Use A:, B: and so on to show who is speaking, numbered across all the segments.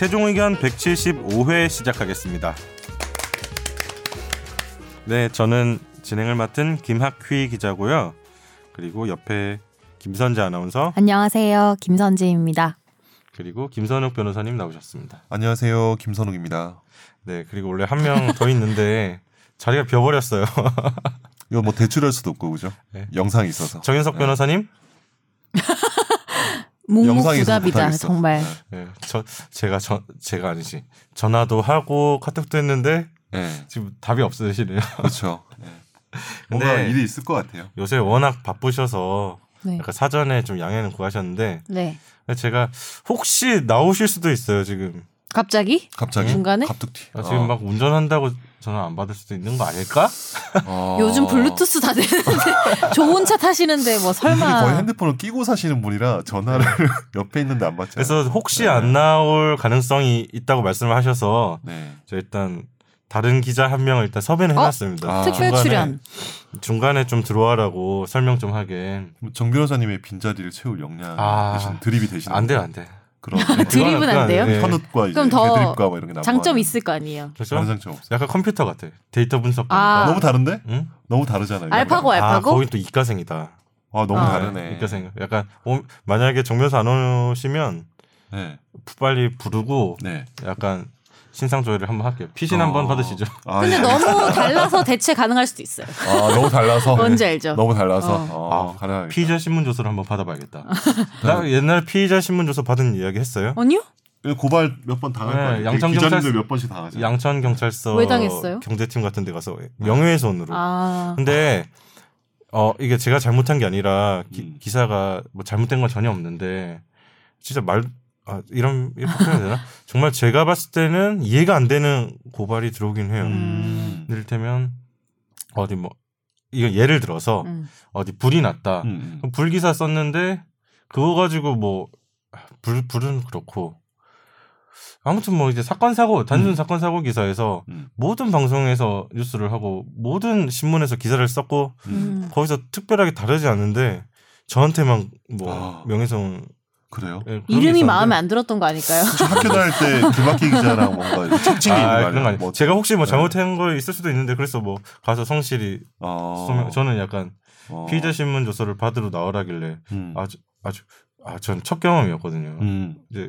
A: 최종 의견 175회 시작하겠습니다. 네, 저는 진행을 맡은 김학휘 기자고요. 그리고 옆에 김선재 아나운서
B: 안녕하세요. 김선재입니다.
A: 그리고 김선욱 변호사님 나오셨습니다.
C: 안녕하세요. 김선욱입니다.
A: 네, 그리고 원래 한 명 더 있는데 자리가 비어버렸어요.
C: 이거 뭐 대출할 수도 없고 그죠?
A: 네.
C: 영상이 있어서.
A: 정현석 변호사님?
B: 묵묵부답이다. 정말.
A: 네, 저 제가 저 제가 아니지 전화도 하고 카톡도 했는데
C: 네.
A: 지금 답이 없으시네요.
C: 그렇죠. 네. 뭔가 일이 있을 것 같아요.
A: 요새 워낙 바쁘셔서
B: 네.
A: 약간 사전에 좀 양해는 구하셨는데
B: 네.
A: 제가 혹시 나오실 수도 있어요 지금.
B: 갑자기?
C: 갑자기
B: 중간에?
C: 갑툭튀.
A: 아, 지금
C: 어.
A: 막 운전한다고 전화 안 받을 수도 있는 거 아닐까?
C: 어.
B: 요즘 블루투스 다 되는데 좋은 차 타시는데 뭐 설마
C: 거의 핸드폰을 끼고 사시는 분이라 전화를 옆에 있는데 안 받잖아요.
A: 그래서 혹시
C: 네.
A: 안 나올 가능성이 있다고 말씀을 하셔서
C: 네.
A: 저 일단 다른 기자 한 명을 일단 섭외는
B: 어?
A: 해놨습니다.
C: 아.
B: 특별 출연.
A: 중간에 좀 들어와라고 설명 좀 하게.
C: 정 변호사님의 빈자리를 채울 역량
A: 아.
C: 대신 드립이 되시는
A: 안 돼요, 안 돼.
C: 그런
B: 드립은 안 돼요?
A: 네.
C: 현웃과 이제
B: 그럼 더
C: 대드립과 뭐 이런 게
B: 장점 있을 거 아니에요.
A: 그렇죠?
C: 다른 장점 없어요.
A: 약간 컴퓨터 같아. 데이터 분석.
B: 아.
C: 너무 다른데?
A: 응?
C: 너무 다르잖아요.
B: 알파고
A: 아,
B: 알파고?
A: 거긴 또 이과생이다.
C: 아 너무
B: 아.
C: 다르네.
A: 이과생. 약간 오- 만약에 정면서 안 오시면
C: 네.
A: 빨리 부르고
C: 네.
A: 약간 신상 조회를 한번 할게요. 피신
C: 어.
A: 한번 받으시죠.
C: 아,
B: 근데
C: 예.
B: 너무 달라서 대체 가능할 수도 있어요.
C: 아 너무 달라서.
B: 뭔지 알죠?
C: 너무 달라서.
B: 어.
C: 어,
A: 아,
C: 가능하겠다.
A: 피의자 신문 조서를 한번 받아봐야겠다. 나 옛날 피의자 신문 조서 받은 이야기 했어요.
B: 아니요?
C: 고발 몇 번 당할
A: 네,
C: 거예요.
A: 양천
C: 기자님들
A: 경찰서-
C: 몇 번씩 당하죠.
A: 양천 경찰서
B: 왜 당했어요?
A: 경제팀 같은 데 가서 명예훼손으로.
B: 아.
A: 근데 어 이게 제가 잘못한 게 아니라 기,
C: 음.
A: 기사가 뭐 잘못된 건 전혀 없는데 진짜 말 아, 이런 이렇게 표현해야 되나? 정말 제가 봤을 때는 이해가 안 되는 고발이 들어오긴 해요.
C: 음.
A: 이를테면 어디 뭐 이거 예를 들어서
B: 음.
A: 어디 불이 났다.
C: 음, 음.
A: 불기사 썼는데 그거 가지고 뭐 불 불은 그렇고 아무튼 뭐 이제 사건 사고 단순
C: 음.
A: 사건 사고 기사에서
C: 음.
A: 모든 방송에서 뉴스를 하고 모든 신문에서 기사를 썼고
B: 음.
A: 거기서 특별하게 다르지 않은데 저한테만 뭐
C: 아.
A: 명예훼손
C: 그래요?
A: 게
B: 이름이 마음에 안 들었던 거 아닐까요?
C: 학교 다닐 때 김학기 기자랑 뭔가 이렇게 책찍이 있는 거
A: 아,
C: 아니에요?
A: 그런 거 아니에요.
C: 뭐,
A: 제가 혹시 뭐
C: 네.
A: 잘못한 거 있을 수도 있는데 그래서 뭐 가서 성실히
C: 어,
A: 소명, 저는 약간
C: 어,
A: 피의자 신문 조서를 받으러 나오라길래
C: 음.
A: 아주 아주 아 전 첫 경험이었거든요.
C: 음.
A: 이제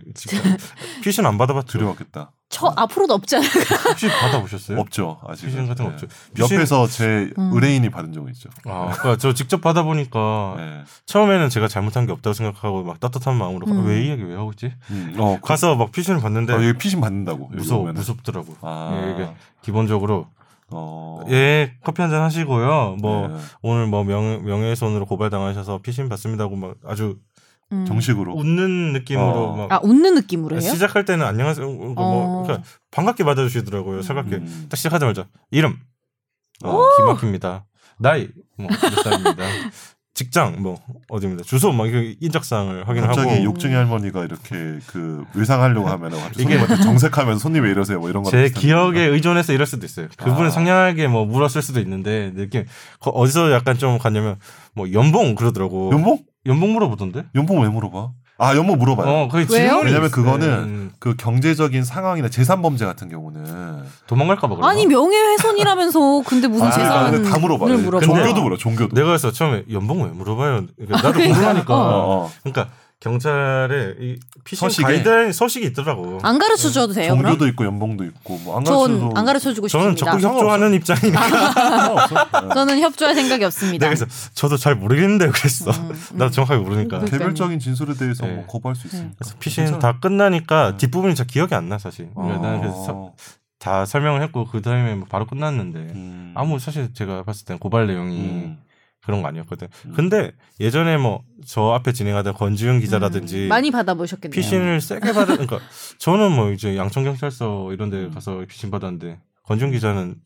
A: 피신 안 받아봤죠.
C: 두려웠겠다.
B: 저 앞으로도 없잖아요.
A: 혹시 받아보셨어요?
C: 없죠 아직.
A: 피신 같은 거 없죠. 피신-
C: 옆에서 제
B: 음.
C: 의뢰인이 받은 적은 있죠.
A: 아, 그러니까 저 직접 받아보니까
C: 네.
A: 처음에는 제가 잘못한 게 없다고 생각하고 막 따뜻한 마음으로
B: 음.
A: 왜이 얘기 왜 하고 있지?
C: 음. 어, 그,
A: 가서 막 피신을 받는데
C: 어, 여기 피신 받는다고.
A: 무서워
C: 오면은.
A: 무섭더라고.
C: 아.
A: 예, 이게 기본적으로
C: 어.
A: 예 커피 한 잔 하시고요. 뭐
C: 네.
A: 오늘 뭐 명, 명예훼손으로 고발당하셔서 피신 받습니다고 막 아주
B: 음.
C: 정식으로.
A: 웃는 느낌으로
C: 어.
B: 막아 웃는 느낌으로 해요?
A: 시작할 때는 안녕하세요. 뭐
B: 어.
A: 그러니까 반갑게 받아주시더라고요. 살갑게
C: 음.
A: 딱 시작하자마자 이름
C: 어.
A: 김학입니다. 나이 뭐몇 살입니다. 직장 뭐 어디입니다. 주소 막 이렇게 인적사항을 확인하고
C: 갑자기 욕쟁이 할머니가 이렇게 그 외상하려고 갑자기
A: 이게-
C: 정색하면서 손님 왜 이러세요? 뭐 이런 거.
A: 제 기억에 의존해서 이럴 수도 있어요. 그분은
C: 아.
A: 상냥하게 뭐 물었을 수도 있는데 느낌 거- 어디서 약간 좀 갔냐면 뭐 연봉 그러더라고.
C: 연봉?
A: 연봉 물어보던데?
C: 연봉 왜 물어봐? 아 연봉 물어봐요.
A: 어,
B: 왜요?
C: 왜냐면. 그거는
A: 음,
C: 그 경제적인 상황이나 재산 범죄 같은 경우는
A: 도망갈까봐 그런가?
B: 아니 명예훼손이라면서 근데 무슨
C: 아,
B: 재산을
C: 다 물어봐요.
B: 물어봐.
C: 종교도 물어. 종교도.
A: 내가 그래서 처음에 연봉 왜 물어봐요? 그러니까 나도
B: 그러니까,
A: 궁금하니까.
C: 어, 어.
A: 그러니까 경찰에 이 피싱
C: 서식에?
A: 가이드라인 서식이 있더라고.
B: 안 가르쳐 줘도 돼요?
C: 종교도
B: 그럼?
C: 있고 연봉도 있고 뭐 안 가르쳐도
B: 전안 가르쳐 주고
A: 저는
B: 싶습니다.
A: 적극 협조하는 입장이니까.
C: 네.
B: 저는 협조할 생각이 없습니다.
A: 내가 그래서 저도 잘 모르겠는데 그랬어.
B: 음, 음.
A: 나도 정확하게 모르니까.
B: 그-
C: 개별적인 진술에 대해서
A: 네.
C: 뭐 거부할 수 있으니까.
A: 그래서 피싱
C: 괜찮아.
A: 다 끝나니까
C: 네.
A: 뒷부분이 잘 기억이 안 나 사실. 그러니까
C: 어.
A: 나는 그래서 서- 다 설명을 했고 그 다음에 뭐 바로 끝났는데
C: 음.
A: 아무 사실 제가 봤을 땐 고발 내용이
C: 음.
A: 그런 거 아니었거든.
C: 음.
A: 근데 예전에 뭐 저 앞에 진행하던 권지윤 기자라든지
B: 음, 많이 받아보셨겠네요.
A: 피신을 세게 받은 그러니까 저는 뭐 이제 양천 경찰서 이런 데 가서 피신 받았는데 권지윤 기자는
C: 음.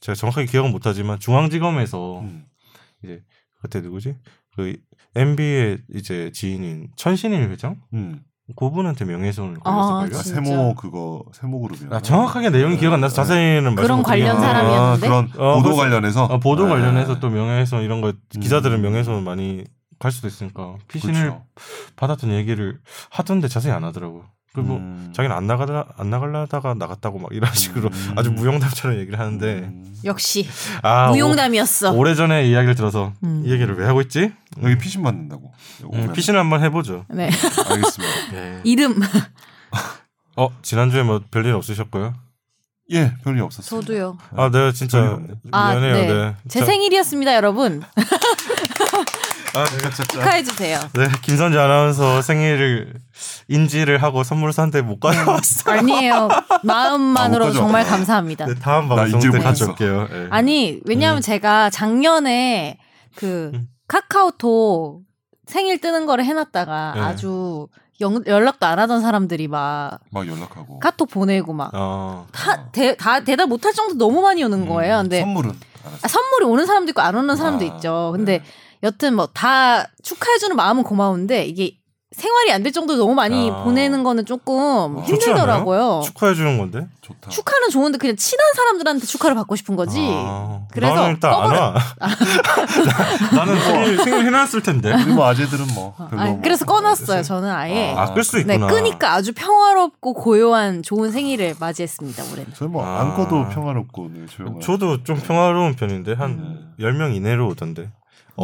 A: 제가 정확하게 기억은 못 하지만 중앙지검에서
C: 음.
A: 이제 그때 누구지? 그 MB의 이제 지인인 천신일 회장?
C: 음.
A: 그분한테 명예훼손을
B: 아,
A: 걸렸을걸요?
C: 아,
B: 진짜?
C: 세모 그거 세모 그룹이요.
A: 아, 정확하게 내용이 기억 안 나서 자세히는 말씀
B: 그런 관련
A: 아,
B: 사람이었는데?
C: 그런
A: 어,
C: 보도
A: 그래서-
C: 관련해서
A: 아, 보도
C: 네.
A: 관련해서 또 명예훼손 이런 거 기자들은
C: 음.
A: 명예훼손 많이 갈 수도 있으니까 피신을
C: 그렇죠.
A: 받았던 얘기를 하던데 자세히 안 하더라고. 그리고
C: 음.
A: 자기는 안 나가다 안 나갈라다가 나갔다고 막 이런 식으로
C: 음.
A: 아주 무용담처럼 얘기를 하는데
C: 음.
B: 역시
A: 아
B: 무용담이었어.
A: 오, 래 전에 이야기를 들어서
B: 음.
A: 이 얘기를 왜 하고 있지?
C: 여기 피신 받는다고.
A: 음. 피신을 한번 해보죠.
B: 네.
C: 알겠습니다.
A: 예.
B: 이름
A: 어 지난주에 뭐 별일 없으셨고요?
C: 예, 별일 없었어요.
B: 저도요.
A: 아, 네 진짜
C: 없네.
B: 아,
A: 미안해요.
B: 네.
A: 네.
B: 제
A: 자,
B: 생일이었습니다, 여러분.
A: 아, 네.
B: 축하해 주세요.
A: 네, 김선재 아나운서 생일을 인지를 하고 선물을 샀는데 못 가져왔어요.
B: 아니에요. 마음만으로
C: 아, 못
B: 정말. 감사합니다.
A: 네, 다음
C: 나
A: 방송 때. 가져올게요. 예.
B: 아니 왜냐하면 제가 작년에 그
A: 음.
B: 카카오톡 생일 뜨는 거를 해놨다가
A: 네.
B: 아주 영- 연락도 안 하던 사람들이 막
C: 막 연락하고.
B: 카톡 보내고 막
A: 어.
B: 다, 대, 다 대답 못할 정도 너무 많이 오는 거예요. 근데
C: 선물은.
B: 아, 선물이 오는 사람도 있고 안 오는 사람도
C: 아,
B: 있죠. 근데
C: 네.
B: 여튼 뭐 다 축하해주는 마음은 고마운데 이게 생활이 안 될 정도로 너무 많이
A: 아.
B: 보내는 거는 조금
C: 아,
B: 힘들더라고요.
A: 축하해 주는 건데.
C: 좋다.
B: 축하는 좋은데 그냥 친한 사람들한테 축하를 받고 싶은 거지.
A: 아,
B: 그래서
A: 나는 일단 안 와. 나, 는 생일, 생일 해놨을 텐데.
C: 우리 뭐 아재들은 뭐
B: 아니,
C: 뭐.
B: 그래서 꺼놨어요. 저는 아예.
A: 아, 끌수
B: 네,
A: 있구나.
B: 끄니까 아주 평화롭고 고요한 좋은 생일을 맞이했습니다. 올해는.
C: 저희 뭐
A: 아.
C: 안 꺼도 평화롭고 네, 조용한.
A: 저도 좀 평화로운 편인데 한
C: 음.
A: 10명 이내로 오던데.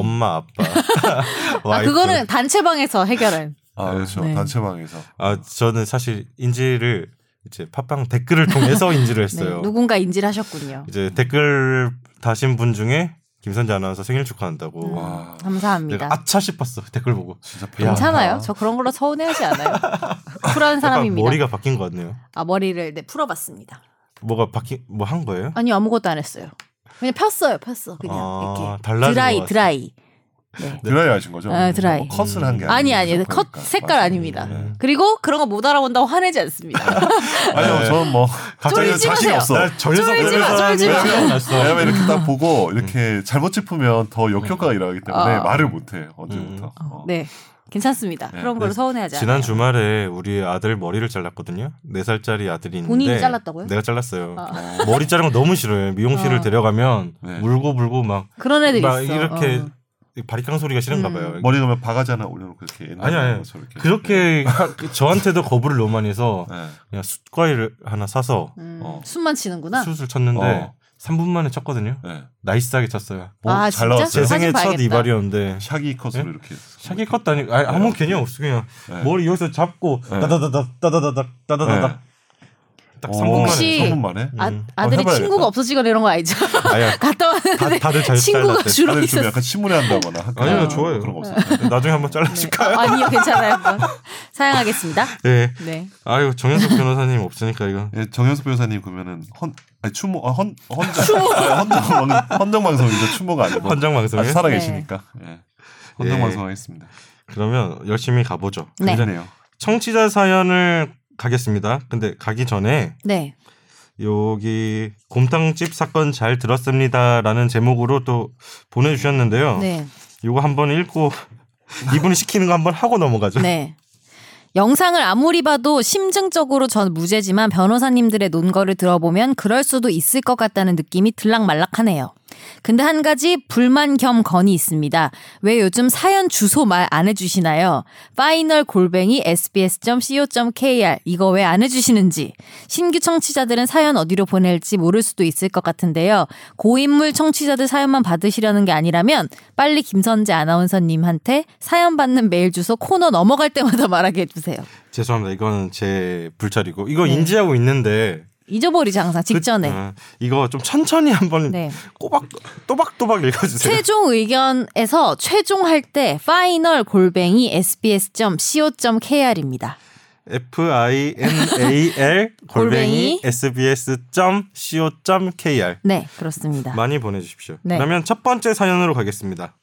A: 엄마, 아빠.
B: 아
A: 와이프.
B: 그거는 단체방에서 해결한.
C: 아 그렇죠.
B: 네.
C: 단체방에서.
A: 아, 저는 사실 인지를 이제 팟빵 댓글을 통해서 인지를
B: 네,
A: 했어요.
B: 누군가 인지를 하셨군요.
A: 이제 댓글 다신 분 중에 김선재 아나운서 생일 축하한다고.
B: 음,
C: 와.
B: 감사합니다.
A: 내가 아차 싶었어. 댓글 보고.
C: 진짜
B: 괜찮아요.
C: 평화롭다.
B: 저 그런 걸로 서운해하지 않아요. 쿨한 사람입니다.
A: 머리가 바뀐 것 같네요.
B: 아 머리를 네 풀어봤습니다.
A: 뭐가 바뀐 뭐 한 거예요?
B: 아니 아무것도 안 했어요. 그냥 폈어요. 폈어. 그냥
A: 아,
B: 이렇게
A: 달라진
B: 드라이. 드라이. 네.
C: 드라이 하신 거죠?
B: 아, 드라이.
C: 뭐 컷을 한 게
B: 아니 아니
C: 아니죠,
B: 컷
C: 보니까.
B: 색깔
C: 맞아요.
B: 아닙니다.
A: 네.
B: 그리고 그런 거 못 알아본다고 화내지 않습니다.
C: 아니요, 저는 뭐
A: 갑자기
C: 자신이. 없어.
A: 전혀
B: 쫄지 마, 마.
C: 왜냐면 이렇게 딱 보고 이렇게 잘못 짚으면 더 역효과가 일어나기 때문에
B: 어.
C: 말을 못해 언제부터. 어.
B: 네. 괜찮습니다.
C: 네.
B: 그런 걸로
A: 네.
B: 서운해하지 않아요.
A: 지난 주말에 우리 아들 머리를 잘랐거든요. 네 살짜리 아들이 있는데
B: 본인이 잘랐다고요?
A: 내가 잘랐어요.
B: 아.
A: 머리 자른 거 너무 싫어요. 미용실을
B: 어.
A: 데려가면
C: 네.
A: 울고 불고 막,
B: 그런 애들
A: 막
B: 있어.
A: 이렇게
B: 어.
A: 바리깡 소리가 싫은가
B: 음.
A: 봐요.
C: 머리 그러면 바가지 하나 올려놓고 이렇게
A: 아니, 아니.
C: 이렇게.
A: 그렇게 하- 저한테도 거부를 너무 많이 해서
C: 네.
A: 그냥 숯과일 하나 사서
B: 음,
C: 어.
B: 숱만 치는구나.
A: 숱을 쳤는데
C: 어.
A: 3분 만에 쳤거든요.
C: 네.
A: nice하게 쳤어요.
C: 뭐
B: 아,
C: 잘? 나왔어요.
A: 제 생애 첫
B: 봐야겠다.
A: 이발이었는데
C: shaggy cut으로
A: 네?
C: 이렇게.
A: shaggy cut다니 아니, 아무 개념 없어 그냥
C: 네.
A: 머리 여기서 잡고
C: 네.
A: 따다다닥 따다다닥 따다다닥 딱
C: 어,
A: 3분 만에
B: 혹시-
C: 3분 만에.
B: 아,
A: 음.
B: 아들이
C: 해봐야겠다.
B: 친구가 없어지거나 이런 거 아니죠?
A: 아야
B: 갔다 왔는데
A: 다, 다들 잘
B: 친구가
A: 잘랐대.
B: 주로
C: 다들 좀
B: 있었어.
C: 약간 침울해한다거나.
A: 아니요,
C: 뭐
A: 좋아요.
C: 그런 거 없어요.
A: 나중에 한번
B: 네.
A: 잘라줄까요?
B: 아, 아니요, 괜찮아요. 사양하겠습니다.
A: 네.
B: 네.
A: 아유 정현석 변호사님 없으니까 이거
C: 예, 정현수 변호사님 그러면은 헌 아니 추모 아, 헌 헌정 아, 헌정 방- 헌정 방송이죠 추모가 아니고
A: 헌정 방송에
C: 아직 살아 계시니까 예. 헌정
A: 예.
C: 방송 하겠습니다.
A: 그러면 열심히 가보죠.
B: 네.
C: 굉장해요.
A: 청취자 사연을 가겠습니다. 근데 가기 전에
B: 네.
A: 여기 곰탕집 사건 잘 들었습니다라는 제목으로 또 보내주셨는데요.
B: 네.
A: 이거 한번 읽고 이분이 시키는 거 한번 하고 넘어가죠.
B: 네. 영상을 아무리 봐도 심증적으로 전 무죄지만 변호사님들의 논거를 들어보면 그럴 수도 있을 것 같다는 느낌이 들락말락하네요. 근데 한 가지 불만 겸 건이 있습니다. 왜 요즘 사연 주소 말 안 해주시나요? final 골뱅이 sbs.co.kr 이거 왜 안 해주시는지 신규 청취자들은 사연 어디로 보낼지 모를 수도 있을 것 같은데요. 고인물 청취자들 사연만 받으시려는 게 아니라면 빨리 김선재 아나운서님한테 사연 받는 메일 주소 코너 넘어갈 때마다 말하게 해주세요.
A: 죄송합니다. 이거는 제 불찰이고 이거
B: 네.
A: 인지하고 있는데
B: 잊어버리지 항상 직전에.
A: 그, 어, 이거 좀 천천히 한번
B: 네.
A: 꼬박 또박또박 읽어주세요.
B: 최종 의견에서 최종 할 때 파이널 골뱅이 sbs.co.kr입니다.
A: F I N A L 골뱅이
B: 골뱅이
A: sbs.co.kr
B: 네, 그렇습니다.
A: 많이 보내 주십시오.
B: 네.
A: 그러면 첫 번째 사연으로 가겠습니다.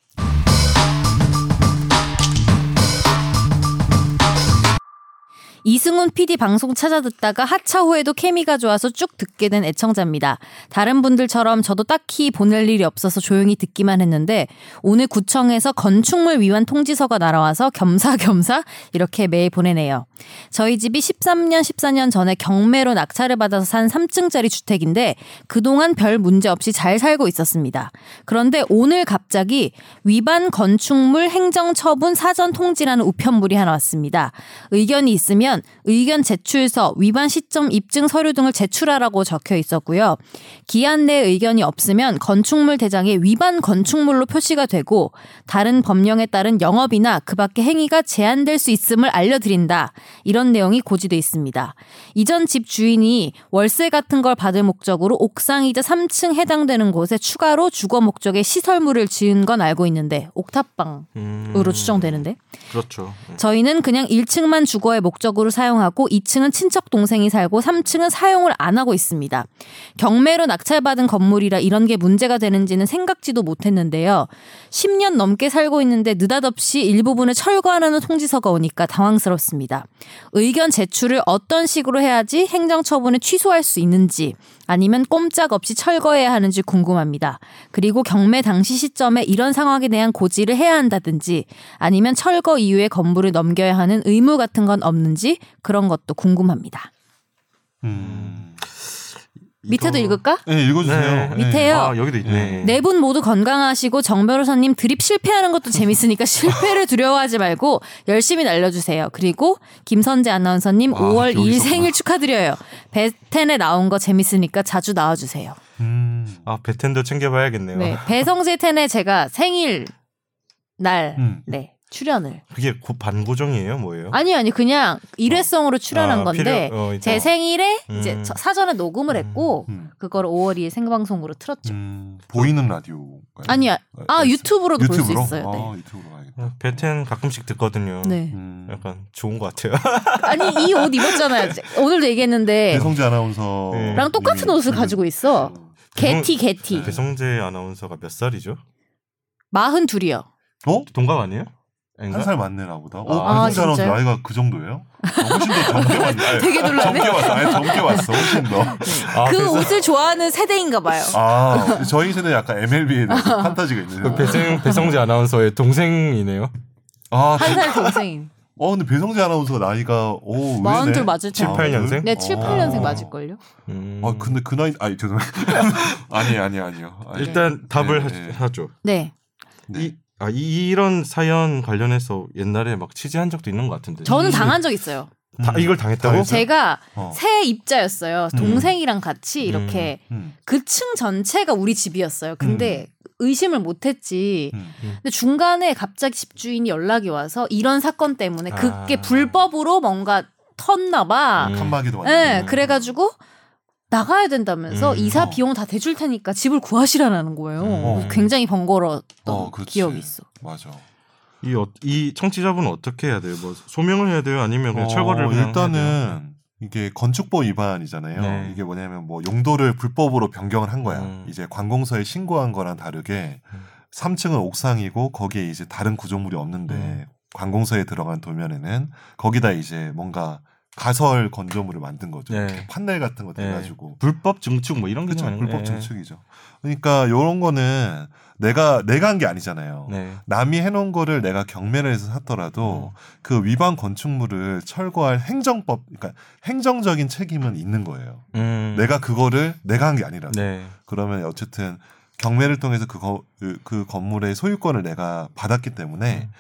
B: 이승훈 PD 방송 찾아 듣다가 하차 후에도 케미가 좋아서 쭉 듣게 된 애청자입니다. 다른 분들처럼 저도 딱히 보낼 일이 없어서 조용히 듣기만 했는데 오늘 구청에서 건축물 위반 통지서가 날아와서 겸사겸사 이렇게 메일 보내네요. 저희 집이 13년, 14년 전에 경매로 낙찰을 받아서 산 3층짜리 주택인데 그동안 별 문제 없이 잘 살고 있었습니다. 그런데 오늘 갑자기 위반 건축물 행정 처분 사전 통지라는 우편물이 하나 왔습니다. 의견이 있으면 보면 의견 제출서, 위반 시점 입증 서류 등을 제출하라고 적혀 있었고요. 기한 내 의견이 없으면 건축물 대장에 위반 건축물로 표시가 되고 다른 법령에 따른 영업이나 그 밖의 행위가 제한될 수 있음을 알려드린다. 이런 내용이 고지돼 있습니다. 이전 집 주인이 월세 같은 걸 받을 목적으로 옥상이자 3층 해당되는 곳에 추가로 주거 목적의 시설물을 지은 건 알고 있는데 옥탑방으로
A: 음,
B: 추정되는데
A: 그렇죠.
B: 저희는 그냥 1층만 주거의 목적으로 사용하고 2층은 친척 동생이 살고 3층은 사용을 안 하고 있습니다. 경매로 낙찰받은 건물이라 이런 게 문제가 되는지는 생각지도 못했는데요. 10년 넘게 살고 있는데 느닷없이 일부분을 철거하라는 통지서가 오니까 당황스럽습니다. 의견 제출을 어떤 식으로 해야지 행정처분을 취소할 수 있는지 아니면 꼼짝없이 철거해야 하는지 궁금합니다. 그리고 경매 당시 시점에 이런 상황에 대한 고지를 해야 한다든지 아니면 철거 이후에 건물을 넘겨야 하는 의무 같은 건 없는지 그런 것도 궁금합니다.
C: 음.
B: 밑에도 읽을까?
C: 네, 읽어주세요.
A: 네.
C: 네.
B: 밑에요.
A: 아 여기도 있네.
B: 네 분 모두 건강하시고 정 변호사님 드립 실패하는 것도 재밌으니까 실패를 두려워하지 말고 열심히 날려주세요. 그리고 김선재 아나운서님
C: 와,
B: 5월
C: 여기서
B: 2일
C: 봐.
B: 생일 축하드려요. 베텐에 나온 거 재밌으니까 자주 나와주세요.
C: 음.
A: 아 베텐도 챙겨봐야겠네요.
B: 네, 배성재 텐에 제가 생일 날
C: 음.
B: 네, 출연을
A: 그게 고, 반고정이에요, 뭐예요?
B: 아니 아니 그냥 일회성으로 출연한
A: 아,
B: 건데
A: 필요- 어, 이제-
B: 제 생일에 이제
A: 음.
B: 저- 사전에 녹음을 했고
C: 음.
B: 그걸 5월 2일 생방송으로 틀었죠.
C: 음. 보이는 라디오.
B: 아니야. 아 유튜브로도 볼수
C: 유튜브로?
B: 있어요. 네.
C: 아, 유튜브로 가야겠다.
A: 어, 베텐 가끔씩 듣거든요.
B: 네.
C: 음.
A: 약간 좋은 것 같아요.
B: 아니 이 옷 입었잖아요. 오늘도 얘기했는데
C: 배성재 아나운서.
A: 네.
B: 랑 똑같은 옷을 가지고 있어. 개티 개티.
C: 네.
A: 배성재 아나운서가 몇 살이죠?
B: 마흔 둘이요.
C: 어?
A: 동갑 아니에요?
C: 한살 맞네 나보다. 어,
B: 아,
C: 배성재 아나운서
B: 진짜요?
C: 나이가 그 정도예요? 어, 훨씬 더 젊게 왔네.
B: 되게 놀라네.
C: 젊게 왔어. 아니, 젊게 왔어. 훨씬 더.
A: 아,
B: 그
A: 그래서
B: 옷을 좋아하는 세대인가 봐요.
C: 아, 저희 세대 약간 MLB에 대해서 판타지가
A: 그
C: 있네요.
A: 배성, 배성재 아나운서의 동생이네요.
C: 아,
B: 한 살 동생.
C: 어, 근데 배성재 아나운서가 나이가 오,
B: 마흔
C: 의외네.
B: 둘 맞을 텐데.
A: 7, 8년생?
B: 네, 7, 8년생 맞을 걸요?
A: 음.
C: 아, 근데 그 나이, 아니, 죄송해요. 아니, 아니, 아니요. 아니,
A: 일단 답을
C: 네,
A: 하,
C: 네.
A: 하죠.
B: 네.
C: 네.
A: 이, 아, 이, 이런 사연 관련해서 옛날에 막 취재한 적도 있는 것 같은데.
B: 저는 당한 적 있어요.
A: 다,
C: 음.
A: 이걸 당했다고?
C: 당했어요?
B: 제가
C: 어.
B: 새 입자였어요.
C: 음.
B: 동생이랑 같이 이렇게
C: 음,
B: 그층 전체가 우리 집이었어요. 근데 의심을 못했지.
C: 음.
B: 근데 중간에 갑자기 집주인이 연락이 와서 이런 사건 때문에 그게
A: 아.
B: 불법으로 뭔가 텄나 봐.
A: 음.
C: 칸막이도
B: 네,
C: 완전.
B: 그래가지고 나가야 된다면서
A: 음.
B: 이사
C: 어.
B: 비용 다 대줄 테니까 집을 구하시라는 거예요.
A: 음.
B: 그래서 굉장히 번거로웠던
C: 어.
B: 기억이 있어.
C: 맞아.
A: 이, 어, 이 청취자분은 어떻게 해야 돼요? 뭐 소명을 해야 돼요? 아니면 그냥
C: 어,
A: 철거를 그냥 해야 돼요?
C: 일단은 이게 건축법 위반이잖아요.
A: 네.
C: 이게 뭐냐면 뭐 용도를 불법으로 변경을 한 거야.
A: 음.
C: 이제 관공서에 신고한 거랑 다르게
A: 음.
C: 3층은 옥상이고 거기에 이제 다른 구조물이 없는데
A: 음.
C: 관공서에 들어간 도면에는 거기다 이제 뭔가 가설 건조물을 만든 거죠.
A: 네.
C: 판넬 같은 거
A: 네.
C: 돼가지고.
A: 불법 증축 뭐 이런 게. 아니에요?
C: 불법
A: 네.
C: 증축이죠. 그러니까 요런 거는 내가 내가 한 게 아니잖아요.
A: 네.
C: 남이 해놓은 거를 내가 경매를 해서 샀더라도 그 위반 건축물을 철거할 행정법, 그러니까 행정적인 책임은 있는 거예요.
A: 음.
C: 내가 그거를 내가 한 게 아니라도
A: 네.
C: 그러면 어쨌든 경매를 통해서 그, 거, 그, 그 건물의 소유권을 내가 받았기 때문에
A: 음.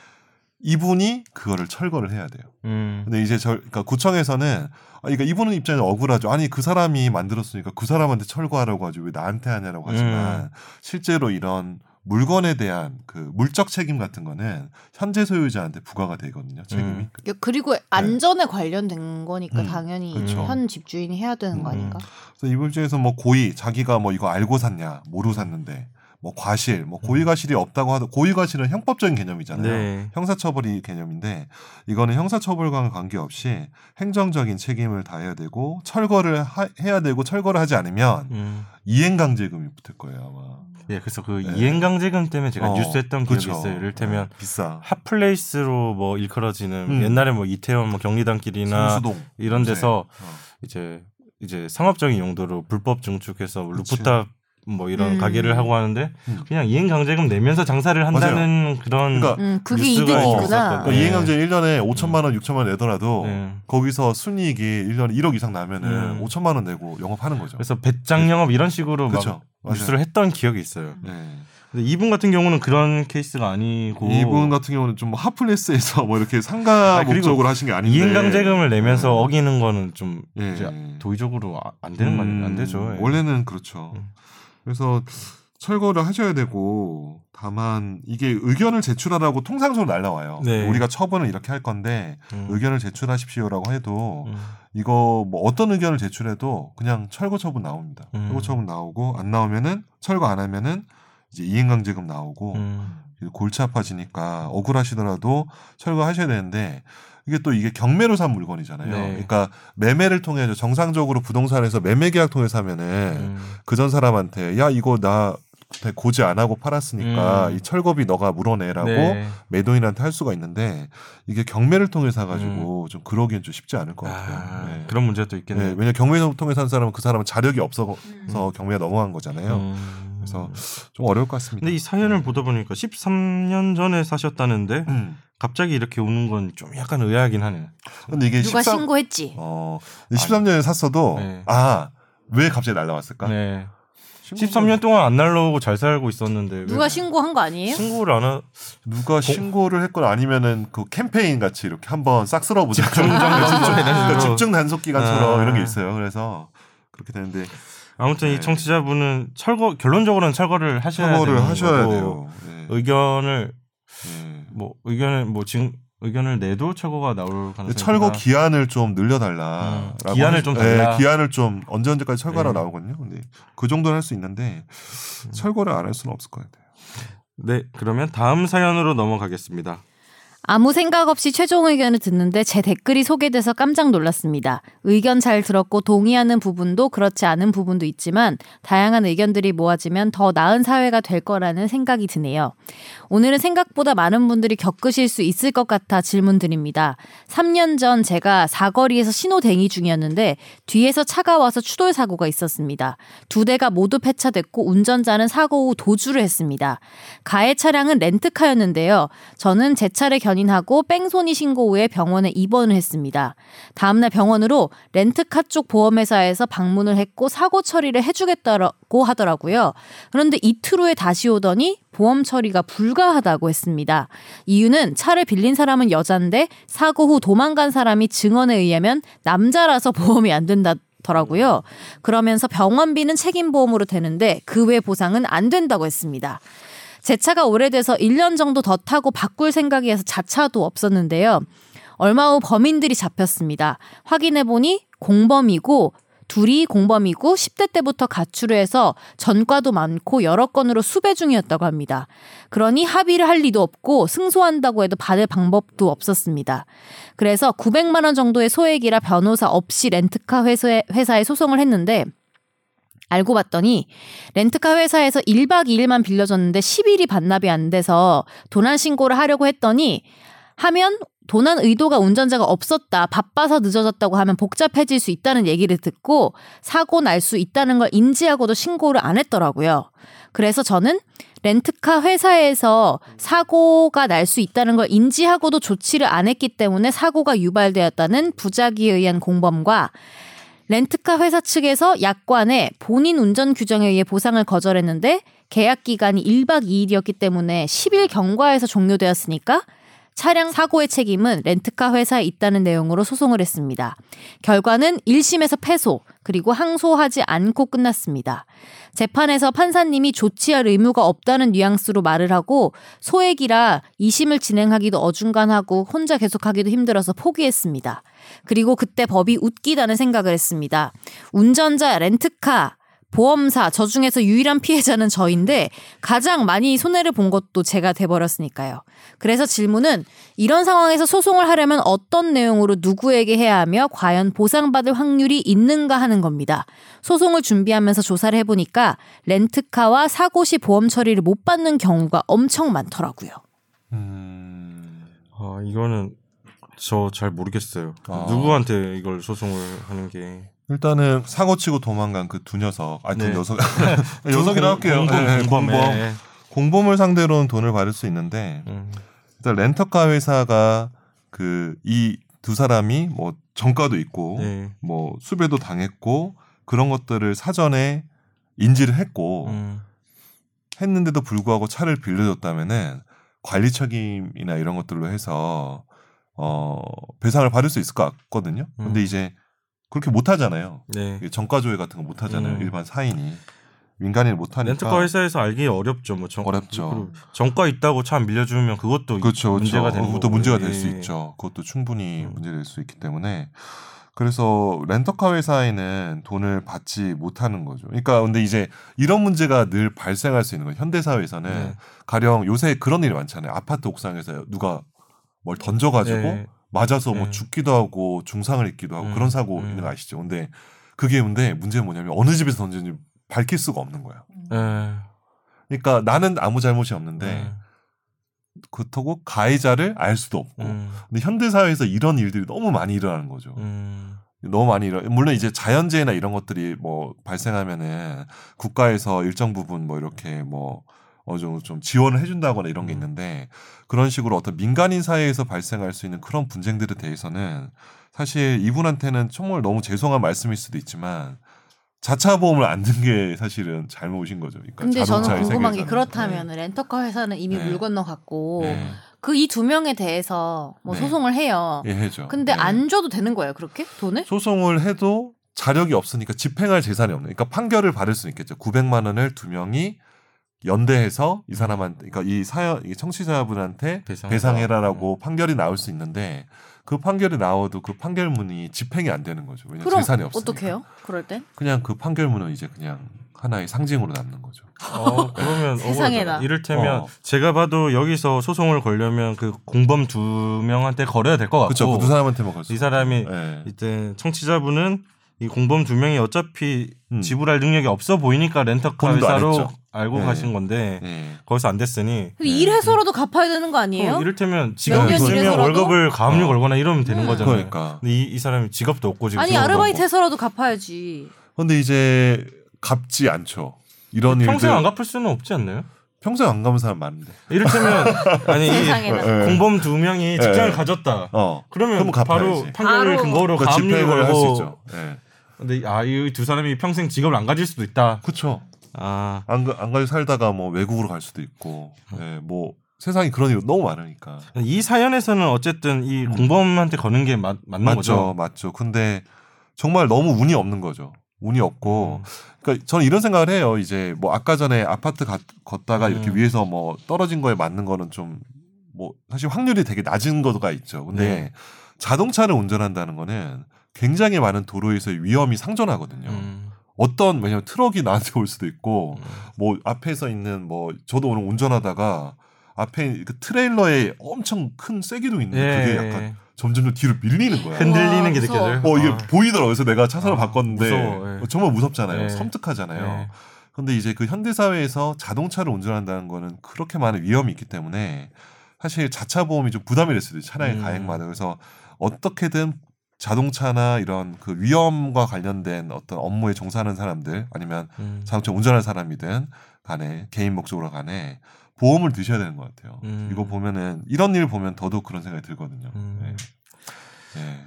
C: 이분이 그거를 철거를 해야 돼요.
A: 음.
C: 근데 이제 저 그러니까 구청에서는 아, 그러니까 이분은 입장에서 억울하죠. 아니 그 사람이 만들었으니까 그 사람한테 철거하라고 하지 왜 나한테 하냐라고 하지만
A: 음.
C: 실제로 이런 물건에 대한 그 물적 책임 같은 거는 현재 소유자한테 부과가 되거든요. 책임이.
A: 음.
B: 그리고 안전에 관련된 거니까
C: 음,
B: 당연히
C: 그렇죠.
B: 현 집주인이 해야 되는 거
C: 음.
B: 아닌가?
C: 그래서 이분 중에서 뭐 고의 자기가 뭐 이거 알고 샀냐 모르고 샀는데 뭐 과실 뭐 고의 과실이 없다고 하도 고의 과실은 형법적인 개념이잖아요.
A: 네.
C: 형사처벌이 개념인데 이거는 형사처벌과는 관계없이 행정적인 책임을 다해야 되고 철거를 하- 해야 되고 철거를 하지 않으면
A: 음.
C: 이행강제금이 붙을 거예요 아마.
A: 예, 그래서 그
C: 네.
A: 이행강제금 때문에 제가
C: 어,
A: 뉴스 했던. 기억이 있어요. 이를테면
C: 네, 비싸.
A: hot place로 뭐 일컬어지는
C: 음.
A: 옛날에 뭐 이태원 뭐 경리단길이나
C: 성수동
A: 이런 데서
C: 어.
A: 이제 이제 상업적인 용도로 불법 증축해서. 루프탑 뭐 이런
B: 음.
A: 가게를 하고 하는데
C: 음.
A: 그냥 이행강제금 내면서 장사를 한다는 그런
C: 그러니까
B: 음, 그게 이득이구나.
C: 그러니까
A: 네.
C: 이행강제 1년에 5천만 원, 6천만 원 내더라도
A: 네.
C: 거기서 순이익이 1년에 1억 이상 나면은
A: 음.
C: 5천만 원 내고 영업하는 거죠.
A: 그래서 배짱 영업 이런 식으로
C: 그렇죠.
A: 막
C: 맞아요.
A: 뉴스를 했던 기억이 있어요.
C: 네.
A: 근데 이분 같은 경우는 그런 케이스가 아니고
C: 이분 같은 경우는 좀뭐 하플레스에서 뭐 이렇게 상가
A: 아,
C: 목적으로 하신 게 아닌데
A: 이행강제금을 내면서
C: 네.
A: 어기는 거는 좀
C: 예.
A: 이제 도의적으로 아- 안 되는 안
C: 음,
A: 되죠. 예.
C: 원래는 그렇죠.
A: 음.
C: 그래서 철거를 하셔야 되고 다만 이게 의견을 제출하라고 통상적으로 날라와요.
A: 네.
C: 우리가 처분을 이렇게 할 건데
A: 음.
C: 의견을 제출하십시오라고 해도
A: 음.
C: 이거 뭐 어떤 의견을 제출해도 그냥 철거 처분 나옵니다.
A: 음.
C: 철거 처분 나오고 안 나오면은 철거 안 하면은 이제 이행강제금 나오고
A: 음.
C: 골치 아파지니까 억울하시더라도 철거하셔야 되는데 이게 또 이게 경매로 산 물건이잖아요.
A: 네.
C: 그러니까 매매를 통해서 정상적으로 부동산에서 매매 계약 통해서 하면은
A: 음.
C: 그전 사람한테 야 이거 나 고지 안 하고 팔았으니까
A: 음.
C: 이 철거비 너가 물어내라고
A: 네.
C: 매도인한테 할 수가 있는데 이게 경매를 통해서 사가지고 좀 그러기엔 좀 쉽지 않을 것 같아요.
A: 음. 아,
C: 네.
A: 그런 문제도
C: 네,
A: 있겠네요.
C: 왜냐 경매를 통해서 한 사람은 그 사람은 자력이 없어서
B: 음.
C: 경매가 넘어간 거잖아요.
A: 음.
C: 그래서 좀 어려울 것 같습니다.
A: 근데 이 사연을 보다 보니까 13년 전에 사셨다는데
C: 음.
A: 갑자기 이렇게 우는 건 좀 약간 의아하긴 하네요.
C: 근데 이게
B: 누가
C: 13,
B: 신고했지?
C: 어, 13년에 샀어도
A: 네.
C: 아왜 갑자기 날라왔을까?
A: 네.
C: 신고가-
A: 13년 동안 안 날라오고 잘 살고 있었는데 왜
B: 누가 신고한 거 아니에요?
A: 신고를 안 하?
C: 누가 신고를 했거나 아니면은 그 캠페인 같이 이렇게 한번 싹 쓸어보자.
A: 집중
C: 그러니까 단속 기간처럼
A: 아.
C: 이런 게 있어요. 그래서 그렇게 되는데
A: 아무튼
C: 네.
A: 이 청취자분은 철거 결론적으로는 철거를 하셔야 되는
C: 하셔야 돼요. 네.
A: 의견을
C: 네.
A: 뭐 의견을 뭐 지금 의견을 내도 철거가 나올 가능성이
C: 철거 기한을 좀 늘려달라.
A: 음, 기한을
C: 하시-
A: 좀 달라.
C: 네, 기한을 좀 언제 언제까지 철거하라
A: 네.
C: 나오거든요. 근데 그 정도는 할 수 있는데 철거를 안 할 수는 없을 것 같아요.
A: 네 그러면 다음 사연으로 넘어가겠습니다.
B: 아무 생각 없이 최종 의견을 듣는데 제 댓글이 소개돼서 깜짝 놀랐습니다. 의견 잘 들었고 동의하는 부분도 그렇지 않은 부분도 있지만 다양한 의견들이 모아지면 더 나은 사회가 될 거라는 생각이 드네요. 오늘은 생각보다 많은 분들이 겪으실 수 있을 것 같아 질문 드립니다. 3년 전 제가 사거리에서 신호 대기 중이었는데 뒤에서 차가 와서 추돌 사고가 있었습니다. 두 대가 모두 폐차됐고 운전자는 사고 후 도주를 했습니다. 가해 차량은 렌트카였는데요. 저는 제 차를 견 인하고 뺑소니 신고 후에 병원에 입원을 했습니다. 다음날 병원으로 렌트카 쪽 보험회사에서 방문을 했고 사고 처리를 해주겠다고 하더라고요. 그런데 이틀 후에 다시 오더니 보험 처리가 불가하다고 했습니다. 이유는 차를 빌린 사람은 여잔데 사고 후 도망간 사람이 증언에 의하면 남자라서 보험이 안 된다. 더라고요. 그러면서 병원비는 책임보험으로 되는데 그 외 보상은 안 된다고 했습니다. 제 차가 오래돼서 1년 정도 더 타고 바꿀 생각이어서 자차도 없었는데요. 얼마 후 범인들이 잡혔습니다. 확인해 보니 공범이고 둘이 공범이고 10대 때부터 가출을 해서 전과도 많고 여러 건으로 수배 중이었다고 합니다. 그러니 합의를 할 리도 없고 승소한다고 해도 받을 방법도 없었습니다. 그래서 900만 원 정도의 소액이라 변호사 없이 렌트카 회사에, 회사에 소송을 했는데 알고 봤더니 렌트카 회사에서 1박 2일만 빌려줬는데 10일이 반납이 안 돼서 도난 신고를 하려고 했더니 하면 도난 의도가 운전자가 없었다, 바빠서 늦어졌다고 하면 복잡해질 수 있다는 얘기를 듣고 사고 날 수 있다는 걸 인지하고도 신고를 안 했더라고요. 그래서 저는 렌트카 회사에서 사고가 날 수 있다는 걸 인지하고도 조치를 안 했기 때문에 사고가 유발되었다는 부작위에 의한 공범과 렌트카 회사 측에서 약관에 본인 운전 규정에 의해 보상을 거절했는데 계약 기간이 1박 2일이었기 때문에 10일 경과에서 종료되었으니까 차량 사고의 책임은 렌트카 회사에 있다는 내용으로 소송을 했습니다. 결과는 1심에서 패소, 그리고 항소하지 않고 끝났습니다. 재판에서 판사님이 조치할 의무가 없다는 뉘앙스로 말을 하고 소액이라 2심을 진행하기도 어중간하고 혼자 계속하기도 힘들어서 포기했습니다. 그리고 그때 법이 웃기다는 생각을 했습니다. 운전자, 렌트카, 보험사, 저 중에서 유일한 피해자는 저인데 가장 많이 손해를 본 것도 제가 돼버렸으니까요. 그래서 질문은 이런 상황에서 소송을 하려면 어떤 내용으로 누구에게 해야 하며 과연 보상받을 확률이 있는가 하는 겁니다. 소송을 준비하면서 조사를 해보니까 렌트카와 사고 시 보험 처리를 못 받는 경우가 엄청 많더라고요.
C: 음.
A: 아 이거는 저 잘 모르겠어요.
C: 아.
A: 누구한테 이걸 소송을 하는 게
C: 일단은 사고 치고 도망간 그 두 녀석, 아니 두
A: 네.
C: 녀석, 녀석이라 할게요.
A: 공범,
C: 네,
A: 공범,
C: 공범.
A: 네.
C: 공범을 상대로는 돈을 받을 수 있는데
A: 음.
C: 일단 렌터카 회사가 그 이 두 사람이 뭐 정가도 있고
A: 네.
C: 뭐 수배도 당했고 그런 것들을 사전에 인지를 했고
A: 음.
C: 했는데도 불구하고 차를 빌려줬다면은 관리 책임이나 이런 것들로 해서 어 배상을 받을 수 있을 것 같거든요. 근데
A: 음.
C: 이제 그렇게 못 하잖아요.
A: 네.
C: 정가조회 같은 거 못 하잖아요.
A: 음.
C: 일반 사인이 민간인 못 하니까
A: 렌터카 회사에서 알기 어렵죠. 뭐 정,
C: 어렵죠.
A: 그리고 정가 있다고 차안 빌려주면 그것도
C: 그렇죠,
A: 문제가
C: 그렇죠.
A: 되는
C: 그것도
A: 거고.
C: 문제가 될수
A: 예.
C: 있죠. 그것도 충분히
A: 음.
C: 문제될 수 있기 때문에 그래서 렌터카 회사에는 돈을 받지 못하는 거죠. 그러니까 근데 이제 이런 문제가 늘 발생할 수 있는 거예요. 현대 사회에서는
A: 네.
C: 가령 요새 그런 일이 많잖아요. 아파트 옥상에서 누가 뭘 던져가지고
A: 네.
C: 맞아서 뭐
A: 네.
C: 죽기도 하고 중상을 입기도 하고
A: 음,
C: 그런 사고
A: 음.
C: 있는 거 아시죠? 근데 그게 근데 문제는 뭐냐면 어느 집에서 던졌는지 밝힐 수가 없는 거예요.
A: 예.
C: 그러니까 나는 아무 잘못이 없는데
A: 예.
C: 그렇다고 가해자를 알 수도 없고.
A: 음.
C: 근데 현대 사회에서 이런 일들이 너무 많이 일어나는 거죠.
A: 음.
C: 너무 많이 일어. 물론 이제 자연재해나 이런 것들이 뭐 발생하면은 국가에서 일정 부분 뭐 이렇게 뭐 어느 정도 좀 지원을 해준다거나 이런 게
A: 음.
C: 있는데 그런 식으로 어떤 민간인 사회에서 발생할 수 있는 그런 분쟁들에 대해서는 사실 이분한테는 정말 너무 죄송한 말씀일 수도 있지만 자차 보험을 안 든 게 사실은 잘못인 거죠. 그러니까
B: 근데 저는 궁금한 게. 그렇다면 렌터카 회사는 이미
C: 네.
B: 물 건너갔고
C: 네.
B: 그이 두 명에 대해서 뭐
C: 네.
B: 소송을 해요.
C: 예, 해죠.
B: 근데
C: 예.
B: 안 줘도 되는 거예요, 그렇게 돈을?
C: 소송을 해도 자력이 없으니까 집행할 재산이 없는. 그러니까 판결을 받을 수 있겠죠. 900만 원을 두 명이 연대해서 이 사람한테, 그러니까 이 사연, 이 청취자분한테
A: 배상해라.
C: 배상 해라라고 판결이 나올 수 있는데 그 판결이 나와도 그 판결문이 집행이 안 되는 거죠. 왜냐면
B: 그럼
C: 재산이 없으니까.
B: 어떻게 해요? 그럴 땐?
C: 그냥 그 판결문은 이제 그냥 하나의 상징으로 남는 거죠.
A: 어, 그러면
B: 세상에나.
A: 이를테면
C: 어.
A: 제가 봐도 여기서 소송을 걸려면 그 공범 두 명한테 걸어야 될 것 같고
C: 그렇죠. 두 사람한테만 걸수
A: 이 사람이
C: 네.
A: 이제 청취자분은 이 공범 두 명이 어차피
C: 음.
A: 지불할 능력이 없어 보이니까 렌터카 회사로. 알고
C: 네.
A: 가신 건데
C: 네.
A: 거기서 안 됐으니
B: 근데 일해서라도 갚아야 되는 거 아니에요?
A: 어, 이를테면 지금
C: 년
A: 있으면? 월급을 가압류
C: 어.
A: 걸거나 이러면 되는
B: 음.
A: 거잖아요.
C: 그러니까.
A: 근데 이, 이 사람이 직업도 없고 지금
B: 아니
A: 직업도
B: 아르바이트
A: 없고.
B: 해서라도 갚아야지.
C: 근데 이제 갚지 않죠. 이런 일들
A: 평생 안 갚을 수는 없지 않나요?
C: 평생 안 갚은 사람 많은데.
A: 이를테면 아니.
C: 네.
A: 공범 두 명이 직장을
C: 네.
A: 가졌다.
C: 어.
A: 그러면. 바로 판결을. 근거로
C: 그
A: 가압류
C: 집행을 할수
A: 걸고
C: 있죠. 예.
A: 근데 아이 두 사람이 평생 직업을 안 가질 수도 있다.
C: 그렇죠.
A: 아
C: 안, 가- 안 가지고 살다가 뭐 외국으로 갈 수도 있고, 예, 뭐 세상에 그런 일이 너무 많으니까.
A: 이 사연에서는 어쨌든 이
C: 음.
A: 공범한테 거는 게 맞, 맞는
C: 맞죠,
A: 거죠.
C: 맞죠. 근데 정말 너무 운이 없는 거죠. 운이 없고,
A: 음.
C: 그러니까 저는 이런 생각을 해요. 이제 뭐 아까 전에 아파트 가, 걷다가 이렇게
A: 음.
C: 위에서 뭐 떨어진 거에 맞는 거는 좀 뭐 사실 확률이 되게 낮은 거가 있죠. 근데
A: 네.
C: 자동차를 운전한다는 거는 굉장히 많은 도로에서의 위험이 상존하거든요.
A: 음.
C: 어떤 왜냐면 트럭이 나한테 올 수도 있고
A: 음.
C: 뭐 앞에서 있는 뭐 저도 오늘 운전하다가 앞에 그 트레일러에 엄청 큰 쇠기둥 있는데 그게
A: 예.
C: 약간 점점 뒤로 밀리는 거야.
A: 흔들리는
B: 와,
A: 게
B: 무서워.
A: 느껴져요.
C: 어 이게
A: 아.
C: 보이더라고요. 그래서 내가 차선을
A: 아,
C: 바꿨는데
A: 무서워, 예.
C: 정말 무섭잖아요.
A: 예.
C: 섬뜩하잖아요.
A: 예.
C: 근데 이제 그 현대 사회에서 자동차를 운전한다는 거는 그렇게 많은 위험이 있기 때문에 사실 자차 보험이 좀 부담이 있어요. 차량의
A: 음.
C: 가액마다. 그래서 어떻게든 자동차나 이런 그 위험과 관련된 어떤 업무에 종사하는 사람들 아니면
A: 음.
C: 자동차 운전하는 사람이든 간에 개인 목적으로 간에 보험을 드셔야 되는 것 같아요.
A: 음.
C: 이거 보면은 이런 일 보면 더더욱 그런 생각이 들거든요.
A: 음.
C: 네. 네.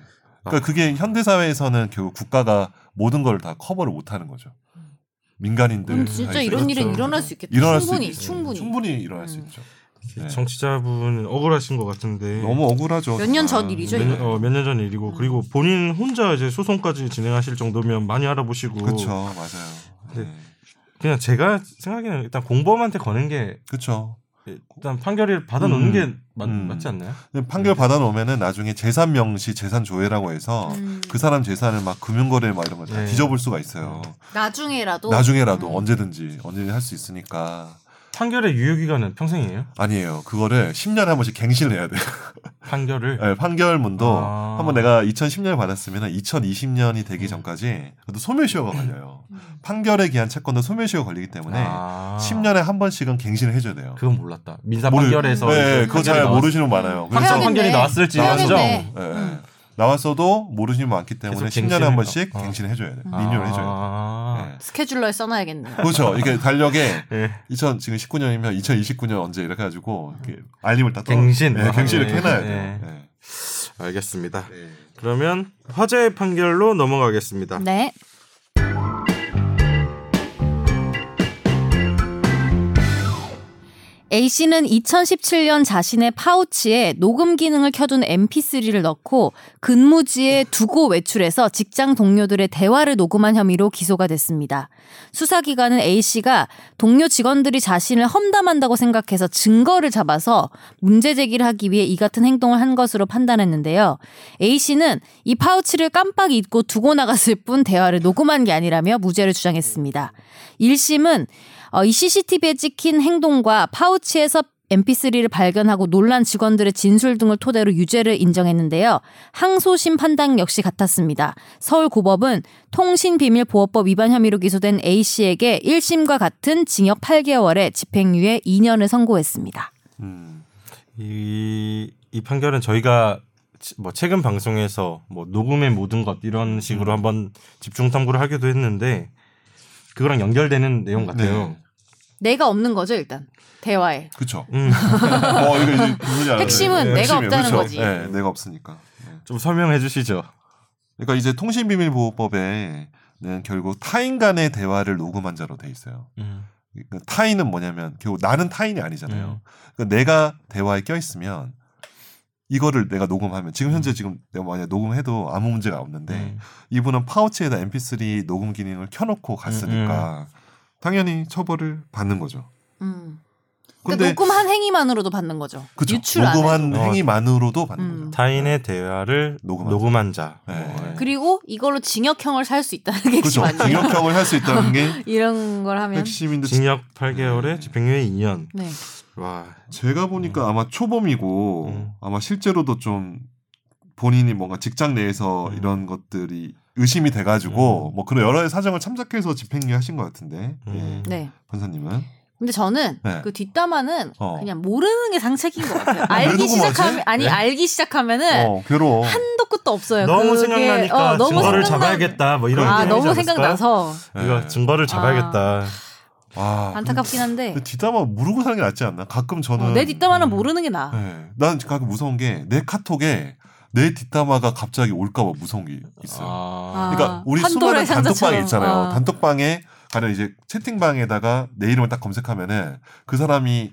C: 그러니까 그게 현대 사회에서는 결국 국가가 모든 걸 다 커버를 못 하는 거죠. 민간인들
B: 음, 진짜 이런 일은
A: 그렇죠.
B: 일어날 수 있겠다.
C: 일어날
B: 충분히
C: 수 있,
B: 충분히.
C: 충분히 일어날 수
B: 음.
C: 있죠. 네.
A: 청취자분 억울하신 것 같은데
C: 너무 억울하죠.
B: 몇년
C: 정말.
B: 전 일이죠,
C: 네.
B: 이거?
A: 몇, 어, 몇년 전 일이고 그리고 본인 혼자 이제 소송까지 진행하실 정도면 많이 알아보시고
C: 그렇죠, 맞아요.
A: 네.
C: 네.
A: 그냥 제가 생각에는 일단 공범한테 거는 게
C: 그렇죠.
A: 일단 판결을 받아놓는
C: 음.
A: 게 맞,
C: 음.
A: 맞지 않나요?
C: 판결 받아놓으면은 나중에 재산 명시, 재산 조회라고 해서
B: 음.
C: 그 사람 재산을 막 금융거래 막 이런 거다
A: 네.
C: 뒤져볼 수가 있어요.
B: 나중에라도
C: 나중에라도
B: 음.
C: 언제든지 언제든 지 할 수 있으니까
A: 판결의 유효 기간은 평생이에요?
C: 아니에요. 그거를 10년에 한 번씩 갱신을 해야 돼요.
A: 판결을
C: 네, 판결문도
A: 아.
C: 한번 내가 2010년에 받았으면 2020년이 되기 전까지 그래도 소멸시효가 걸려요.
B: 음.
C: 판결에 기한 채권도 소멸시효가 걸리기 때문에
A: 아.
C: 10년에 한 번씩은 갱신을 해줘야 돼요.
A: 그건 몰랐다. 민사
C: 모르-
A: 판결에서
C: 네, 그거 잘
A: 판결이 나왔-
C: 모르시는 분 많아요. 그래서.
A: 판결이 나왔을지
C: 나왔죠.
B: 해야겠네.
C: 예, 예.
B: 음.
C: 나왔어도 모르시는 분 많기 때문에
A: 계속
C: 10년에 한
A: 갱신을-
C: 번씩
A: 어.
C: 갱신을 해줘야 돼요.
B: 아.
C: 리뉴얼 해줘야 돼요.
A: 아.
C: 네.
B: 스케줄러에 써놔야겠네.
C: 그렇죠. 이게 달력에
A: 예.
C: 2000 지금 19년이면 2029년 언제 이렇게 해가지고 이렇게 알림을 딱 떠-
A: 갱신.
C: 네, 갱신 이렇게
A: 네.
C: 해놔야
A: 네.
C: 돼요. 네.
A: 알겠습니다.
C: 네.
A: 그러면 화재 판결로 넘어가겠습니다.
B: 네. A 씨는 2017년 자신의 파우치에 녹음 기능을 켜둔 MP3를 넣고 근무지에 두고 외출해서 직장 동료들의 대화를 녹음한 혐의로 기소가 됐습니다. 수사기관은 A 씨가 동료 직원들이 자신을 험담한다고 생각해서 증거를 잡아서 문제 제기를 하기 위해 이 같은 행동을 한 것으로 판단했는데요. A 씨는 이 파우치를 깜빡 잊고 두고 나갔을 뿐 대화를 녹음한 게 아니라며 무죄를 주장했습니다. 1심은 어, 이 CCTV에 찍힌 행동과 파우치에서 MP3를 발견하고 놀란 직원들의 진술 등을 토대로 유죄를 인정했는데요. 항소심 판단 역시 같았습니다. 서울고법은 통신비밀보호법 위반 혐의로 기소된 A씨에게 1심과 같은 징역 8개월에 집행유예 2년을 선고했습니다.
C: 음.
A: 이, 이 판결은 저희가 치- 뭐 최근 방송에서 뭐 녹음의 모든 것 이런 식으로
C: 음.
A: 한번 집중 탐구를 하기도 했는데 그거랑 연결되는 내용 같아요.
C: 네.
B: 내가 없는 거죠, 일단. 대화에.
C: 그쵸.
A: 음,
C: 어, 이거 이제.
B: 핵심은
C: 네,
B: 내가
C: 핵심이에요.
B: 없다는
C: 그쵸?
B: 거지.
C: 네, 내가 없으니까. 네.
A: 좀 설명해 주시죠.
C: 그러니까 이제 통신비밀보호법에는 결국 타인 간의 대화를 녹음한 자로 돼 있어요.
A: 음,
C: 그러니까 타인은 뭐냐면 결국 나는 타인이 아니잖아요.
A: 음.
C: 그러니까 내가 대화에 껴 있으면 이거를 내가 녹음하면 지금 현재 지금 내가 만약 녹음해도 아무 문제가 없는데
A: 음.
C: 이분은 파우치에다 MP3 녹음 기능을 켜놓고 갔으니까 당연히 처벌을 받는 거죠.
B: 음. 그러니까
C: 근데
B: 녹음한 행위만으로도 받는 거죠.
C: 그쵸.
B: 유출.
C: 녹음한. 행위만으로도 받는
B: 음.
C: 거죠.
A: 타인의 대화를
C: 녹음한
A: 녹음한, 자.
C: 네.
A: 뭐, 예.
B: 그리고 이걸로 징역형을 살 수 있다는 게
C: 그렇죠.
B: 핵심 아니에요?
C: 징역형을 할 수 있다는 게
B: 이런 걸 하면
C: 핵심인데
A: 징역 8개월에
C: 네.
A: 집행유예 2년.
B: 네.
A: 와,
C: 제가 보니까 아마 초범이고
A: 음.
C: 아마 실제로도 좀 본인이 뭔가 직장 내에서
A: 음.
C: 이런 것들이 의심이 돼가지고 뭐 그런 여러 사정을 참작해서 집행유예 하신 것 같은데
A: 음.
C: 예.
B: 네.
C: 판사님은
B: 근데 저는
C: 네.
B: 그 뒷담화는
C: 어.
B: 그냥 모르는 게 상책인 것 같아요. 알기? 시작하면 아니
A: 네?
B: 알기 시작하면은
C: 어 괴로워
B: 한도 끝도 없어요.
A: 너무
B: 그게,
A: 생각나니까
B: 어, 너무
A: 증거를
B: 생각나-
A: 잡아야겠다. 뭐 이런 아게
B: 너무? 생각나서
A: 이거
C: 네.
A: 증거를 잡아야겠다.
C: 아,
B: 안타깝긴 한데
C: 뒷담화 모르고 사는 게 낫지 않나? 가끔 저는
B: 어, 내 뒷담화는
A: 음.
B: 모르는 게 나아.
C: 네. 난 가끔 무서운 게 내 카톡에 내 뒷담화가 갑자기 올까봐 무서운 게 있어요.
A: 아.
C: 그러니까 우리
B: 판도라의
C: 수많은 단톡방이
B: 상자처럼.
C: 있잖아요.
B: 어.
C: 단톡방에 가령 이제 채팅방에다가 내 이름을 딱 검색하면은 그 사람이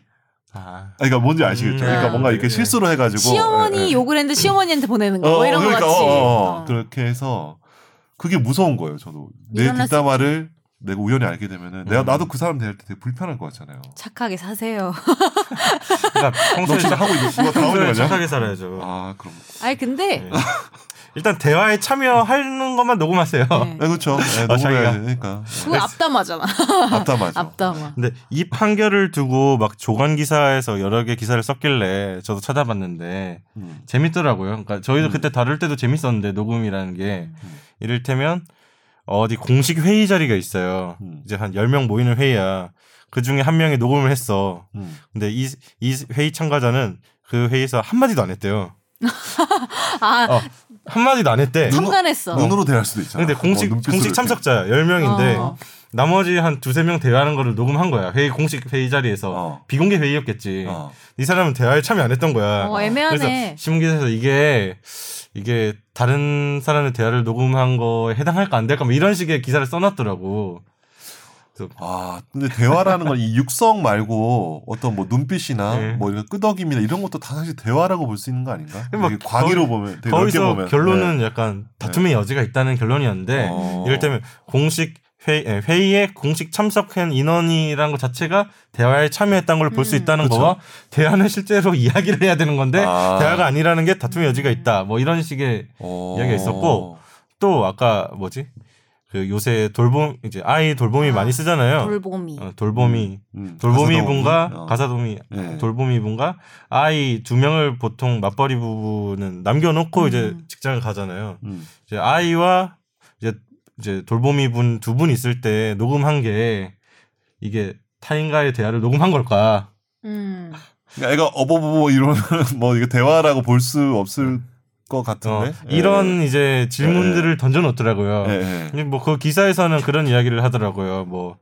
A: 아.
C: 아, 그러니까 뭔지 아시겠죠?
A: 음,
C: 그러니까
B: 아,
C: 뭔가 이렇게
A: 네.
C: 실수로 해가지고
B: 시어머니
C: 예, 예.
B: 욕을 했는데 시어머니한테 보내는 거뭐 이런
C: 그러니까,
B: 거 같이.
C: 어, 어, 어.
B: 어.
C: 그렇게 해서 그게 무서운 거예요. 저도 내 뒷담화를 내가 우연히 알게 되면은 내가
A: 음.
C: 나도 그 사람 대할 때 되게 불편할 것 같잖아요.
B: 착하게 사세요.
A: 그러니까
C: 너
A: 평소에
C: 진짜 하고 있는 거
A: 평소에? 착하게 살아야죠.
C: 아 그럼.
B: 아니 근데
A: 네. 일단 대화에 참여하는 것만 녹음하세요.
B: 네.
C: 네, 그렇죠. 네,
A: 아,
C: 녹음해야. 되니까.
B: 그거 앞담화잖아.
C: 앞담하죠.
B: 앞담화.
A: 근데 이 판결을 두고 막 조간 기사에서 여러 개 기사를 썼길래 저도 찾아봤는데
C: 음.
A: 재밌더라고요. 그러니까 저희도
C: 음.
A: 그때 다룰 때도 재밌었는데 녹음이라는 게
C: 음.
A: 이를테면 어디 공식 회의 자리가 있어요.
C: 음.
A: 이제 한 10명 모이는 회의야. 그 중에 한 명이 녹음을 했어.
C: 음.
A: 근데 이, 이 회의 참가자는 그 회의에서 한마디도 안 했대요.
B: 아
A: 어, 한마디도 안 했대.
C: 눈-
B: 참관했어.
C: 눈으로 대할 수도 있잖아.
A: 근데 공식,
C: 어, 눈빛으로
A: 공식. 참석자야. 10명인데
B: 어.
A: 나머지 한 두세 명 대화하는 거를 녹음한 거야. 회의 공식 회의 자리에서.
C: 어.
A: 비공개 회의였겠지.
C: 어.
A: 이 사람은 대화에 참여 안 했던 거야.
B: 어, 애매하네.
A: 그래서 신문기사에서 이게 이게 다른 사람의 대화를 녹음한 거에 해당할까 안 될까 뭐 이런 식의 기사를 써놨더라고.
C: 아, 근데 대화라는 건 이 육성 말고 어떤 뭐 눈빛이나
A: 네.
C: 뭐 이런 끄덕임이나 이런 것도 다 사실 대화라고 볼 수 있는 거 아닌가?
A: 뭐
C: 되게 광의로
A: 거기-
C: 보면, 되게 넓게
A: 거기서
C: 보면.
A: 결론은
C: 네.
A: 약간 다툼의 여지가 있다는 결론이었는데
C: 어.
A: 이를테면 공식 회의, 예, 회의 에 공식 참석한 인원이라는 것 자체가 대화에 참여했다는 걸 볼수
B: 음.
A: 있다는
C: 그쵸.
A: 거와 대화는 실제로 이야기를 해야 되는 건데
C: 아.
A: 대화가 아니라는 게 다툼의 여지가 있다. 뭐 이런 식의
C: 어.
A: 이야기가 있었고, 또 아까 뭐지? 그 요새 돌봄 이제 아이 돌봄이
B: 아,
A: 많이 쓰잖아요.
B: 돌봄이.
A: 어, 돌봄이
C: 음,
A: 돌봄이
C: 가사도우미?
A: 분과
C: 어.
A: 가사도우미
C: 네.
A: 돌봄이 분과 아이 두 명을 보통 맞벌이 부부는 남겨 놓고
B: 음.
A: 이제 직장을 가잖아요.
C: 음.
A: 이제 아이와 이제 돌봄이 분두 분 있을 때 녹음한 게 이게 타인과의 대화를 녹음한 걸까?
B: 음.
C: 그러니까 애가 어버버버 이러면 뭐 이게 대화라고 볼 수 없을 것
A: 어,
C: 같은데.
A: 이런 이제 질문들을 던져 놓더라고요.
C: 예, 예.
A: 뭐그 기사에서는 그런 이야기를 하더라고요. 뭐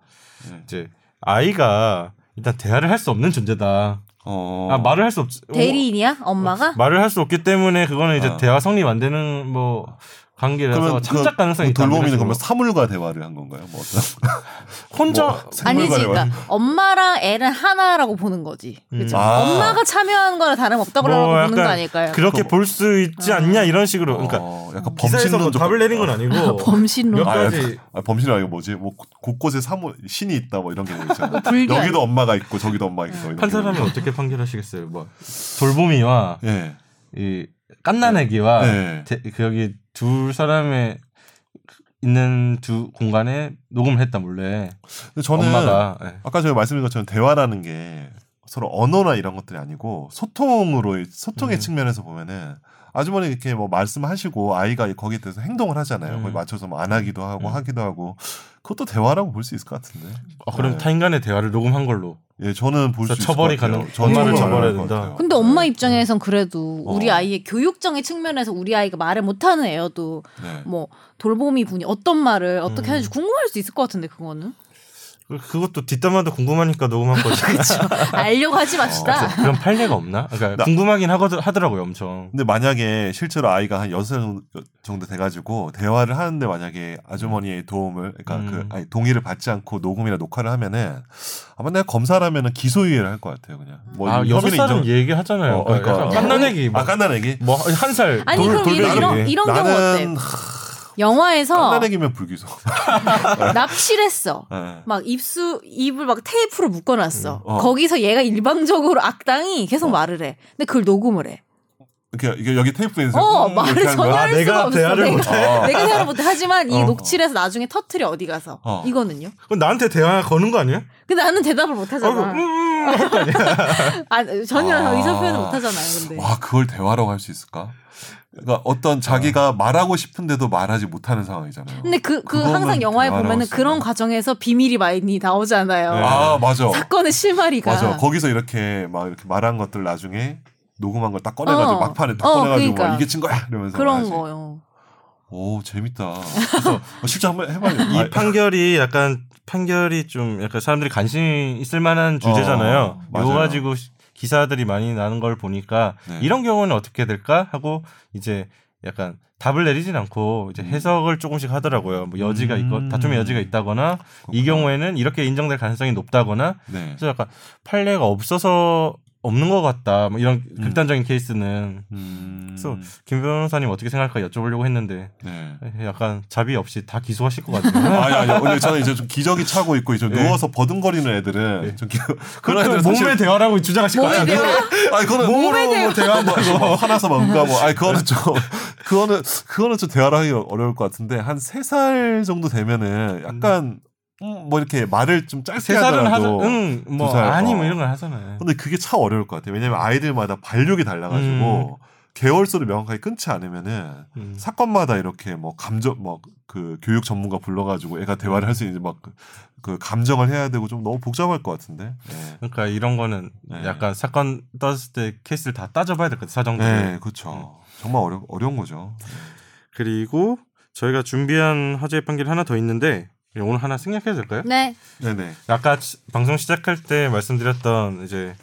C: 예.
A: 이제 아이가 일단 대화를 할 수 없는 존재다.
C: 어.
A: 아, 말을 할 수 없.
B: 대리인이야? 엄마가?
A: 말을 할 수 없기 때문에 그거는 이제
C: 어.
A: 대화 성립 안 되는 뭐 관계라서 참작 가능성이
C: 그. 돌봄이는 그러면. 사물과 대화를 한 건가요? 뭐 어떤
A: 혼자
C: 뭐
B: 아니지. 그러니까 엄마랑 애는 하나라고 보는 거지. 그렇죠.
A: 음.
C: 아.
B: 엄마가 참여한 거랑 다름없다고
A: 뭐
B: 보는 거 아닐까요?
A: 그렇게 볼 수 있지 않냐 이런 식으로 그러니까
C: 어, 약간
A: 기사에서 뭐
C: 범신론적
A: 답을 내린 건 아니고
B: 범신론.
A: 몇
C: 아,
A: 가지
C: 아, 범신이 아니고 뭐지? 뭐 곳- 곳곳에 사물 신이 있다 뭐 이런 게 있잖아.
B: 불교
C: 여기도 엄마가 있고 저기도 엄마가 있고 이런 한게
A: 사람은 어떻게 판결하시겠어요? 뭐 돌봄이와
C: 예.
A: 이 깐난애기와
C: 네.
A: 대- 그 여기 둘 사람의 있는 두 공간에 녹음을 했다 몰래
C: 근데 저는
A: 엄마가 예.
C: 아까 제가 말씀드린 것처럼 대화라는 게 서로 언어나 이런 것들이 아니고 소통으로 소통의
A: 음.
C: 측면에서 보면은 아주머니 이렇게 뭐 말씀하시고 아이가 거기에 대해서 행동을 하잖아요.
A: 음.
C: 거기 맞춰서 뭐 안 하기도 하고
A: 음.
C: 하기도 하고 그것도 대화라고 볼 수 있을 것 같은데.
A: 어, 그럼
C: 네.
A: 타인간의 대화를 녹음한 걸로
C: 예, 저는 볼 수 있을
A: 처벌이
C: 것 같아요.
A: 가능-
C: 저는
A: 엄마를 처벌해야 된다.
B: 근데 엄마 입장에선 그래도 우리
C: 어.
B: 아이의 교육적인 측면에서 우리 아이가 말을 못하는 애여도
C: 네.
B: 뭐 돌보미 분이 어떤 말을 어떻게
A: 음.
B: 하는지 궁금할 수 있을 것 같은데 그거는
A: 그- 그것도 뒷담화도 궁금하니까 녹음한 거지.
B: 알려고 하지 맙시다.
A: 그런 판례가 없나? 그러니까
C: 나-
A: 궁금하긴 하거든 하더라고요, 엄청.
C: 근데 만약에 실제로 아이가 한 여섯 살 정도 돼가지고 대화를 하는데 만약에 아주머니의 도움을 그러니까
A: 음.
C: 그 아니, 동의를 받지 않고 녹음이나 녹화를 하면은 아마 내가 검사라면은 기소유예를 할 것 같아요 그냥. 뭐
A: 아 여섯 살은
C: 인정-
A: 얘기하잖아요.
C: 어, 그러니까.
A: 깐난애기
C: 아 깐난애기.
A: 뭐 한 살.
B: 아니
A: 돌,
B: 그럼
A: 돌배기.
B: 이런 이런 경우 어때? 영화에서
C: 깐난애기면 불기소.
B: 납치를 했어.
C: 예.
B: 막 입수 입을 막 테이프로 묶어놨어.
C: 음, 어.
B: 거기서 얘가 일방적으로 악당이 계속 말을 해. 근데 그걸 녹음을 해.
C: 이렇게 이게 여기 테이프에서
B: 어
C: 음,
B: 말을 전혀? 할
A: 아, 내가
B: 수가 없어.
A: 대화를
B: 내가,
A: 못해?
C: 어.
B: 내가 대화를 못해. 하지만 이
A: 어.
B: 녹취해서 나중에 터트려 어디 가서.
C: 어.
B: 이거는요.
A: 그럼 나한테 대화 거는 거 아니야?
B: 근데 나는 대답을
A: 어,
B: 못하잖아.
A: 음, 음. 아,
B: 전혀
C: 아.
B: 의사 표현을 못 하잖아요. 근데.
C: 와 그걸 대화라고 할 수 있을까? 그러니까 어떤 자기가 말하고 싶은데도 말하지 못하는 상황이잖아요.
B: 근데 그, 그 항상 영화에 보면은? 그런 과정에서 비밀이 많이 나오잖아요.
A: 네.
C: 아 맞아.
B: 사건의 실마리가.
C: 맞아. 거기서 이렇게 막 이렇게 말한 것들 나중에 녹음한 걸 딱 꺼내가지고
B: 어.
C: 막판에 딱
B: 어,
C: 꺼내가지고
B: 그러니까.
C: 뭐 이게 친 거야 이러면서
B: 그런
C: 말하지.
B: 거요.
C: 오 재밌다. 그래서 어, 실제 한번 해봐요.
A: 이 판결이 약간 판결이 좀 약간 사람들이 관심 있을 만한 주제잖아요.
C: 어,
A: 이거
C: 맞아요.
A: 가지고 시- 기사들이 많이 나는 걸 보니까
C: 네.
A: 이런 경우는 어떻게 될까 하고 이제 약간 답을 내리진 않고 이제 해석을 조금씩 하더라고요. 뭐 여지가 있고
C: 음.
A: 다툼의 여지가 있다거나 이
C: 그렇구나.
A: 경우에는 이렇게 인정될 가능성이 높다거나
C: 네.
A: 그래서 약간 판례가 없어서 없는 것 같다. 뭐 이런
C: 음.
A: 극단적인 케이스는
C: 음.
A: 그래서 김 변호사님 어떻게 생각할까 여쭤보려고 했는데
C: 네.
A: 약간 자비 없이 다 기소하실 것 같아요.
C: 아니 아니 저는 이제 좀 기저귀 차고 있고 이제
A: 네.
C: 누워서 버둥거리는 애들은
A: 네.
C: 좀 기...
A: 그런 몸의
C: 사실-
A: 대화라고 주장하실 것 같아요.
C: 아니 그거는
B: 몸에 대해
A: 뭐 대화한다고.
C: 뭐 화나서 막 응가 뭐 아니 그거는 좀 그거는 그거는 좀 대화를 하기 어려울 것 같은데 한 세 살 정도 되면은 약간 음, 뭐 이렇게 말을 좀 짧게 하더라도
A: 응, 뭐 아니
C: 어.
A: 뭐 이런 걸 하잖아요.
C: 근데 그게 참 어려울 것 같아요. 왜냐면 아이들마다 발육이 달라가지고 개월수를 명확하게 끊지 않으면은
A: 음.
C: 사건마다 이렇게 뭐 감정 뭐 그 교육 전문가 불러가지고 애가 대화를 할 수 있는 막 그 감정을 해야 되고 좀 너무 복잡할 것 같은데. 네.
A: 그러니까 이런 거는
C: 네.
A: 약간 사건 떴을 때 케이스를 다 따져봐야 될 것 같아요. 사정들.
C: 네, 그렇죠. 정말 어려 어려운 거죠.
A: 그리고 저희가 준비한 화제의 판결이 하나 더 있는데 오늘 하나 생략해도 될까요?
B: 네.
C: 네네.
A: 아까 치- 방송 시작할 때 말씀드렸던 이제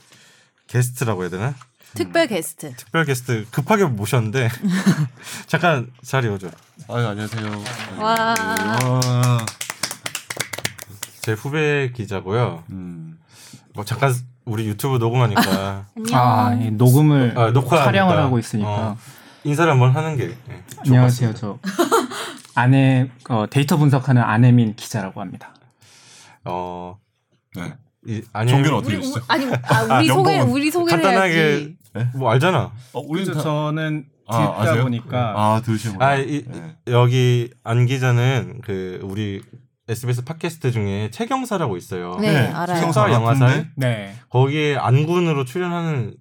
A: 게스트라고 해야 되나?
B: 특별 게스트.
A: 특별 게스트 급하게 모셨는데 잠깐 자리 오죠.
C: 아유 안녕하세요.
B: 와.
C: 와.
A: 제 후배 기자고요.
C: 음.
A: 뭐 잠깐 우리 유튜브 녹음하니까
B: 안녕.
D: 아, 예, 녹음을
A: 아, 녹화하니까.
D: 촬영을 하고 있으니까.
A: 어, 인사를 한번 하는 게 네,
D: 안녕하세요. 저 아내 어, 데이터 분석하는 안혜민 기자라고 합니다.
A: 어,
C: 네.
A: 이, 아니
C: 종교는
B: 우리
C: 어떻게
B: 우,
C: 되시죠?
B: 아니 아, 우리 소개
C: 연봉은
B: 우리 소개를
A: 간단하게
B: 해야지.
A: 뭐 알잖아.
C: 어, 우리
D: 저는
C: 아,
D: 듣다
C: 아세요?
D: 보니까
C: 아 들으시는
A: 아, 이,
C: 네.
A: 여기 안 기자는 그 우리 SBS 팟캐스트 중에 최경사라고 있어요.
B: 네, 알아요.
C: 최경사
A: 영화사에
C: 같은데?
D: 네.
A: 거기에 안군으로 출연하는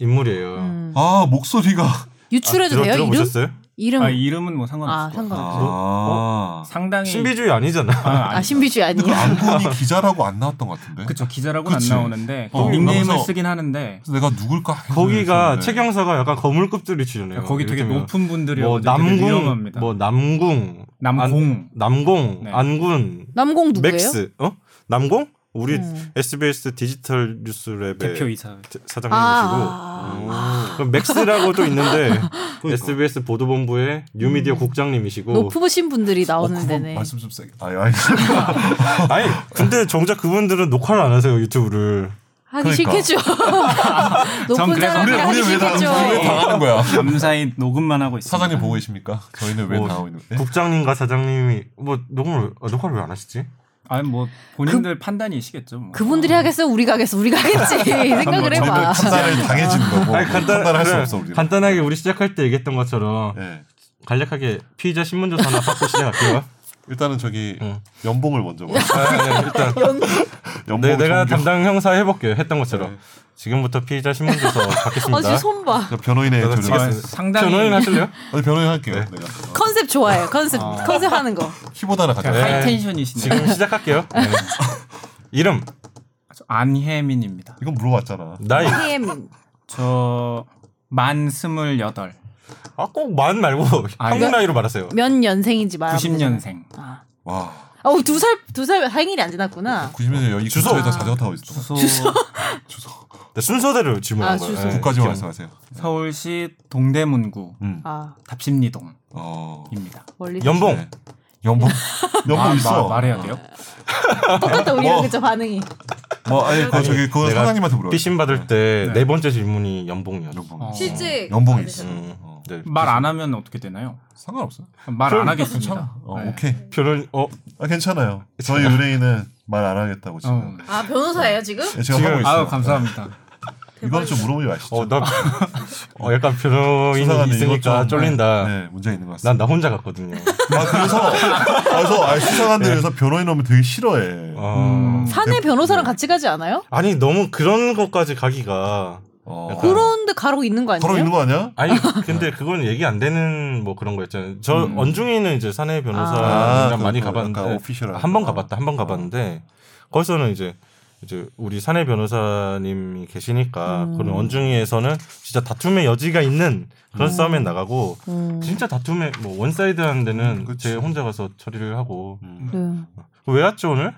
A: 인물이에요.
B: 음.
C: 아 목소리가
B: 유출해도
A: 들어-
B: 돼요?
A: 들어보셨어요?
B: 이름
D: 아, 이름은 뭐
B: 아,
D: 상관없을 것 같아요.
B: 상관없어요.
C: 아.
D: 상당히
A: 신비주의 아니잖아.
D: 아,
B: 아, 신비주의
C: 그
B: 아니야.
C: 안군이 기자라고 안 나왔던 것 같은데.
D: 그쵸 기자라고는
C: 그치.
D: 안 나오는데
C: 어,
D: 닉네임을 쓰긴 하는데
C: 그래서 내가 누굴까?
A: 거기가. 최경사가 약간 거물급들이 출연해요.
D: 거기 되게 높은 분들이
A: 뭐 남궁. 뭐 남궁,
D: 남공.
A: 안, 남공,
D: 네.
A: 안군,
B: 남공 누구예요?
A: 맥스, 어? 남공? 우리
B: 음.
A: SBS 디지털 뉴스랩의
D: 대표이사.
A: 사장님이시고
B: 아.
A: 그 맥스라고도 있는데 SBS 보도본부의 뉴미디어 국장님이시고
B: 높으신 분들이 나오는
C: 어,
B: 데네.
C: 말씀 좀 세게. 아니 아니.
A: 아니 근데 정작 그분들은 녹화를 안 하세요 유튜브를
B: 하기
C: 그러니까.
B: 싫겠죠.
D: 전
B: 높은 사람이
C: 우리
B: 하기
C: 우리 왜
B: 싫겠죠.
C: 당하는 거야?
D: 감사히 녹음만 하고 있습니다.
C: 사장님 보고 계십니까? 저희는 왜
A: 뭐,
C: 당하고 있는 거예요?
A: 국장님과 사장님이 뭐 녹음을 아, 녹화를 왜 안 하시지?
D: 아니 뭐 본인들 판단이시겠죠. 뭐.
B: 그분들이 하겠어, 우리가 하겠어, 우리가 하겠지 생각을 해봐.
C: 판단을 당해지는 거고
A: 아니 간단
C: 판단할 수
A: 그래,
C: 없어 우리.
A: 간단하게 우리 시작할 때 얘기했던 것처럼
C: 네.
A: 간략하게 피의자 신문조사 하나 받고 시작할게요.
C: 일단은 저기
A: 응.
C: 연봉을 먼저 봐.
A: 아, 네, 일단
C: 연봉
A: 네, 내가. 담당 형사 해볼게요. 했던 것처럼
C: 네.
A: 지금부터 피의자 신문조사 받겠습니다.
B: 어, 지금 손 봐.
C: 저 변호인의
D: 아, 상당히
A: 변호인 하실래요?
C: 아니 변호인 할게요.
A: 네.
C: 내가 어,
B: 컨셉 좋아해요. 컨셉,
D: 아.
B: 컨셉 하는 거.
C: 키보드 하나 가져.
A: 네.
D: high tension이시네요.
A: 지금 시작할게요. 네. 이름,
D: 안혜민입니다.
C: 이건 물어봤잖아.
A: 나이.
B: 혜민.
D: 저만 스물여덟,
A: 아 꼭 만 말고
D: 아,
A: 한국 나이로 말하세요.
B: 몇 년생인지 말하면
D: 90년생.
B: 아,
C: 와.
B: 어, 두 살, 두살 생일이 안 지났구나.
C: 90년대 여기
A: 주소.
C: 주소 에다 자전거 타고 있어.
D: 주소,
C: 주소.
A: 네, 순서대로 질문한
B: 아,
A: 거예요.
B: 주소.
A: 네,
C: 국까지만
A: 기억-
C: 말씀하세요.
D: 서울시 동대문구
C: 음.
B: 아,
D: 답심리동입니다.
C: 어.
A: 연봉
C: 네. 연봉. 연봉
D: 마-
C: 있어.
D: 마- 말해야 돼요?
B: 똑같다, 우리랑
C: 뭐.
B: 그죠, 반응이.
C: 뭐 아니 그 저기 그거 사장님한테 물어.
A: 피신 받을 때네
D: 네.
A: 번째 질문이 연봉이었어.
C: 연봉.
D: 어.
B: 실제.
C: 연봉이 있어.
A: 음,
C: 어.
A: 네.
D: 말안 하면 어떻게 되나요?
C: 상관없어.
D: 말안 하겠습니다.
C: 괜찮아. 어,
D: 네.
C: 오케이.
A: 변호인
C: 어아 괜찮아요. 저희 의뢰인은 말 안 하겠다고 지금.
D: 어.
B: 아, 변호사예요, 지금?
C: 네, 제가
A: 지금-
C: 하고 있어요.
D: 아유 감사합니다.
C: 네. 이거는 좀 물어보지 마시죠.
A: 어, 나, 어, 약간
C: 이거
A: 있으니까
C: 좀,
A: 쫄린다.
C: 네, 문제 있는 것 같습니다.
A: 난 나 혼자 갔거든요.
C: 아 그래서 그래서 아, 수사관들에서 변호인 오면 되게 싫어해.
A: 어.
D: 음.
B: 사내 변호사랑 같이 가지 않아요?
A: 아니, 너무 그런 것까지 가기가.
C: 어.
B: 그런데 가라고 있는 거 아니에요?
C: 바로 있는 거 아니야?
A: 아니, 근데 그건 얘기 안 되는 뭐 그런 거 있잖아요. 저
D: 음.
A: 언중위에는 이제 사내 변호사랑
C: 아,
A: 많이
C: 그, 그 약간
A: 가봤는데.
C: official한
A: 한번
C: 거.
A: 가봤다, 한 번 가봤는데. 거기서는 이제 이제 우리 사내 변호사님이 계시니까
B: 음.
A: 그런 언중위에서는 진짜 다툼의 여지가 있는 그런
B: 음.
A: 싸움에 나가고
B: 음.
A: 진짜 다툼에 뭐 one side한 데는
C: 음, 그치.
A: 제 혼자 가서 처리를 하고
C: 음.
B: 네.
A: 왜 왔죠 오늘?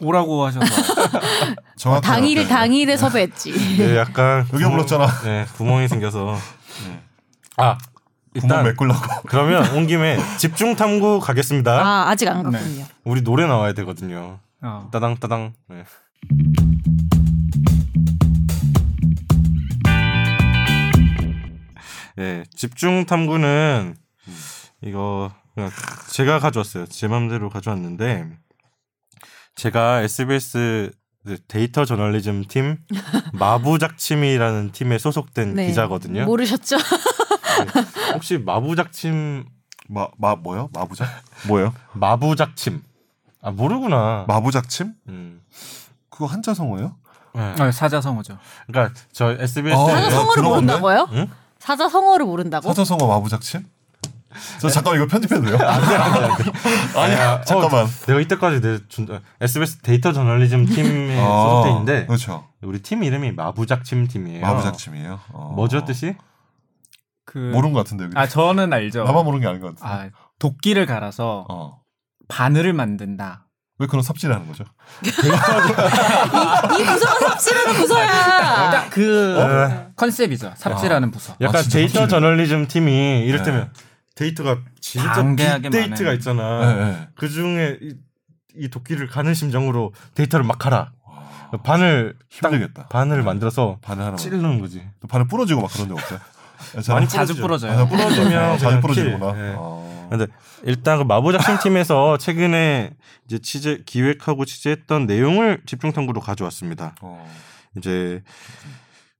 D: 오라고 하셔서
C: 정확하게
B: 당일에
C: 네.
B: 당일에 섭외했지.
A: 네, 약간
C: 여기
A: 구멍-
C: 불렀잖아.
A: 네, 구멍이 생겨서
C: 네.
A: 아
C: 구멍
A: 일단
C: 메꾸려고.
A: 그러면 온 김에 집중 탐구 가겠습니다.
B: 아 아직 안 갔군요.
A: 우리 노래 나와야 되거든요.
D: 어.
A: 따당 따당. 네. 예, 집중 탐구는 이거 그냥 제가 가져왔어요. 제 맘대로 가져왔는데 제가 SBS 데이터 저널리즘 팀 마부작침이라는 팀에 소속된
B: 네.
A: 기자거든요.
B: 모르셨죠?
A: 혹시 마부작침
C: 마 마 뭐요? 마부작? 뭐예요?
A: 마부작침 아 모르구나.
C: 마부작침?
A: 음.
C: 그거 한자 성어예요?
A: 네.
D: 아, 사자성어죠.
A: 그러니까 저 SBS
C: 어,
B: 사자
C: 야,
B: 성어를
C: 들어봤네?
B: 모른다고요?
A: 응?
B: 사자 성어를 모른다고?
C: 사자 성어 마부작침? 저 잠깐 이거 편집해도 돼요?
A: 아니야.
C: 잠깐만.
A: 어, 내가 이때까지 내 준, SBS 데이터 저널리즘 팀에
C: 아,
A: 소속돼 있는데
C: 그렇죠.
A: 우리 팀 이름이 마부작침 팀이에요.
C: 마부작침이에요. 어.
A: 뭐죠 뜻이?
D: 그
C: 모르는 것 같은데 여기.
D: 아 저는 알죠.
C: 나만 모르는 게 아닌 것 같은데.
D: 아 도끼를 갈아서
C: 어.
D: 바늘을 만든다.
C: 왜 그런 삽질하는 거죠?
B: 이 부서가 삽질하는 부서야.
D: 딱그
A: 어?
D: concept이죠. 삽질하는 부서.
A: 약간
C: 아, 진짜
A: 데이터
C: 삽질이네.
A: 저널리즘 팀이 이를테면
C: 네.
A: 데이터가 진짜 빅데이터가. 있잖아.
C: 네, 네.
A: 그 중에 이, 이 도끼를 가는 심정으로 데이터를 막.
C: 와,
A: 바늘 딱
C: 힘들겠다.
A: 바늘을 만들어서
C: 바늘 하나.
A: 찌르는 거지.
C: 또 바늘 부러지고 막 그런 적 없어요?
A: 많이
D: 자주
A: 부러지죠.
C: 아,
D: 부러져요.
A: 부러지면
C: 자주
A: 그냥
C: 부러지구나.
A: kill. 네.
C: 어.
A: 근데 일단 그 마부작침 팀에서 최근에 이제 취재 기획하고 취재했던 내용을 집중 탐구로 가져왔습니다.
C: 어.
A: 이제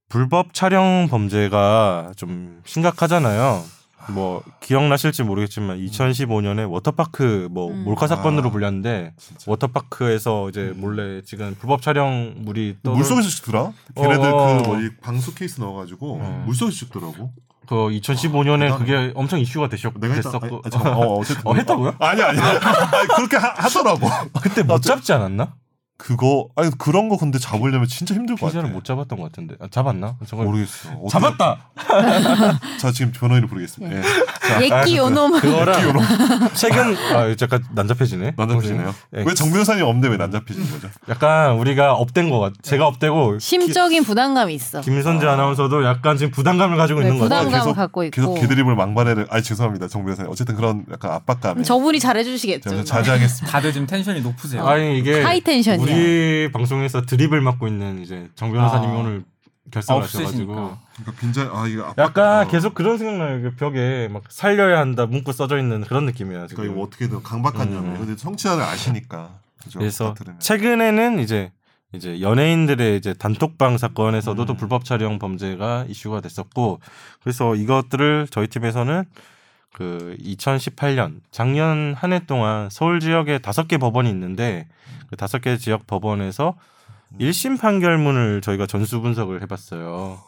A: 불법 촬영 범죄가 좀 심각하잖아요. 뭐 기억나실지 모르겠지만 2015년에 워터파크 뭐
B: 음.
A: 몰카 사건으로
C: 아,
A: 불렸는데
C: 진짜.
A: 워터파크에서 이제 몰래 지금 불법 촬영 물이 떠
C: 물속에서 찍더라. 걔네들
A: 어.
C: 그 뭐지 방수 케이스 넣어가지고
A: 어.
C: 물속에서 찍더라고.
A: 그 2015년에
C: 아,
A: 그게 엄청 이슈가 되셨,
C: 내가 했다.
A: 됐었고
C: 아, 잠깐. 어, 어쨌든.
A: 어, 했다고요?
C: 아니 아니. 아니 그렇게 하, 하더라고.
A: 그때 못 잡지 않았나?
C: 그거 아니 그런 거 근데 잡으려면 진짜 힘들 것 같아.
A: 피자를 못 잡았던 것 같은데 아, 잡았나? 저걸
C: 모르겠어. 어떻게-
A: 잡았다.
C: 자 지금 변호인을 부르겠습니다. 예.
B: 예끼 요놈.
A: 그거랑 최근 아 잠깐 난잡해지네.
C: 난잡히시네요.
A: 예.
C: 왜 정 변호사님 없는데 왜 난잡히신 거죠?
A: 약간 우리가 up된 거 같. 제가 up되고
B: 심적인 부담감이 있어.
A: 기- 김선재 아나운서도 약간 지금 부담감을 가지고
B: 네,
A: 있는 거죠.
B: 부담감을
C: 계속-
B: 갖고 있고.
C: 계속 개드립을 망발해를. 아 죄송합니다, 정 변호사님. 어쨌든 그런 약간 압박감에
B: 저분이 잘해주시겠죠.
C: 제가 자제하겠습니다.
D: 다들 지금 텐션이 높으세요.
A: 아니 이게
B: 하이 텐션이야.
A: 우리 방송에서 드립을 맡고 있는 이제 정 변호사님이
D: 아.
A: 오늘 결성하셔가지고.
C: 그러니까 빈자 아 이거.
A: 약간
C: 어.
A: 계속 그런 생각나요. 그 벽에 막 살려야 한다 문구 써져 있는 그런 느낌이야. 지금.
C: 그러니까 이거 어떻게든 강박한
A: 음.
C: 점이에요. 근데 청취자들 아시니까. 그죠?
A: 그래서. 최근에는 이제 이제 연예인들의 이제 단톡방 사건에서도 또
C: 음.
A: 불법 촬영 범죄가 이슈가 됐었고 그래서 이것들을 저희 팀에서는 그 2018년 작년 한 해 동안 서울 지역에 다섯 개 법원이 있는데 그 다섯 개 지역 법원에서
C: 음.
A: 1심 판결문을 저희가 전수 분석을 해봤어요.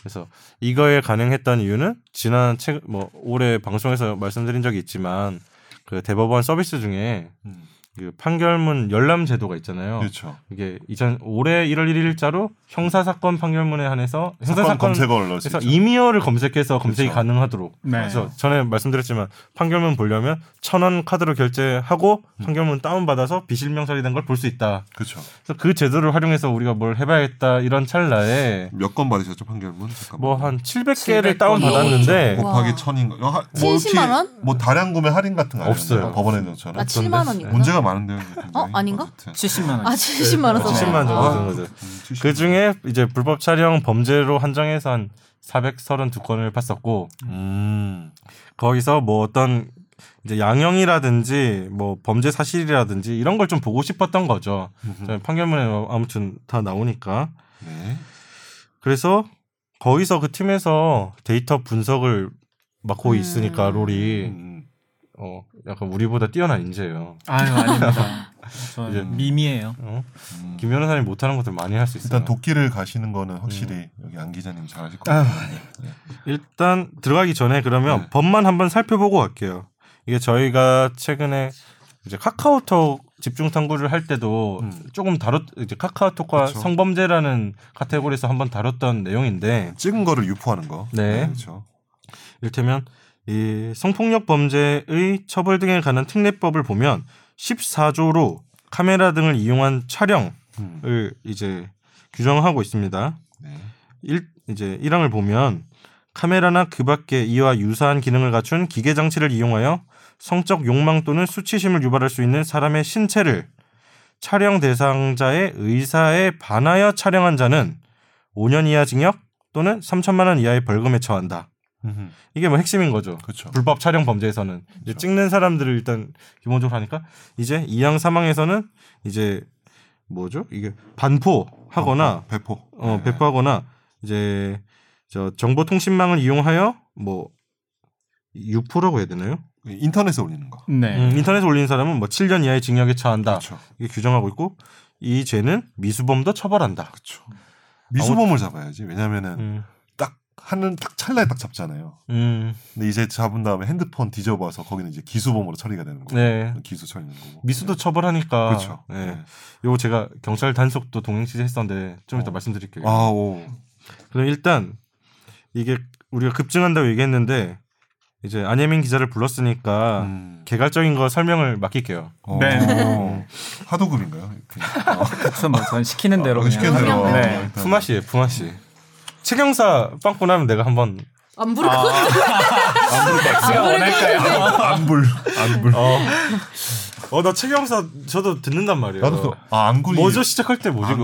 A: 그래서 이거에 가능했던 이유는 지난 책뭐 올해 방송에서 말씀드린 적이 있지만 그 대법원 서비스 중에
C: 음.
A: 그 판결문 열람 제도가 있잖아요.
C: 그렇죠.
A: 이게 2000 올해 1월 1일자로 형사 사건 판결문에 한해서 형사
C: 사건
A: 사건 그래서. 이미어를 검색해서 검색이
C: 그렇죠.
A: 가능하도록.
D: 네.
A: 그래서 전에 말씀드렸지만 판결문 보려면 천 원 카드로 결제하고
C: 음.
A: 판결문 다운 받아서 비실명 처리 된걸 볼 수 있다.
C: 그렇죠.
A: 그래서 그 제도를 활용해서 우리가 뭘 해봐야겠다 이런 찰나에
C: 몇 건 받으셨죠 판결문?
A: 뭐 한 700개를
D: 700
A: 다운
D: 건.
A: 받았는데
B: 와.
C: 곱하기 천인 거. 뭐
B: 70만 원?
C: 뭐 다량 구매 할인 같은 거?
A: 없어요.
C: 법원에 넣처럼.
B: 아 7만 원이구나.
C: 문제가 많은데요.
B: 어, 아닌가?
C: 어쨌든.
D: 70만 원.
B: 아 70만 원 썼어.
A: 70만 정도
C: 아,
A: 든 거죠.
C: 음, 70.
A: 그 중에 이제 불법 촬영 범죄로 한정해서 한 432건을 봤었고
C: 음.
A: 거기서 뭐 어떤 이제 양형이라든지 뭐 범죄 사실이라든지 이런 걸 좀 보고 싶었던 거죠. 판결문에 아무튼 다 나오니까.
C: 네.
A: 그래서 거기서 그 팀에서 데이터 분석을 맡고
B: 음.
A: 있으니까 롤이
C: 음.
A: 어 약간 우리보다 뛰어난 인재예요.
D: 아유 아닙니다. 저
A: 이제-
D: 미미예요.
A: 어?
C: 음.
A: 김 변호사님 못하는 것들 많이 할 수 있어요.
C: 일단 도끼를 가시는 거는 확실히
A: 음.
C: 여기 안 기자님 잘하실 것 같아요. 네.
A: 일단 들어가기 전에 그러면
C: 네.
A: 법만 한번 살펴보고 갈게요. 이게 저희가 최근에 이제 카카오톡 집중 탐구를 할 때도
C: 음.
A: 조금 다뤘 이제 카카오톡과
C: 그쵸.
A: 성범죄라는 카테고리에서 한번 다뤘던 내용인데
C: 찍은 거를 유포하는 거.
A: 네.
C: 그렇죠.
A: 이를테면 이 성폭력 범죄의 처벌 등에 관한 특례법을 보면 14조로 카메라 등을 이용한 촬영을
C: 음.
A: 이제 규정하고 있습니다.
C: 네.
A: 일 이제 1항을 보면 카메라나 그 밖에 이와 유사한 기능을 갖춘 기계 장치를 이용하여 성적 욕망 또는 수치심을 유발할 수 있는 사람의 신체를 촬영 대상자의 의사에 반하여 촬영한 자는 5년 이하 징역 또는 3천만 원 이하의 벌금에 처한다.
C: 음흠.
A: 이게 뭐 핵심인 거죠.
C: 그렇죠.
A: 불법 촬영 범죄에서는 이제 찍는 사람들을 일단 기본적으로 하니까 이제 이양 사망에서는 이제 뭐죠? 이게 반포하거나
C: 배포.
A: 어,
C: 네.
A: 배포하거나 이제 저 정보통신망을 이용하여 뭐 유포라고 해야 되나요?
C: 인터넷에 올리는 거.
D: 네.
A: 음, 인터넷에 올리는 사람은 뭐 7년 이하의 징역에 처한다.
C: 그렇죠.
A: 이게 규정하고 있고 이 죄는 미수범도 처벌한다.
C: 그렇죠. 미수범을 잡아야지. 왜냐면은
A: 음,
C: 딱 하는 딱 찰나에 딱 잡잖아요.
A: 음,
C: 근데 이제 잡은 다음에 핸드폰 뒤져봐서 거기는 이제 기수범으로 처리가 되는 거고.
A: 네.
C: 기수 처리는 거고.
A: 미수도 처벌하니까.
C: 그렇죠.
A: 네.
C: 네.
A: 요거 제가 경찰 단속도 동행 취재했었는데 좀 이따
C: 어.
A: 말씀드릴게요.
C: 아, 오.
A: 그럼 일단 이게 우리가 급증한다고 얘기했는데 이제 안예민 기자를 불렀으니까
C: 음.
A: 개괄적인 거 설명을 맡길게요.
C: 어.
D: 네.
C: 하도급인가요? 이렇게. 어.
D: 그쵸 뭐 전 시키는 대로
C: 어,
D: 그냥.
C: 시키는 대로.
B: 그냥
D: 네.
A: 품앗이에요, 품앗이. 최경사 빵꾸 나면 내가 한번
B: 안 부를 것
A: 아.
B: 같아.
D: 제가 원할까요?
C: 안불. 안불.
A: 어, 어, 나 최경사 저도 듣는단 말이에요.
C: 나도 또, 아, 안군이.
A: 뭐죠 시작할 때 뭐지?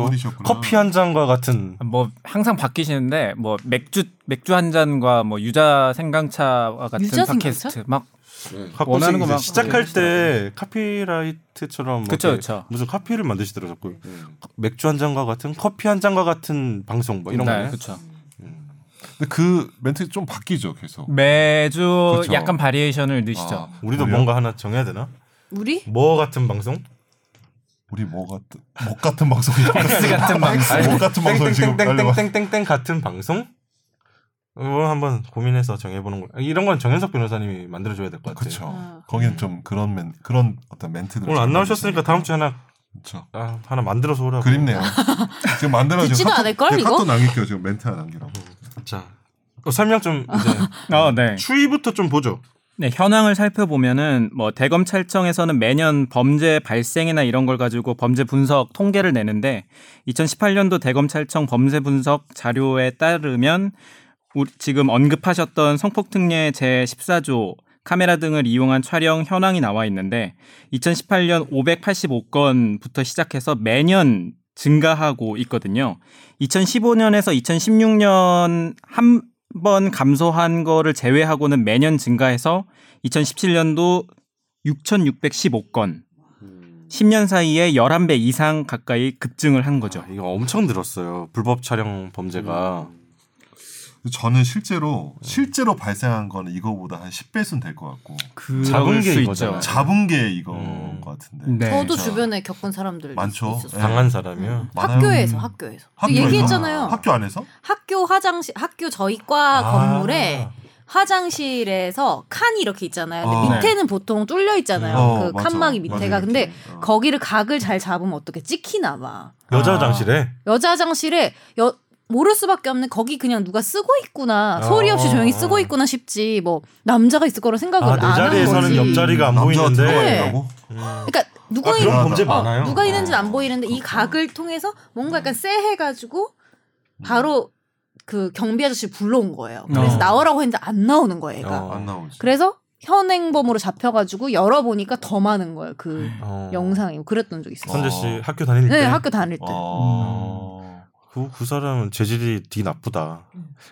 A: 커피 한 잔과 같은
D: 뭐 항상 바뀌시는데 뭐 맥주 맥주 한 잔과 뭐 유자 생강차와 같은
B: 유자
D: 팟캐스트 막
A: 가끔씩
D: 원하는 거만
A: 시작할 때 카피라이트처럼 뭐
D: 그쵸, 그쵸.
A: 무슨 카피를 만드시더라고요.
C: 음.
A: 맥주 한 잔과 같은 커피 한 잔과 같은 방송 뭐 이런
D: 네,
A: 거.
D: 그쵸.
C: 근데 그 멘트 좀 바뀌죠, 계속.
D: 매주
C: 그쵸.
D: 약간 바리에이션을 넣으시죠.
C: 아,
A: 우리도
C: 우리요?
A: 뭔가 하나 정해야 되나?
B: 우리?
A: 뭐 같은 방송?
C: 우리 뭐 같은 뭐 같은 방송이
D: X 같은 방송.
C: 뭐 같은 방송 지금.
A: 땡땡땡땡땡땡 같은 방송? 뭐 한번 고민해서 정해보는 거. 이런 건 정현석 변호사님이 만들어줘야 될 것 같아요.
C: 그렇죠.
B: 아.
C: 거기는 좀 그런 멘 그런 어떤 멘트들
A: 오늘 안 나오셨으니까 다음 주에 하나
C: 그렇죠.
A: 아, 하나 만들어서 오라고.
C: 그립네요. 지금 만들어 지금
B: 듣지도
C: 카톡-
B: 않을걸,
C: 그냥
B: 이거?
C: 카톡 남길게요. 지금 멘트 하나 남기라고.
A: 자 어, 설명 좀 이제
D: 어, 네.
A: 추위부터 좀 보죠.
D: 네, 현황을 살펴보면은 뭐 대검찰청에서는 매년 범죄 발생이나 이런 걸 가지고 범죄 분석 통계를 내는데 2018년도 대검찰청 범죄 분석 자료에 따르면 지금 언급하셨던 성폭특례 제 14조 카메라 등을 이용한 촬영 현황이 나와 있는데 2018년 585건부터 시작해서 매년 증가하고 있거든요. 2015년에서 2016년 한 번 감소한 거를 제외하고는 매년 증가해서 2017년도 6,615건. 10년 사이에 11배 이상 가까이 급증을 한 거죠.
A: 아, 이거 엄청 늘었어요. 불법 촬영 범죄가.
C: 저는 실제로 실제로 발생한 거는 이거보다 한 10배수는 될 것 같고
A: 잡은 게.
D: 있죠.
C: 잡은 게 이거인
A: 음.
C: 것 같은데.
D: 네.
B: 저도
C: 진짜.
B: 주변에 겪은 사람들
C: 많죠.
B: 있었어요.
C: 네.
A: 당한 사람이요.
C: 많아요.
B: 학교에서 학교에서
C: 학교에서?
B: 얘기했잖아요.
C: 학교 안에서?
B: 학교 화장실 학교 저희 과
A: 아.
B: 건물에 화장실에서 칸이 이렇게 있잖아요. 근데
C: 어.
B: 밑에는 보통 뚫려 있잖아요.
C: 어,
B: 그
C: 맞아.
B: 칸막이 밑에가.
C: 맞아,
B: 근데.
C: 어.
B: 거기를 각을 잘 잡으면 어떻게 찍히나 봐.
A: 여자
D: 아.
A: 화장실에
B: 여자 화장실에 여 모를 수밖에 없는 거기 그냥 누가 쓰고 있구나 소리 없이
A: 어.
B: 조용히 쓰고 있구나 싶지 뭐 남자가 있을 거라 생각을
A: 아,
B: 안내한
A: 자리에서는
B: 거지.
A: 옆자리가 안 보이는데.
B: 네.
A: 음.
B: 그러니까 누가
A: 아,
B: 있는
A: 그런 범죄
C: 어,
A: 많아요.
B: 누가 있는지는 안 보이는데 이 각을 통해서 뭔가 약간 쎄해가지고 바로 그 경비 아저씨 불러온 거예요. 그래서
D: 어.
B: 나오라고 했는데 안 나오는 거예요, 얘가.
A: 어.
C: 안 나오지.
B: 그래서 현행범으로 잡혀가지고 열어보니까 더 많은 거예요. 그
A: 어.
B: 영상이 그랬던 적이 있었어요.
A: 선재 씨 학교 다닐 때.
B: 네, 학교 다닐 때.
C: 어.
A: 그, 그 사람은 재질이 되게 나쁘다.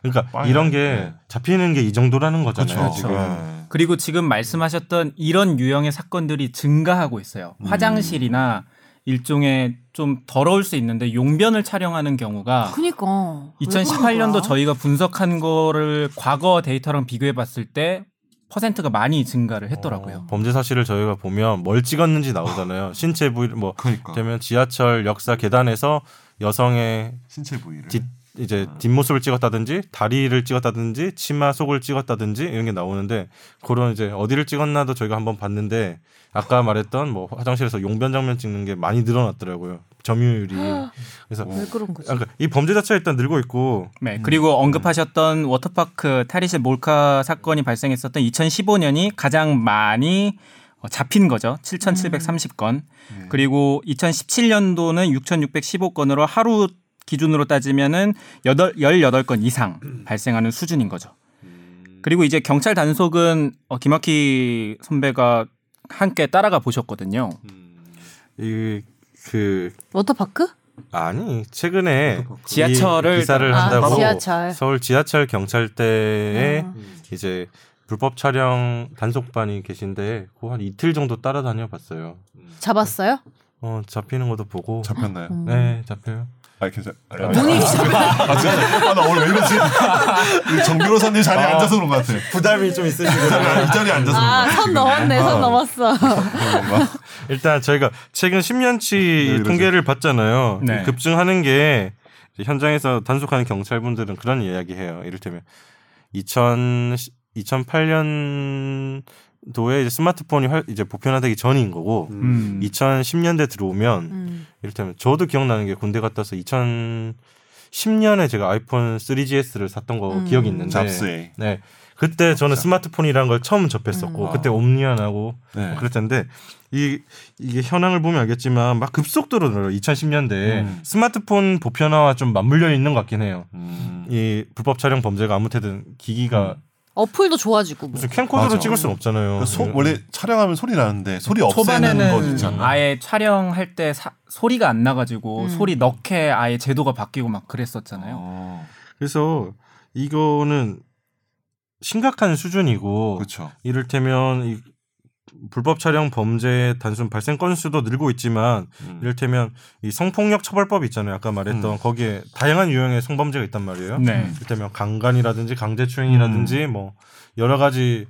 A: 그러니까
C: 빵이야.
A: 이런 게
C: 네.
A: 잡히는 게 이 정도라는 거잖아요.
C: 그렇죠.
A: 지금.
C: 네.
D: 그리고 지금 말씀하셨던 이런 유형의 사건들이 증가하고 있어요.
C: 음.
D: 화장실이나 일종의 좀 더러울 수 있는데 용변을 촬영하는 경우가
B: 그니까. 왜
D: 2018년도
B: 그런 거야?
D: 저희가 분석한 거를 과거 데이터랑 비교해 봤을 때 퍼센트가 많이 증가를 했더라고요.
A: 어, 범죄 사실을 저희가 보면 뭘 찍었는지 나오잖아요. 신체 부위 뭐
C: 그러니까
A: 되면 지하철 역사 계단에서 여성의
C: 신체 부위를.
A: 뒷 이제 뒷모습을 찍었다든지 다리를 찍었다든지 치마 속을 찍었다든지 이런 게 나오는데 그런 이제 어디를 찍었나도 저희가 한번 봤는데 아까 말했던 뭐 화장실에서 용변 장면 찍는 게 많이 늘어났더라고요. 점유율이. 그래서
B: 왜 그런 거지?
A: 아, 그러니까 이 범죄 자체가 일단 늘고 있고.
D: 네, 그리고 언급하셨던 워터파크 탈의실 몰카 사건이 발생했었던 2015년이 가장 많이 어, 잡힌 거죠. 7,730건.
C: 네.
D: 그리고 2017년도는 6,615건으로 하루 기준으로 따지면은 8, 18건 이상 발생하는 수준인 거죠. 그리고 이제 경찰 단속은 어, 김학희 선배가 함께 따라가 보셨거든요.
A: 이그
B: 워터파크?
A: 아니 최근에
D: 지하철을
A: 이 기사를
B: 아,
A: 한다고
B: 지하철.
A: 서울 지하철 경찰대에
B: 아.
A: 이제 불법 촬영 단속반이 계신데 그한 이틀 정도 따라다녀 봤어요.
B: 잡았어요?
A: 어 잡히는 것도 보고
C: 잡혔나요?
B: 음.
A: 네 잡혀요.
C: 아 괜찮.
B: 본인이
C: 아 진짜. 아나 오늘 왜 이러지? 이정 변호사님 자리에
A: 아.
C: 앉아서 그런 것 같아.
A: 부담이 좀 있으시고
C: 이 자리에 앉아서
B: 아,
C: 같아.
B: 선 넘었네, 선
C: 어.
B: 넘었어.
A: 일단 저희가 최근 10년치
C: 이러지?
A: 통계를 봤잖아요.
D: 네.
A: 급증하는 게 현장에서 단속하는 경찰분들은 그런 이야기해요. 이를테면 2000 2008년도에 이제 스마트폰이 활- 이제 보편화되기 전인 거고
D: 음.
A: 2010년대 들어오면
B: 음.
A: 이를테면 저도 기억나는 게 군대 갔다 와서 2010년에 제가 아이폰 3GS를 샀던 거
B: 음.
A: 기억이 있는데
C: 잡스에.
A: 네. 그때 저는 스마트폰이라는 걸 처음 접했었고
B: 음.
A: 그때 옴니언하고
C: 네.
A: 그랬던데 이 이게 현황을 보면 알겠지만 막 급속도로 늘어 2010년대
C: 음.
A: 스마트폰 보편화와 좀 맞물려 있는 것 같긴 해요.
C: 음.
A: 이 불법 촬영 범죄가 아무튼 기기가
B: 어플도 좋아지고. 뭐.
A: 무슨 캠코더로
C: 맞아.
A: 찍을 수는 없잖아요.
C: 그 소,
A: 네.
C: 원래 촬영하면 소리 나는데 소리 없애는 거
D: 초반에는
C: 있잖아.
D: 아예 촬영할 때 사- 소리가 안 나가지고
B: 음.
D: 소리 넣게 아예 제도가 바뀌고 막 그랬었잖아요.
C: 어,
A: 그래서 이거는 심각한 수준이고
C: 그렇죠.
A: 이를테면 이 불법 촬영 범죄 단순 발생 건수도 늘고 있지만
C: 음.
A: 이를테면 이 성폭력 처벌법 있잖아요. 아까 말했던
C: 음.
A: 거기에 다양한 유형의 성범죄가 있단 말이에요.
D: 네.
A: 이를테면 강간이라든지 강제추행이라든지
C: 음.
A: 뭐 여러 가지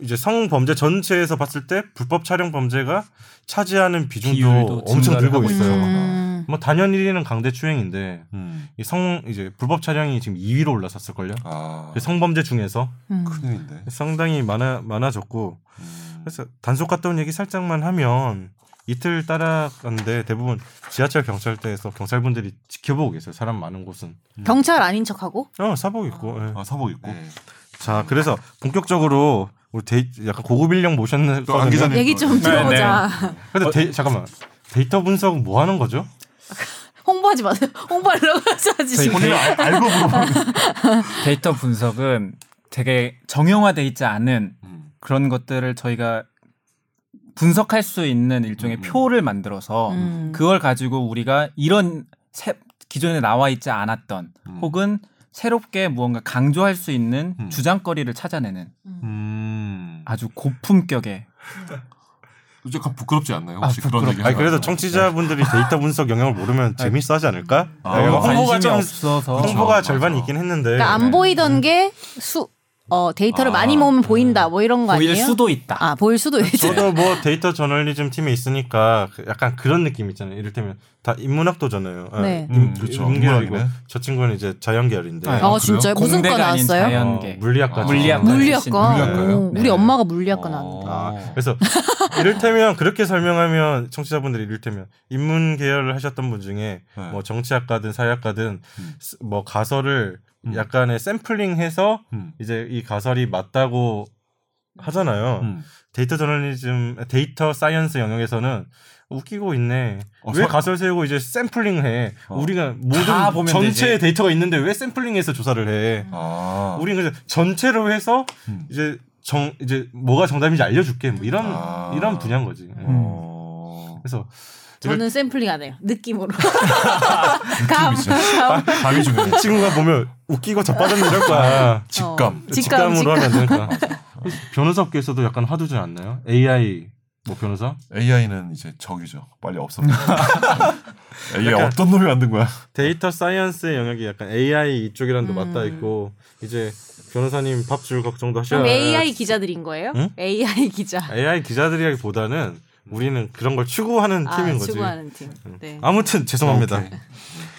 A: 이제 성범죄 전체에서 봤을 때 불법 촬영 범죄가 차지하는 비중도 엄청 늘고 있어요.
B: 음.
A: 뭐 단연 1위는 강제추행인데
C: 음.
A: 이성 이제 불법 촬영이 지금 2위로 올라섰을 걸요.
C: 아,
A: 그 성범죄 중에서
B: 음.
C: 큰일인데.
A: 상당히 많아 많아졌고
C: 음.
A: 그래서 단속 갔다 온 얘기 살짝만 하면 이틀 따라갔는데 대부분 지하철 경찰대에서 경찰분들이 지켜보고 계세요. 사람 많은 곳은.
B: 경찰 아닌 척하고?
A: 어 사복 입고 예.
C: 아 사복 입고.
D: 네.
A: 자, 그래서 본격적으로 우리 데이, 약간 고급 인력 모셨는.
B: 얘기 좀
D: 네,
B: 들어보자.
A: 근데 데이, 잠깐만 데이터 분석 뭐 하는 거죠?
B: 홍보하지 마세요. 홍보하려고 하지 지금.
C: 본인이 알- 알고 물어보는
D: 데이터 분석은 되게 정형화돼 있지 않은
C: 음.
D: 그런 것들을 저희가 분석할 수 있는 일종의
C: 음.
D: 표를 만들어서
B: 음.
D: 그걸 가지고 우리가 이런 새- 기존에 나와 있지 않았던
C: 음.
D: 혹은 새롭게 무언가 강조할 수 있는
C: 음.
D: 주장거리를 찾아내는
C: 음.
D: 아주 고품격의
C: 약간 부끄럽지 않나요?
D: 아,
C: 혹시 그런
D: 부끄럽-
C: 얘기
A: 아니 그래도
C: 하면?
A: 청취자분들이 데이터 분석 영역을 모르면 재밌어 하지 않을까?
C: 아, 관심이
A: 홍보가 좀
D: 없어서
A: 홍보가
C: 그렇죠.
A: 절반
C: 맞아.
A: 있긴 했는데
B: 그러니까 안 보이던 게 수, 어, 데이터를
C: 아,
B: 많이 모으면 보인다. 뭐 이런 거
D: 보일
B: 아니에요?
D: 수도 있다.
B: 아, 보일 수도 있죠.
A: 저도 뭐 데이터 저널리즘 팀에 있으니까 그 약간 그런 느낌 있잖아요. 이를테면 다 인문학도잖아요. 아,
B: 네.
C: 음, 그렇죠.
A: 저 친구는 이제 자연계열인데
D: 아,
B: 어? 진짜요? 무슨 과 나왔어요?
D: 자연계.
A: 어, 물리학과
C: 아,
D: 물리학과.
B: 물리학과.
C: 물리학과요?
B: 오, 우리
D: 네.
B: 엄마가 물리학과
C: 어.
B: 나왔는데.
A: 아, 그래서 이를테면 그렇게 설명하면 청취자분들이 이를테면 인문 계열을 하셨던 분 중에
C: 네.
A: 뭐 정치학과든 사회학과든
C: 음.
A: 스- 뭐 가설을
C: 음.
A: 약간의 샘플링해서
C: 음.
A: 이제 이 가설이 맞다고 하잖아요.
C: 음.
A: 데이터 저널리즘, data science 영역에서는 웃기고 있네.
C: 어,
A: 왜
C: 서-
A: 가설 세우고 이제 샘플링해?
C: 어.
A: 우리가
D: 다
A: 모든 전체의
D: 되지.
A: 데이터가 있는데 왜 샘플링해서 조사를 해?
C: 아.
A: 우리는 그냥 전체로 해서
C: 음.
A: 이제 정 이제 뭐가 정답인지 알려줄게. 뭐 이런
C: 아.
A: 이런 분야인 거지.
C: 어.
A: 그래서
B: 저는 샘플링 안 해요. 느낌으로. 감.
C: 느낌이죠. 감이 중요해.
A: 이 친구가 보면 웃기고 자빠졌는 이럴 거야.
C: 직감.
B: 직감,
A: 직감으로
B: 직감.
A: 하면 되니까. 변호사 업계에서도 약간 화두지 않나요? AI 뭐 변호사?
C: AI는 이제 적이죠. 빨리 없어버려. AI 어떤 놈이 만든 거야?
A: 데이터 사이언스의 영역이 약간 AI 이쪽이랑도
B: 음.
A: 맞닿아 있고 이제 변호사님 밥 줄 걱정도 하셔야
B: 그럼 AI 기자들인 거예요?
A: 응?
B: AI 기자.
A: AI 기자들이라기보다는 우리는 그런 걸 추구하는
B: 아,
A: 팀인 거지.
B: 추구하는 팀. 네.
A: 아무튼 죄송합니다.
C: 오케이.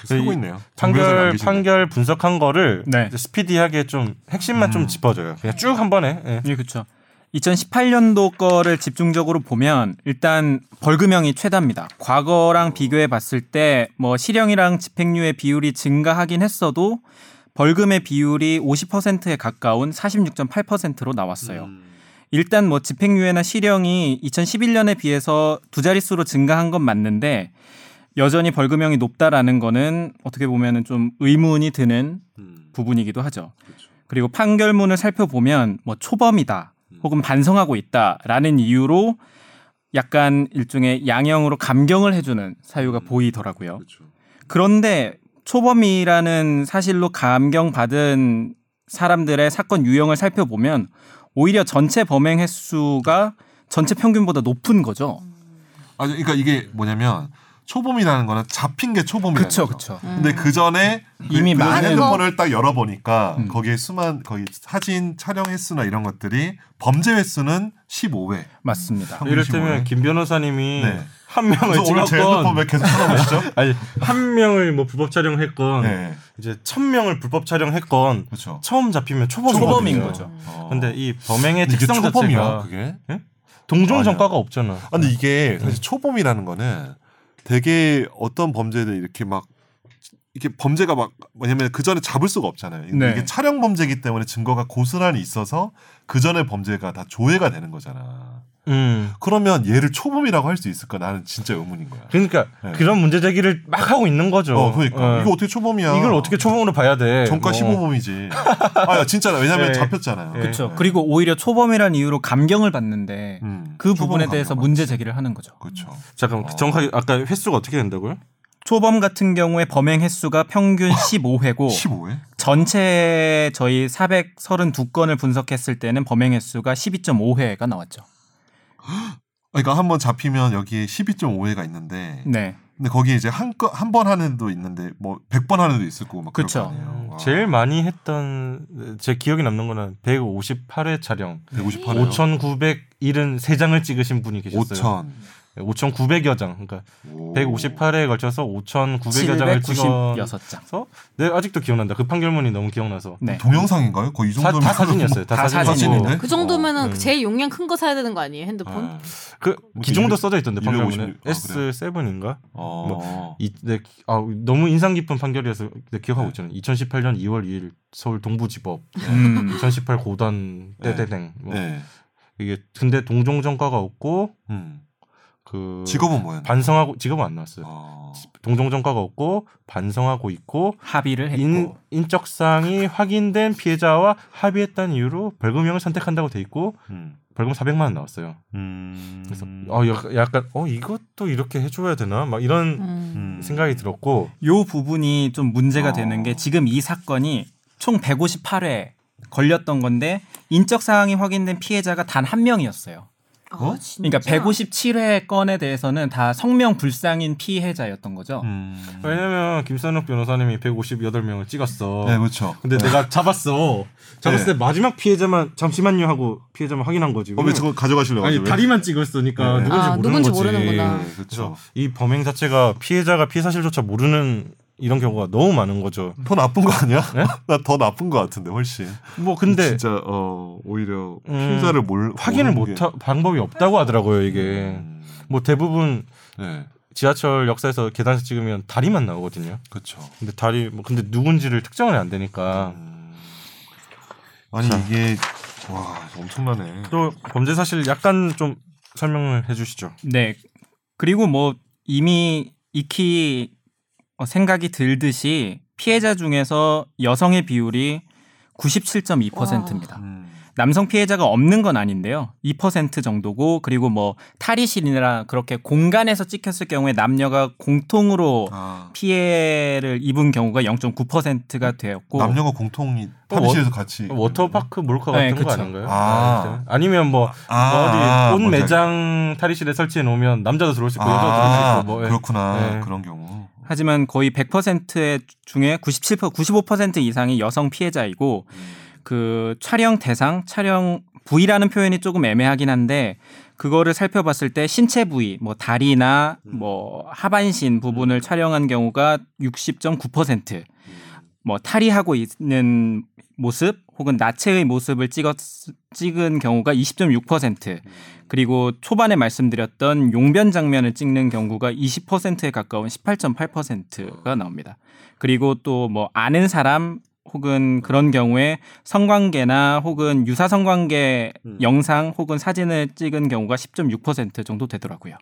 C: 쓰고 있네요.
A: 판결. 판결 분석한 거를
D: 네.
A: 스피디하게 좀 핵심만 좀
C: 음.
A: 짚어줘요. 그냥 쭉 한 번에. 예.
D: 예, 그렇죠. 2018년도 거를 집중적으로 보면 일단 벌금형이 최다입니다. 과거랑 비교해 봤을 때 뭐 실형이랑 집행유예 비율이 증가하긴 했어도 벌금의 비율이 50%에 가까운 46.8%로 나왔어요.
C: 음.
D: 일단 뭐 집행유예나 실형이 2011년에 비해서 두 자릿수로 증가한 건 맞는데 여전히 벌금형이 높다라는 거는 어떻게 보면은 좀 의문이 드는
C: 음.
D: 부분이기도 하죠.
C: 그렇죠.
D: 그리고 판결문을 살펴보면 뭐 초범이다 혹은 반성하고 있다라는 이유로 약간 일종의 양형으로 감경을 해주는 사유가
C: 음.
D: 보이더라고요.
C: 그렇죠.
D: 그런데 초범이라는 사실로 감경받은 사람들의 사건 유형을 살펴보면 오히려 전체 범행 횟수가 전체 평균보다 높은 거죠.
C: 아, 그러니까 이게 뭐냐면 초범이라는 거는 잡힌 게 초범이라는
D: 그쵸,
C: 거죠.
D: 그쵸.
C: 근데 그 전에
D: 이미
C: 그
D: 많은-
C: 핸드폰을 딱 열어보니까
D: 음.
C: 거기에 수만 거기 사진 촬영 횟수나 이런 것들이 범죄 횟수는 15회.
D: 맞습니다.
C: 한-
A: 이를테면 김 변호사님이
C: 네.
A: 한 명을
C: 그래서 오늘 제
A: 찍었건
C: 왜 계속 찾아보시죠?
A: 아니 한 명을 뭐 불법 촬영했건
C: 네,
A: 이제 천 명을 불법 촬영했건
C: 그렇죠.
A: 처음 잡히면 초범인
D: 초범인
A: 거죠.
C: 어.
A: 근데 이 범행의
C: 이게
A: 특성
C: 초범이야,
A: 자체가
C: 그게?
A: 동종
C: 아니야.
A: 전과가 없잖아.
C: 아, 근데 이게 사실 초범이라는 거는 되게 어떤 범죄들 이렇게 막 이게 범죄가 막 뭐냐면 그 전에 잡을 수가 없잖아요.
D: 네.
C: 이게 촬영 범죄이기 때문에 증거가 고스란히 있어서 그 전에 범죄가 다 조회가 되는 거잖아.
A: 음.
C: 그러면 얘를 초범이라고 할 수 있을까? 나는 진짜 의문인 거야.
A: 그러니까
C: 네.
A: 그런 문제 제기를 막 하고 있는 거죠.
C: 어, 그러니까
A: 어.
C: 이거 어떻게 초범이야?
A: 이걸 어떻게 초범으로 봐야 돼?
C: 전과
A: 뭐.
C: 15범이지. 아, 진짜 왜냐면
A: 네.
C: 잡혔잖아요.
A: 네.
D: 그렇죠.
C: 네.
D: 그리고 오히려 초범이라는 이유로 감경을 받는데
C: 음,
D: 그 부분에 대해서
C: 감경
D: 문제. 제기를 하는 거죠.
C: 그렇죠.
A: 잠깐
C: 어.
A: 정확하게 아까 횟수가 어떻게 된다고요?
D: 초범 같은 경우에 범행 횟수가 평균 15회고
C: 15회?
D: 전체 저희 432건을 분석했을 때는 범행 횟수가 12.5회가 나왔죠.
C: 그러니까 한 번 잡히면 여기에 12.5회가 있는데
D: 네.
C: 근데 거기 이제 한한 번 하는 애도 있는데 뭐 100번 하는 애도 있을 거고 막. 와.
A: 제일 많이 했던 제 기억에 남는 거는 158회 촬영
C: 158회요.
A: 5,973장을 찍으신 분이 계셨어요.
C: 5천.
A: 5,900여 장, 그러니까
C: 오.
A: 158회에 걸쳐서 5,900여 장을 찍어서
D: 796장.
A: 네, 아직도 기억난다. 그 판결문이 너무 기억나서
D: 네.
C: 동영상인가요? 거의 이
A: 사,
C: 정도면
A: 다 사진이었어요. 다,
D: 다
A: 사진이고.
B: 그 정도면은
A: 네.
B: 제일 용량 큰 거 사야 되는 거 아니에요 핸드폰?
C: 아, 그뭐
A: 기종도
C: 200,
A: 써져 있던데 판결문에
C: 256. 아, 그래요?
A: S7인가?
C: 어.
A: 이, 네, 아, 너무 인상 깊은 판결이어서 네, 기억하고 있잖아요. 2018년 2월 2일 서울 동부지법,
D: 음.
A: 2018 고단
C: 네.
A: 떼떼댕. 뭐
C: 네.
A: 이게 근데 동종 전과가 없고
C: 음.
A: 그
C: 직업은 뭐였나요?
A: 반성하고 직업은 안 나왔어요.
C: 어.
A: 동종 전과가 없고 반성하고 있고
D: 합의를 했고
A: 인, 인적 사항이 확인된 피해자와 합의했다는 이유로 벌금형을 선택한다고 돼 있고
C: 음.
A: 벌금 400만 원 나왔어요.
C: 음.
A: 그래서 어 약- 약간 어 이것도 이렇게 해줘야 되나 막 이런
B: 음.
C: 음.
A: 생각이 들었고
D: 요 부분이 좀 문제가
C: 어.
D: 되는 게 지금 이 사건이 총 158회 걸렸던 건데 인적 사항이 확인된 피해자가 단 한 명이었어요.
B: 아,
D: 그러니까
B: 진짜?
D: 157회 건에 대해서는 다 성명 불상인 피해자였던 거죠.
C: 음.
A: 왜냐면 김선욱 변호사님이 158명을 찍었어.
C: 네, 그렇죠.
A: 근데 내가 잡았어. 잡았을
C: 네.
A: 때 마지막 피해자만 잠시만요 하고 피해자만 확인한 거지.
C: 어, 왜 저거 가져가실래요?
A: 아니
C: 왜?
A: 다리만 찍었으니까
C: 네.
A: 누군지
B: 아,
A: 모르는
B: 누군지
A: 거지.
B: 모르는구나.
C: 네, 그렇죠.
A: 이 범행 자체가 피해자가 피해 사실조차 모르는 이런 경우가 너무 많은 거죠.
C: 더 나쁜 거 아니야?
A: 네?
C: 나더 나쁜 거 같은데 훨씬.
A: 뭐 근데
C: 진짜 어 오히려
A: 음,
C: 피해자를 몰
A: 확인을 못 하, 방법이 없다고 하더라고요 이게.
C: 음.
A: 뭐 대부분
C: 네,
A: 지하철 역사에서 계단에서 찍으면 다리만 나오거든요.
C: 그렇죠.
A: 근데 다리 뭐 근데 누군지를 특정을 안 되니까
C: 음. 아니
A: 자.
C: 이게 와 엄청나네.
A: 또 범죄 사실 약간 좀 설명을 해주시죠.
D: 네. 그리고 뭐 이미 익히 어, 생각이 들듯이 피해자 중에서 여성의 비율이 97.2%입니다.
C: 음.
D: 남성 피해자가 없는 건 아닌데요. 2% 정도고 그리고 뭐 탈의실이나 그렇게 공간에서 찍혔을 경우에 남녀가 공통으로
C: 아,
D: 피해를 입은 경우가 0.9%가 되었고
C: 남녀가 공통이
A: 어,
C: 탈의실에서 같이
A: 워터파크 몰카 같은
D: 네,
A: 거
D: 그쵸.
A: 아닌가요?
C: 아.
A: 아, 니면 뭐
C: 아,
A: 어디 옷
C: 뭔지
A: 매장 탈의실에 설치해 놓으면 남자도 들어올 수 있고 여자도
C: 아,
A: 들어올 수 있고 뭐 예.
C: 그렇구나
A: 네.
C: 그런 경우.
D: 하지만 거의 100%의 중에 97% 95% 이상이 여성 피해자이고 그 촬영 대상, 촬영 부위라는 표현이 조금 애매하긴 한데 그거를 살펴봤을 때 신체 부위, 뭐 다리나 뭐 하반신 부분을 촬영한 경우가 60.9%, 뭐 탈의하고 있는 모습 혹은 나체의 모습을 찍었 찍은 경우가 20.6%, 그리고 초반에 말씀드렸던 용변 장면을 찍는 경우가 20%에 가까운 18.8%가 나옵니다. 그리고 또 뭐 아는 사람 혹은 그런 경우에 성관계나 혹은 유사 성관계 영상 혹은 사진을 찍은 경우가 10.6% 정도 되더라고요.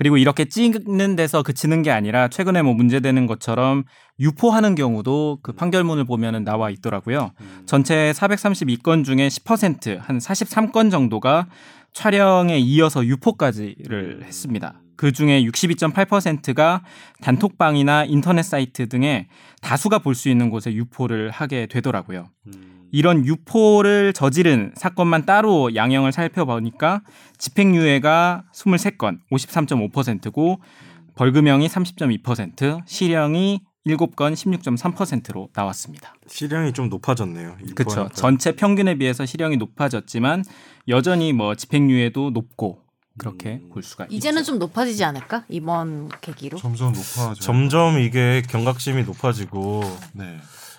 D: 그리고 이렇게 찍는 데서 그치는 게 아니라 최근에 뭐 문제되는 것처럼 유포하는 경우도 그 판결문을 보면은 나와 있더라고요. 전체 432건 중에 10%한 43건 정도가 촬영에 이어서 유포까지를 했습니다. 그 중에 62.8%가 단톡방이나 인터넷 사이트 등에 다수가 볼 수 있는 곳에 유포를 하게 되더라고요. 이런 유포를 저지른 사건만 따로 양형을 살펴보니까 집행유예가 23건, 53.5%고 벌금형이 30.2%, 실형이 7건, 16.3%로 나왔습니다.
A: 실형이 좀 높아졌네요.
D: 그렇죠. 전체 평균에 비해서 실형이 높아졌지만 여전히 뭐 집행유예도 높고 그렇게 볼 수가
B: 이제는
D: 있죠.
B: 좀 높아지지 않을까 이번 계기로?
C: 점점 높아져.
A: 점점 이게 경각심이 높아지고
C: 네.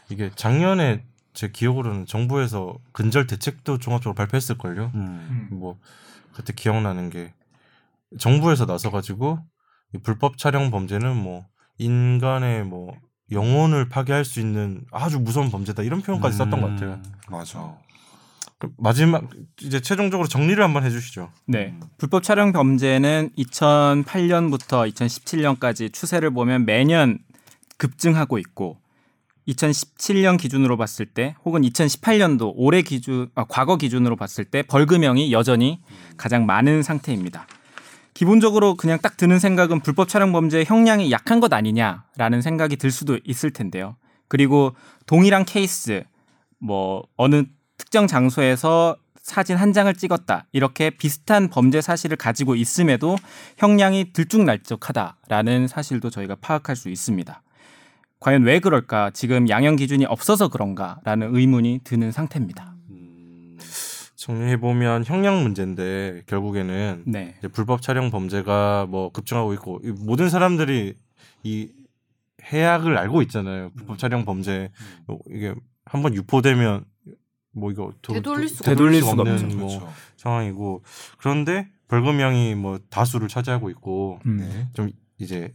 A: 이게 작년에 제 기억으로는 정부에서 근절 대책도 종합적으로 발표했을 걸요.
C: 음.
A: 뭐 그때 기억나는 게 정부에서 나서 가지고 불법 촬영 범죄는 뭐 인간의 뭐 영혼을 파괴할 수 있는 아주 무서운 범죄다 이런 표현까지 썼던 것 같아요.
C: 음, 맞아.
A: 그 마지막 이제 최종적으로 정리를 한번 해주시죠.
D: 네. 불법 촬영 범죄는 2008년부터 2017년까지 추세를 보면 매년 급증하고 있고 2017년 기준으로 봤을 때 혹은 2018년도 올해 기준 아, 과거 기준으로 봤을 때 벌금형이 여전히 가장 많은 상태입니다. 기본적으로 그냥 딱 드는 생각은 불법 촬영 범죄의 형량이 약한 것 아니냐라는 생각이 들 수도 있을 텐데요. 그리고 동일한 케이스 뭐 어느 특정 장소에서 사진 한 장을 찍었다 이렇게 비슷한 범죄 사실을 가지고 있음에도 형량이 들쭉날쭉하다라는 사실도 저희가 파악할 수 있습니다. 과연 왜 그럴까? 지금 양형 기준이 없어서 그런가라는 의문이 드는 상태입니다.
A: 정리해 보면 형량 문제인데 결국에는
D: 네.
A: 불법 촬영 범죄가 뭐 급증하고 있고 이 모든 사람들이 이 해악을 알고 있잖아요. 불법 촬영 범죄 뭐 이게 한번 유포되면 뭐 이거 도-
B: 되돌릴
A: 도-
B: 수가
D: 되돌릴 수가
A: 없는
D: 없죠.
A: 뭐
C: 그렇죠.
A: 상황이고 그런데 벌금형이 뭐 다수를 차지하고 있고
D: 음.
C: 네.
A: 좀 이제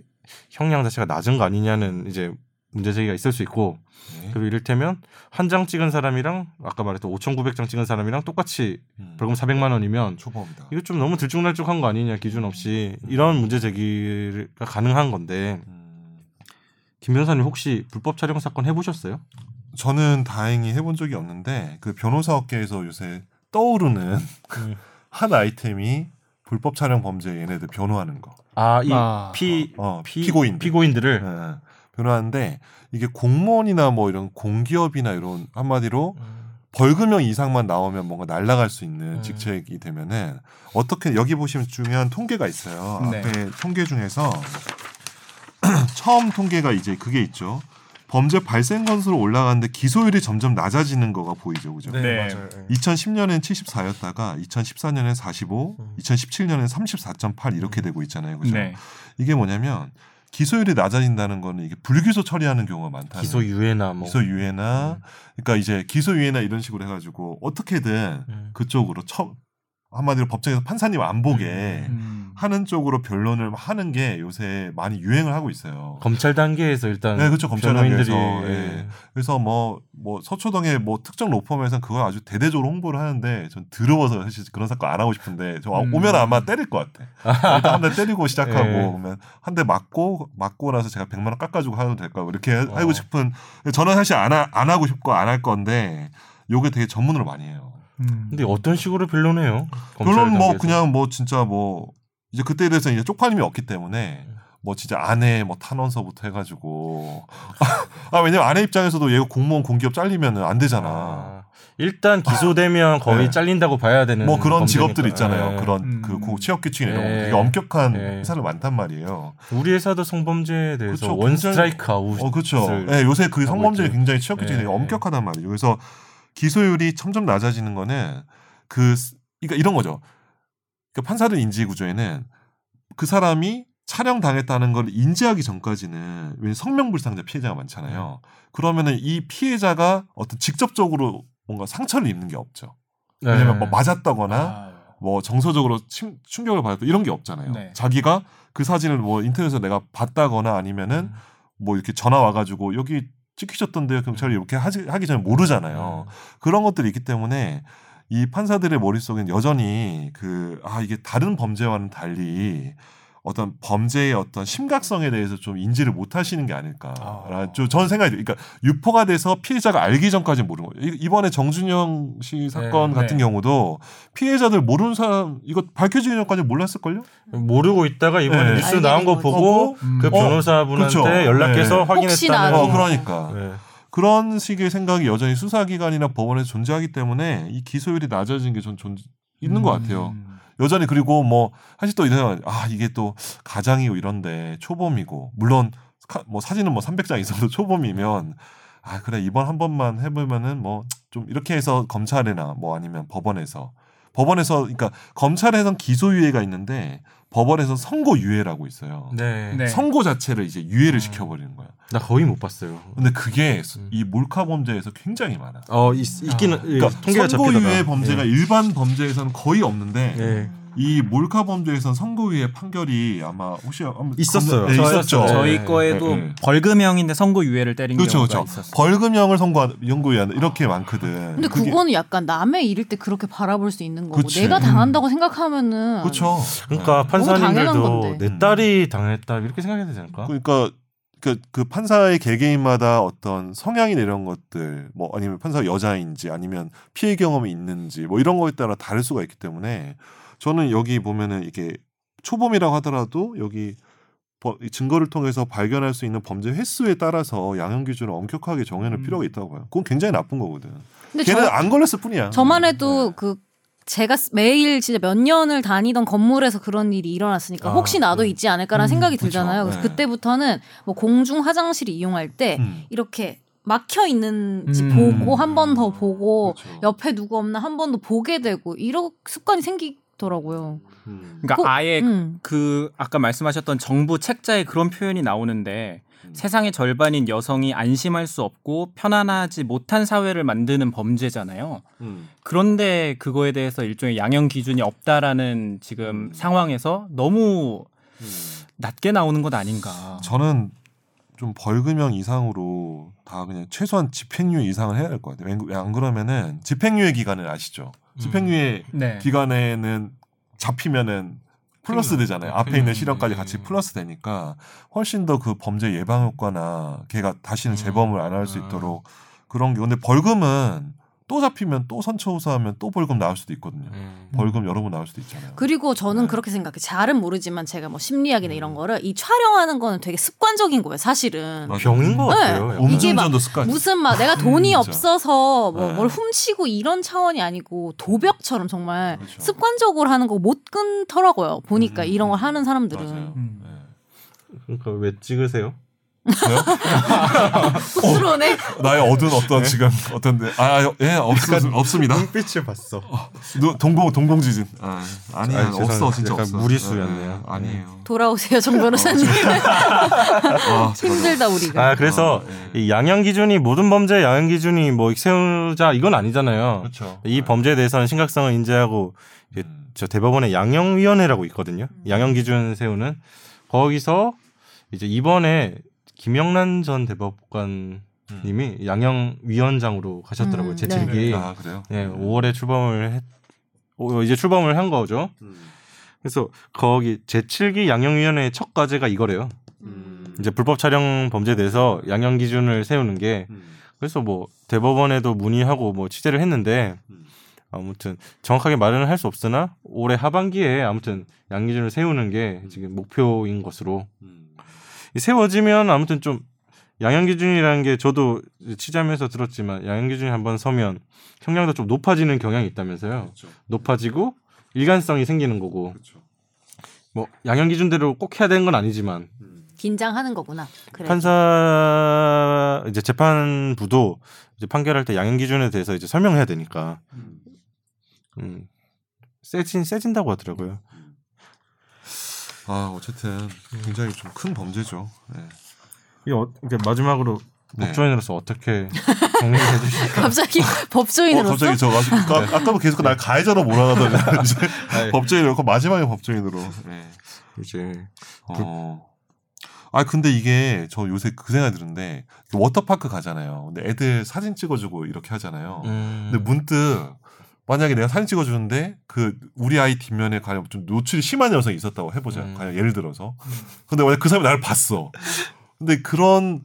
A: 형량 자체가 낮은 거 아니냐는 이제 문제 제기가 있을 수 있고
C: 네.
A: 그리고 이를테면 한 장 찍은 사람이랑 아까 말했던 5,900장 찍은 사람이랑 똑같이
C: 음.
A: 벌금 400만 원이면
C: 초범이다.
A: 이거 좀 너무 들쭉날쭉한 거 아니냐 기준 없이 이런 문제 제기가 가능한 건데
C: 음.
A: 김 변호사님 혹시 불법 촬영 사건 해보셨어요?
C: 저는 다행히 해본 적이 없는데 그 변호사 업계에서 요새 떠오르는 한 아이템이 불법 촬영 범죄 얘네들 변호하는 거.
A: 아이
D: 아.
A: 피,
C: 어,
A: 피
C: 피고인
A: 피고인들을
C: 예, 변호하는데 이게 공무원이나 뭐 이런 공기업이나 이런 한마디로 벌금형 이상만 나오면 뭔가 날아갈 수 있는
A: 음.
C: 직책이 되면은 어떻게 여기 보시면 중요한 통계가 있어요.
D: 네.
C: 앞에 통계 중에서 처음 통계가 이제 그게 있죠. 범죄 발생 건수로 올라가는데 기소율이 점점 낮아지는 거가 보이죠, 그죠?
D: 네.
A: 맞아요.
C: 2010년엔 74였다가 2014년엔 45,
A: 음.
C: 2017년엔 34.8 이렇게 되고 있잖아요, 그죠?
D: 네.
C: 이게 뭐냐면 기소율이 낮아진다는 거는 이게 불기소 처리하는 경우가 많다.
A: 기소 유예나 뭐
C: 기소 유예나
A: 음.
C: 그러니까 이제 기소 유예나 이런 식으로 해가지고 어떻게든
A: 음.
C: 그쪽으로 처 한마디로 법정에서 판사님 안 보게
D: 음.
C: 하는 쪽으로 변론을 하는 게 요새 많이 유행을 하고 있어요.
A: 검찰 단계에서 일단
C: 네, 그렇죠. 검찰
A: 변호인들이
C: 단계에서,
A: 예.
C: 예. 그래서 뭐뭐 서초동의 뭐 특정 로펌에서는 그걸 아주 대대적으로 홍보를 하는데 전 더러워서 사실 그런 사건 안 하고 싶은데 저
D: 음.
C: 오면 아마 때릴 것 같아. 일단 한 대 때리고 시작하고
A: 예.
C: 그러면 한 대 맞고 맞고 나서 제가 100만 원 깎아주고 하도 될까 뭐 이렇게
A: 어.
C: 하고 싶은 저는 사실 안, 하, 안 하고 싶고 안 할 건데 요게 되게 전문으로 많이 해요.
D: 음.
A: 근데 어떤 식으로 변론해요?
C: 물론 뭐
A: 단계에서?
C: 그냥 뭐 진짜 뭐 이제 그때에 대해서 이제 쪽팔림이 없기 때문에 뭐 진짜 아내 뭐 탄원서부터 해가지고 아 왜냐면 아내 입장에서도 얘가 공무원 공기업 잘리면은 안 되잖아.
A: 아, 일단 기소되면 거의
C: 네.
A: 잘린다고 봐야 되는
C: 뭐 그런
A: 범죄니까.
C: 직업들 있잖아요.
A: 예.
C: 그런
D: 음.
C: 그 고- 취업 규칙이나 이런 거
A: 예.
C: 되게 엄격한
A: 예.
C: 회사들 많단 말이에요.
A: 우리 회사도 성범죄에 대해서
C: 그쵸,
A: one strike out
C: 어 그렇죠. 예, 요새 그 성범죄
A: 있죠.
C: 굉장히 취업 규칙이
A: 예.
C: 되게 엄격하단 말이죠. 그래서 기소율이 점점 낮아지는 거는 그 스- 그러니까 이런 거죠. 그러니까 판사들 인지 구조에는 그 사람이 촬영 당했다는 걸 인지하기 전까지는 왜냐 성명불상자 피해자가 많잖아요. 그러면은 이 피해자가 어떤 직접적으로 뭔가 상처를 입는 게 없죠. 왜냐면
A: 네.
C: 뭐 맞았다거나
D: 아.
C: 뭐 정서적으로 침- 충격을 받았다 이런 게 없잖아요.
D: 네.
C: 자기가 그 사진을 뭐 인터넷에서 내가 봤다거나 아니면은
A: 음.
C: 뭐 이렇게 전화 와가지고 여기 찍히셨던데요 경찰이 이렇게 하지, 하기 전에 모르잖아요.
A: 음.
C: 그런 것들이 있기 때문에 이 판사들의 머릿속엔 여전히 그 아 이게 다른 범죄와는 달리 어떤 범죄의 어떤 심각성에 대해서 좀 인지를 못 하시는 게 아닐까.
A: 아.
C: 좀 저는 생각이 들어요. 그러니까 유포가 돼서 피해자가 알기 전까지 모르는 거예요. 이- 이번에 정준영 씨 사건
A: 네,
C: 같은
D: 네.
C: 경우도 피해자들 모르는 사람 이거 밝혀지기 전까지 몰랐을걸요?
A: 모르고 있다가 이번에
C: 네.
A: 뉴스 나온
B: 된
A: 거. 보고
D: 음.
A: 그
C: 어,
A: 변호사분한테
C: 그쵸.
A: 연락해서
C: 네.
A: 확인했다는
B: 혹시나도.
C: 어, 그러니까.
A: 네.
C: 그런 식의 생각이 여전히 수사기관이나 법원에서 존재하기 때문에 이 기소율이 낮아지는 게 전 존, 있는 것 같아요.
D: 음.
C: 여전히 그리고 뭐 사실 또 이런 아 이게 또 가장이고 이런데 초범이고 물론 카- 뭐 사진은 뭐 300장 이상도 초범이면 아 그래 이번 한 번만 해보면은 뭐 좀 이렇게 해서 검찰이나 뭐 아니면 법원에서 법원에서 그러니까 검찰에선 기소유예가 있는데 법원에서 선고유예라고 있어요.
A: 네.
D: 네.
C: 선고 자체를 이제 유예를
A: 음.
C: 시켜버리는 거야.
A: 나 거의 못 봤어요.
C: 근데 그게
A: 음.
C: 이 몰카 범죄에서 굉장히 많아.
A: 어 있, 있기는
D: 아.
A: 예,
C: 그러니까
A: 통계가
C: 선고유예. 범죄가
A: 예.
C: 일반 범죄에서는 거의 없는데
A: 예.
C: 이 몰카 범죄에선 선고유예 판결이 아마 혹시
A: 있었어요.
C: 검- 네,
A: 저희-
C: 있었죠.
D: 저희
A: 네.
D: 거에도
C: 네, 네.
D: 벌금형인데 선고유예를 때린
C: 그렇죠,
D: 경우가
C: 그렇죠.
D: 있었어요.
C: 벌금형을 선고한 연고유예 이렇게 많거든.
B: 근데
C: 그게-
B: 그거는 약간 남의 일일 때 그렇게 바라볼 수 있는 거고
C: 그치.
B: 내가 당한다고 생각하면은
C: 그렇죠.
A: 그러니까
B: 당연한
A: 판사님들도. 내 딸이 당했다 이렇게 생각해야 되지 않을까?
C: 그러니까 그, 그 판사의 개개인마다 어떤 성향이나 이런 것들 뭐 아니면 판사가 여자인지 아니면 피해 경험이 있는지 뭐 이런 거에 따라 다를 수가 있기 때문에 저는 여기 보면은 이게 초범이라고 하더라도 여기 증거를 통해서 발견할 수 있는 범죄 횟수에 따라서 양형 기준을 엄격하게 정해놓을
D: 음.
C: 필요가 있다고 봐요. 그건 굉장히 나쁜 거거든.
B: 근데
C: 걔는
B: 저,
C: 안 걸렸을 뿐이야.
B: 저만 해도
C: 네.
B: 그 제가 쓰- 매일 진짜 몇 년을 다니던 건물에서 그런 일이 일어났으니까
A: 아,
B: 혹시 나도
A: 네.
B: 있지 않을까라는
D: 음,
B: 생각이
C: 그쵸.
B: 들잖아요. 그래서
C: 네.
B: 그때부터는 뭐 공중 화장실 이용할 때
C: 음.
B: 이렇게 막혀 있는지
D: 음.
B: 보고 한 번 더 보고
C: 그렇죠.
B: 옆에 누구 없나 한 번 더 보게 되고 이런 습관이 생기 더라고요.
C: 음.
D: 그러니까
B: 그-
D: 아예
B: 음.
D: 그 아까 말씀하셨던 정부 책자에 그런 표현이 나오는데
C: 음.
D: 세상의 절반인 여성이 안심할 수 없고 편안하지 못한 사회를 만드는 범죄잖아요.
C: 음.
D: 그런데 그거에 대해서 일종의 양형 기준이 없다라는 지금
C: 음.
D: 상황에서 너무
C: 음.
D: 낮게 나오는 것 아닌가.
C: 저는 좀 벌금형 이상으로 다 그냥 최소한 집행유예 이상을 해야 될 것 같아요. 왜안 그러면은 집행유예 기간을 아시죠? 집행유예
D: 네.
C: 기간에는 잡히면은 플러스 되잖아요. 앞에 있는. 실형까지
A: 음.
C: 같이 플러스 되니까 훨씬 더 그 범죄 예방 효과나 걔가 다시는
A: 음.
C: 재범을 안 할수
A: 음.
C: 있도록 그런 게 근데 벌금은 또 잡히면 또 선처우사하면 또 벌금 나올 수도 있거든요.
A: 음.
C: 벌금 여러 번 나올 수도 있잖아요.
B: 그리고 저는
C: 네.
B: 그렇게 생각해. 잘은 모르지만 제가 뭐 심리학이나
C: 음.
B: 이런 거를 이 촬영하는 거는 되게 습관적인 거예요, 사실은.
C: 맞아요.
A: 병인 것
B: 네.
A: 같아요.
C: 음주운전도 습관.
B: 무슨 막 내가 돈이
C: 진짜.
B: 없어서 뭐
C: 네.
B: 뭘 훔치고 이런 차원이 아니고 도벽처럼 정말
C: 그렇죠.
B: 습관적으로 하는 거 못 끊더라고요. 보니까
C: 음.
B: 이런 걸 하는 사람들은.
C: 맞아요.
D: 음.
C: 네.
A: 그러니까 왜 찍으세요?
B: 쑥스러우네.
C: 나의 어두운 어떤 지금 어떤데 아 예 없 없습니다.
A: 눈빛을 봤어.
C: 누- 동공 동공지진. 아, 아니에요.
A: 아니.
C: 없어 진짜 없어.
A: 무리수였네요.
C: 네, 아니에요.
B: 돌아오세요, 정 변호사님.
C: 아,
B: 힘들다 우리가.
A: 아 그래서
C: 아, 예.
A: 이 양형 기준이 모든 범죄 양형 기준이 뭐 세우자 이건 아니잖아요.
C: 그렇죠.
A: 이 범죄에 대해서는 심각성을 인지하고 이제
C: 음.
A: 저 대법원에 양형위원회라고 있거든요. 양형 기준 세우는 거기서 이제 이번에 김영란 전 대법관님이 양형 위원장으로 가셨더라고요.
B: 음,
A: 제7기.
C: 아 그래요?
A: 예, 5월에 출범을 했, 오, 이제 출범을 한 거죠.
C: 음.
A: 그래서 거기 제7기 양형위원회의 첫 과제가 이거래요.
C: 음.
A: 이제 불법 촬영 범죄에 대해서 양형 기준을 세우는 게
C: 음.
A: 그래서 뭐 대법원에도 문의하고 뭐 취재를 했는데
C: 음.
A: 아무튼 정확하게 말은 할 수 없으나 올해 하반기에 아무튼 양 기준을 세우는 게 지금 목표인 것으로
C: 음.
A: 이 세워지면 아무튼 좀 양형 기준이라는 게 저도 취재하면서 들었지만 양형 기준이 한번 서면 형량도 좀 높아지는 경향이 있다면서요.
C: 그렇죠.
A: 높아지고 일관성이 생기는 거고
C: 그렇죠.
A: 뭐 양형 기준대로 꼭 해야 되는 건 아니지만
C: 음.
B: 긴장하는 거구나. 그래.
A: 판사 이제 재판부도 이제 판결할 때 양형 기준에 대해서 이제 설명해야 되니까
C: 음.
A: 음, 세진 세진다고 하더라고요.
C: 아 어쨌든 굉장히 좀 큰 범죄죠. 네.
A: 이 어, 이게 마지막으로
C: 네.
A: 법조인으로서 어떻게 정리해 주실까요?
B: 갑자기
C: 어,
B: 법조인으로서
C: 갑자기 저 아까 아까- 아까도 계속 날 가해자로 몰아가더니 이제
A: 아이.
C: 법조인으로 그 마지막에 법조인으로. 네.
A: 이제
C: 어. 아 근데 이게 저 요새 그 생각이 드는데 워터파크 가잖아요. 근데 애들 사진 찍어주고 이렇게 하잖아요.
A: 음,
C: 근데 문득 만약에 내가 사진 찍어주는데 그 우리 아이 뒷면에 과연 좀 노출이 심한 여성이 있었다고 해보자.
A: 음.
C: 과연 예를 들어서. 근데 만약 그 사람이 나를 봤어. 근데 그런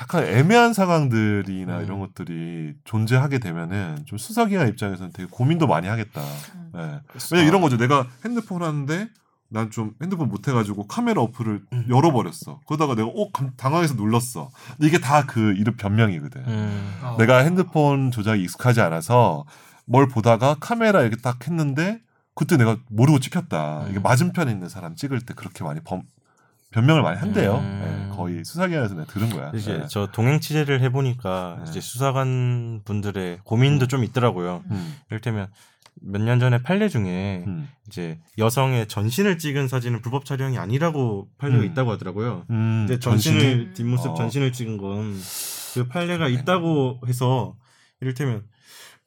C: 약간 애매한 상황들이나
A: 음.
C: 이런 것들이 존재하게 되면은 좀 수사기관 입장에서는 되게 고민도 많이 하겠다.
B: 음.
C: 예. 왜냐 이런 거죠. 내가 핸드폰 하는데 난 좀 핸드폰 못 해가지고 카메라 어플을
A: 음.
C: 열어버렸어. 그러다가 내가 오 감- 당황해서 눌렀어. 이게 다 그 이름 변명이거든.
A: 음,
C: 내가 핸드폰 조작이 익숙하지 않아서 뭘 보다가 카메라 이렇게 딱 했는데 그때 내가 모르고 찍혔다. 이게
A: 음.
C: 맞은편에 있는 사람 찍을 때 그렇게 많이 범, 변명을 많이 한대요.
A: 음.
C: 예, 거의 수사기관에서 내가 들은 거야.
A: 이제
C: 예.
A: 저 동행 취재를 해보니까
C: 네.
A: 이제 수사관 분들의 고민도
C: 음.
A: 좀 있더라고요.
C: 음,
A: 이를테면 몇 년 전에 판례 중에
C: 음,
A: 이제 여성의 전신을 찍은 사진은 불법 촬영이 아니라고 판례가
C: 음.
A: 있다고 하더라고요.
C: 음,
A: 근데 전신을
C: 전신이?
A: 뒷모습
C: 어.
A: 전신을 찍은 건 그 판례가 있다고 해서 이를테면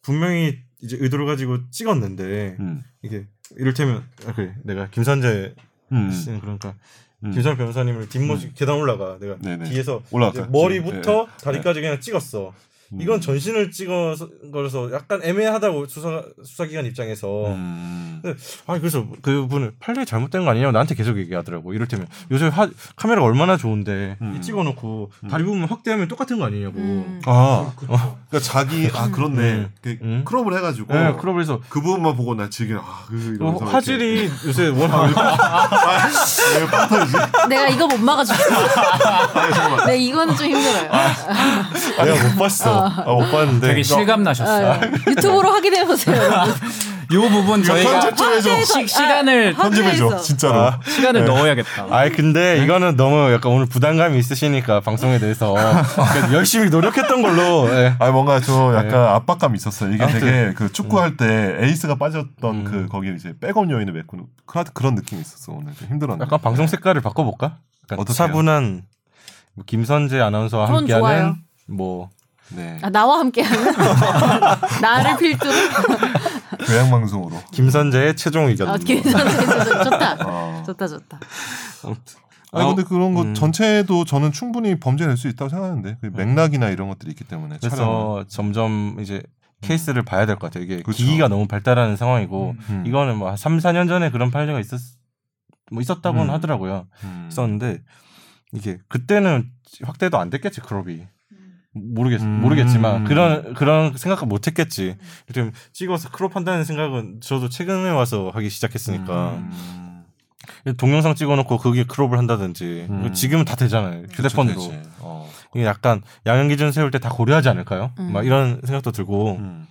A: 분명히 이제 의도를 가지고 찍었는데
C: 음,
A: 이게 이를테면 아, 그래 내가 김선재
C: 음,
A: 씨는 그러니까
C: 음.
A: 김선재 변호사님을 뒷모습 계단 올라가 내가
C: 네네.
A: 뒤에서? 이제 머리부터
C: 네.
A: 다리까지 그냥 찍었어.
C: 음.
A: 이건 전신을 찍어서 거라서 약간 애매하다고 수사 수사기관 입장에서
C: 음.
A: 아 그래서 그분을 판례 잘못된 거 아니냐고 나한테 계속 얘기하더라고. 이를테면 요새 하, 카메라가 얼마나 좋은데
C: 음.
A: 이 찍어놓고 다리 부분 확대하면 똑같은 거 아니냐고.
B: 음.
C: 아, 그러니까 자기 아 그렇네.
A: 음.
C: 그
A: 음.
C: 크롭을 해가지고
A: 네, 그러면서
C: 그 부분만 보고 나 지금 아, 그
A: 어, 화질이 요새 워낙
C: 이렇게 빵 터지지.
B: 내가 이거 못 막아주겠어. 네, 이거는 좀 힘들어요.
A: 내가 못 봤어. 아, 못 봤는데.
D: 되게 실감 나셨어요.
B: 아, 유튜브로 확인해 보세요.
D: 요 부분 저희가
C: 편집해줘.
D: 시, 시간을
C: 편집해줘.
B: 화제에서.
C: 진짜로.
A: 아,
D: 시간을 넣어야겠다.
A: 아이 근데 이거는 너무 약간 오늘 부담감이 있으시니까 방송에 대해서 열심히 노력했던 걸로 예.
C: 아 뭔가 저 약간 압박감이 있었어요. 이게
A: 아무튼.
C: 되게 그 축구할 때 에이스가 빠졌던
A: 음.
C: 그 거기 이제 백업 요인을 메꾸는 그런 그런 느낌이 있었어 오늘 좀 힘들었는데.
A: 약간 방송 색깔을 바꿔볼까?
C: 어떡해요?
A: 차분한 뭐 김선재 아나운서와
B: 전
A: 함께하는
B: 좋아요.
A: 뭐
C: 네
B: 아, 나와 함께하는 나를 필두로
C: 교양 방송으로.
A: 김선재의 최종 의견.
B: 아, 괜찮다 좋다
C: 어.
B: 좋다 좋다
C: 아니 근데 그런 거
A: 음.
C: 전체도 저는 충분히 범죄될 수 있다고 생각하는데 그 맥락이나 이런 것들이 있기 때문에.
A: 그래서 점점 이제 케이스를 봐야 될 것 같아요. 이게
C: 그렇죠.
A: 기기가 너무 발달하는 상황이고
C: 음.
A: 이거는 뭐 3, 4년 전에 그런 판례가 있었 뭐 있었다고는
C: 음.
A: 하더라고요.
C: 음.
A: 있었는데 이게 그때는 확대도 안 됐겠지 crop이. 모르겠
C: 음.
A: 모르겠지만 그런 그런 생각을 못 했겠지. 좀 찍어서 crop 한다는 생각은 저도 최근에 와서 하기 시작했으니까
C: 음.
A: 동영상 찍어놓고 거기에 crop을 한다든지
C: 음.
A: 지금은 다 되잖아요 휴대폰으로
C: 그치, 그치. 어.
A: 이게 약간 양형 기준 세울 때 다 고려하지 않을까요?
B: 음.
A: 막 이런 생각도 들고
C: 음.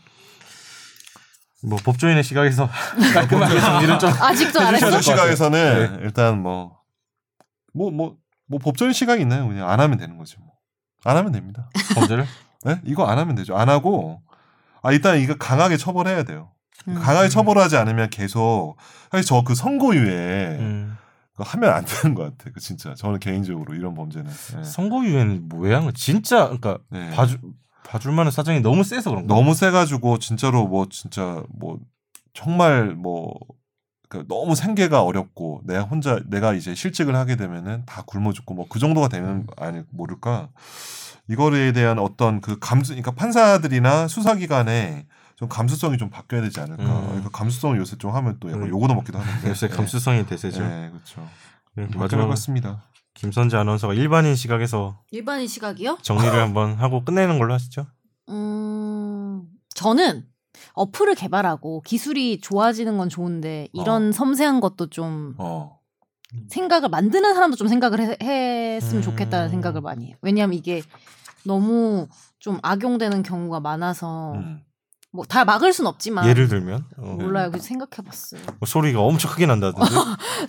A: 뭐 법조인의 시각에서 깔끔하게 정리를 좀
B: 아직도 안 했어?
C: 시각에서는 일단 뭐 뭐 뭐뭐 법적인 시각이 있나요? 그냥 안 하면 되는 거지 뭐. 안 하면 됩니다.
A: 범죄를
C: 네? 이거 안 하면 되죠. 안 하고 아 일단 이거 강하게 처벌해야 돼요.
B: 음.
C: 강하게 처벌하지 않으면 계속 사실 저 그 선고유예
A: 음.
C: 하면 안 되는 것 같아. 그 진짜 저는 개인적으로 이런 범죄는 네.
A: 선고유예는 거? 진짜 그러니까
C: 네.
A: 봐주 봐줄 만한 사정이 너무 세서 그런 거.
C: 너무 세가지고 진짜로 뭐 진짜 뭐 정말 뭐 그러니까 너무 생계가 어렵고 내가 혼자 내가 이제 실직을 하게 되면은 다 굶어 죽고 뭐 그 정도가 되면 아니 모를까 이거에 대한 어떤 그 감수 그러니까 판사들이나 수사기관에 좀 감수성이 좀 바뀌어야 되지 않을까
A: 음.
C: 그러니까 감수성을 요새 좀 하면 또 약간
A: 음.
C: 요거도 먹기도 하는데
A: 요새
C: 네.
A: 감수성이 대세죠.
C: 네, 그렇죠
A: 이렇게
C: 마지막
A: 마지막
C: 같습니다
A: 김선재 아나운서가 일반인 시각에서
B: 일반인 시각이요?
A: 정리를 한번 하고 끝내는 걸로 하시죠.
B: 음, 저는 어플을 개발하고 기술이 좋아지는 건 좋은데 이런
C: 어.
B: 섬세한 것도 좀
C: 어
B: 생각을 만드는 사람도 좀 생각을 해, 했으면
A: 음.
B: 좋겠다는 생각을 많이 해요. 왜냐하면 이게 너무 좀 악용되는 경우가 많아서
C: 음.
B: 뭐다 막을 순 없지만
A: 예를 들면 어,
B: 몰라요. 그래서 생각해봤어요.
A: 뭐 소리가 엄청 크게 난다든지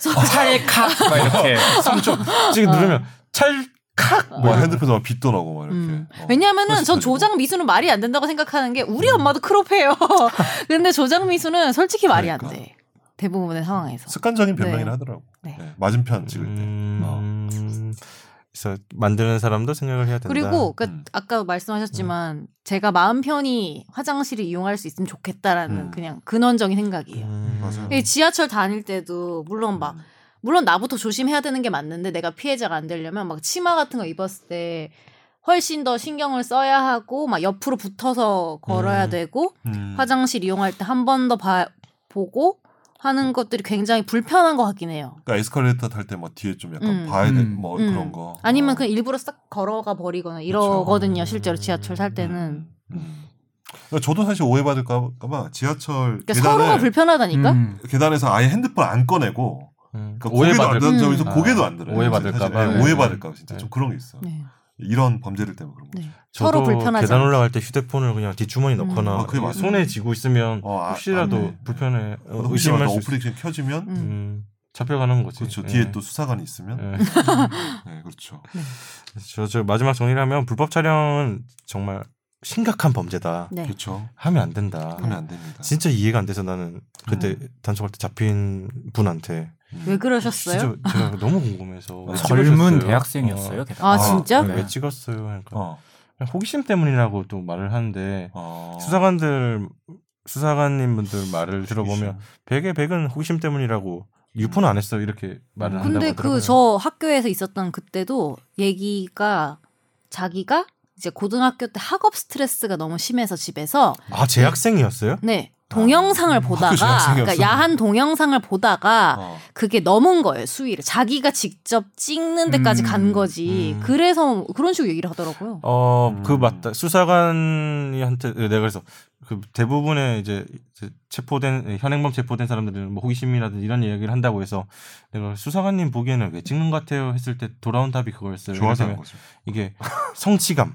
D: 찰칵 막 이렇게
A: 3초 지금
B: 어.
A: 누르면 찰 칵뭐뭐
C: 핸드폰에 빛도 나고 막 이렇게
B: 음.
C: 어.
B: 왜냐면은 전 조작 미수는 말이 안 된다고 생각하는 게 우리
C: 음.
B: 엄마도 크롭해요. 근데 조작 미수는 솔직히 말이 안
C: 그러니까.
B: 돼. 대부분의 상황에서.
C: 습관적인 변명이라
B: 네.
C: 하더라고
B: 네.
C: 네, 맞은편 찍을 때
A: 음, 그래서 만드는 사람도 생각을 해야 된다.
B: 그리고 그
C: 음.
B: 아까 말씀하셨지만 제가 마음 편히 화장실을 이용할 수 있으면 좋겠다라는
C: 음.
B: 그냥 근원적인 생각이에요.
A: 음,
C: 맞아요.
B: 이 지하철 다닐 때도 물론 막
C: 음.
B: 물론 나부터 조심해야 되는 게 맞는데 내가 피해자가 안 되려면 막 치마 같은 거 입었을 때 훨씬 더 신경을 써야 하고 막 옆으로 붙어서 걸어야
A: 음.
B: 되고
C: 음.
B: 화장실 이용할 때 한 번 더 보고 하는 것들이 굉장히 불편한 것 같긴 해요.
C: 그러니까 에스컬레이터 탈때뭐 뒤에 좀 약간
B: 음.
C: 봐야 돼
D: 음.
C: 뭐
B: 음.
C: 그런 거
B: 아니면
C: 어.
B: 그냥 일부러 싹 걸어가 버리거나. 이러거든요. 실제로 지하철 살 때는.
C: 음. 음. 저도 사실 오해받을까봐 지하철
B: 그러니까 서로가
C: 계단을
B: 불편하다니까.
D: 음.
C: 계단에서 아예 핸드폰 안 꺼내고
A: 음,
C: 그러니까 고개도 안
A: 오해받을
C: 들어
B: 음.
A: 아,
C: 고개도 안 들어요.
A: 오해받을까
C: 사실.
A: 봐.
C: 네,
B: 네.
C: 오해받을까 봐 진짜
A: 네.
C: 좀 그런 게 있어.
B: 네.
C: 이런 범죄들 때문에 그런 거.
B: 네. 서로 불편하지.
A: 계단. 올라갈 때 휴대폰을 그냥 뒷주머니
B: 음.
A: 넣거나
C: 아, 그게 맞아요.
A: 손에 쥐고 있으면
C: 어, 아,
A: 혹시라도. 불편해 어,
C: 혹시
A: 의심할 나수 있어.
C: 어플리케이션 켜지면
B: 음.
A: 음, 잡혀가는 거지.
C: 그렇죠.
A: 예.
C: 뒤에 또 수사관이 있으면
A: 예.
C: 네, 그렇죠.
A: 저, 저 마지막 정리를 하면 불법 촬영은 정말 심각한 범죄다.
B: 네.
C: 그렇죠.
A: 하면 안 된다.
C: 하면 안 됩니다.
A: 진짜 이해가 안 돼서 나는 그때
C: 음.
A: 단속할 때 잡힌 분한테
C: 음.
B: 왜 그러셨어요?
A: 진짜 제가 너무 궁금해서 왜
D: 젊은
A: 찍으셨어요?
D: 대학생이었어요.
A: 어.
B: 아,
C: 아,
B: 진짜?
A: 왜,
C: 네.
A: 왜 찍었어요? 그러니까
C: 어.
A: 호기심 때문이라고 또 말을 하는데
C: 어.
A: 수사관들 수사관님 분들 말을 들어보면 백에 백은 호기심 때문이라고 유포는 안 했어 이렇게 말을 한다고
B: 근데. 그 저 학교에서 있었던 그때도 얘기가 자기가 이제 고등학교 때 학업 스트레스가 너무 심해서 집에서
A: 아 재학생이었어요?
B: 네 동영상을
C: 아,
B: 보다가
C: 재학생이었어?
B: 그러니까 야한 동영상을 보다가
C: 어.
B: 그게 넘은 거예요 수위를 자기가 직접 찍는 데까지
D: 음,
B: 간 거지
A: 음.
B: 그래서 그런 식으로 얘기를 하더라고요.
A: 어, 그
C: 음.
A: 맞다. 수사관이한테 내가 그래서 그 대부분의 이제 체포된 현행범 체포된 사람들은 뭐 호기심이라든지 이런 이야기를 한다고 해서 내가 수사관님 보기에는 왜 찍는 것 같아요 했을 때 돌아온 답이 그거였어요.
C: 좋아서 한
A: 왜냐면
C: 거죠.
A: 이게 성취감.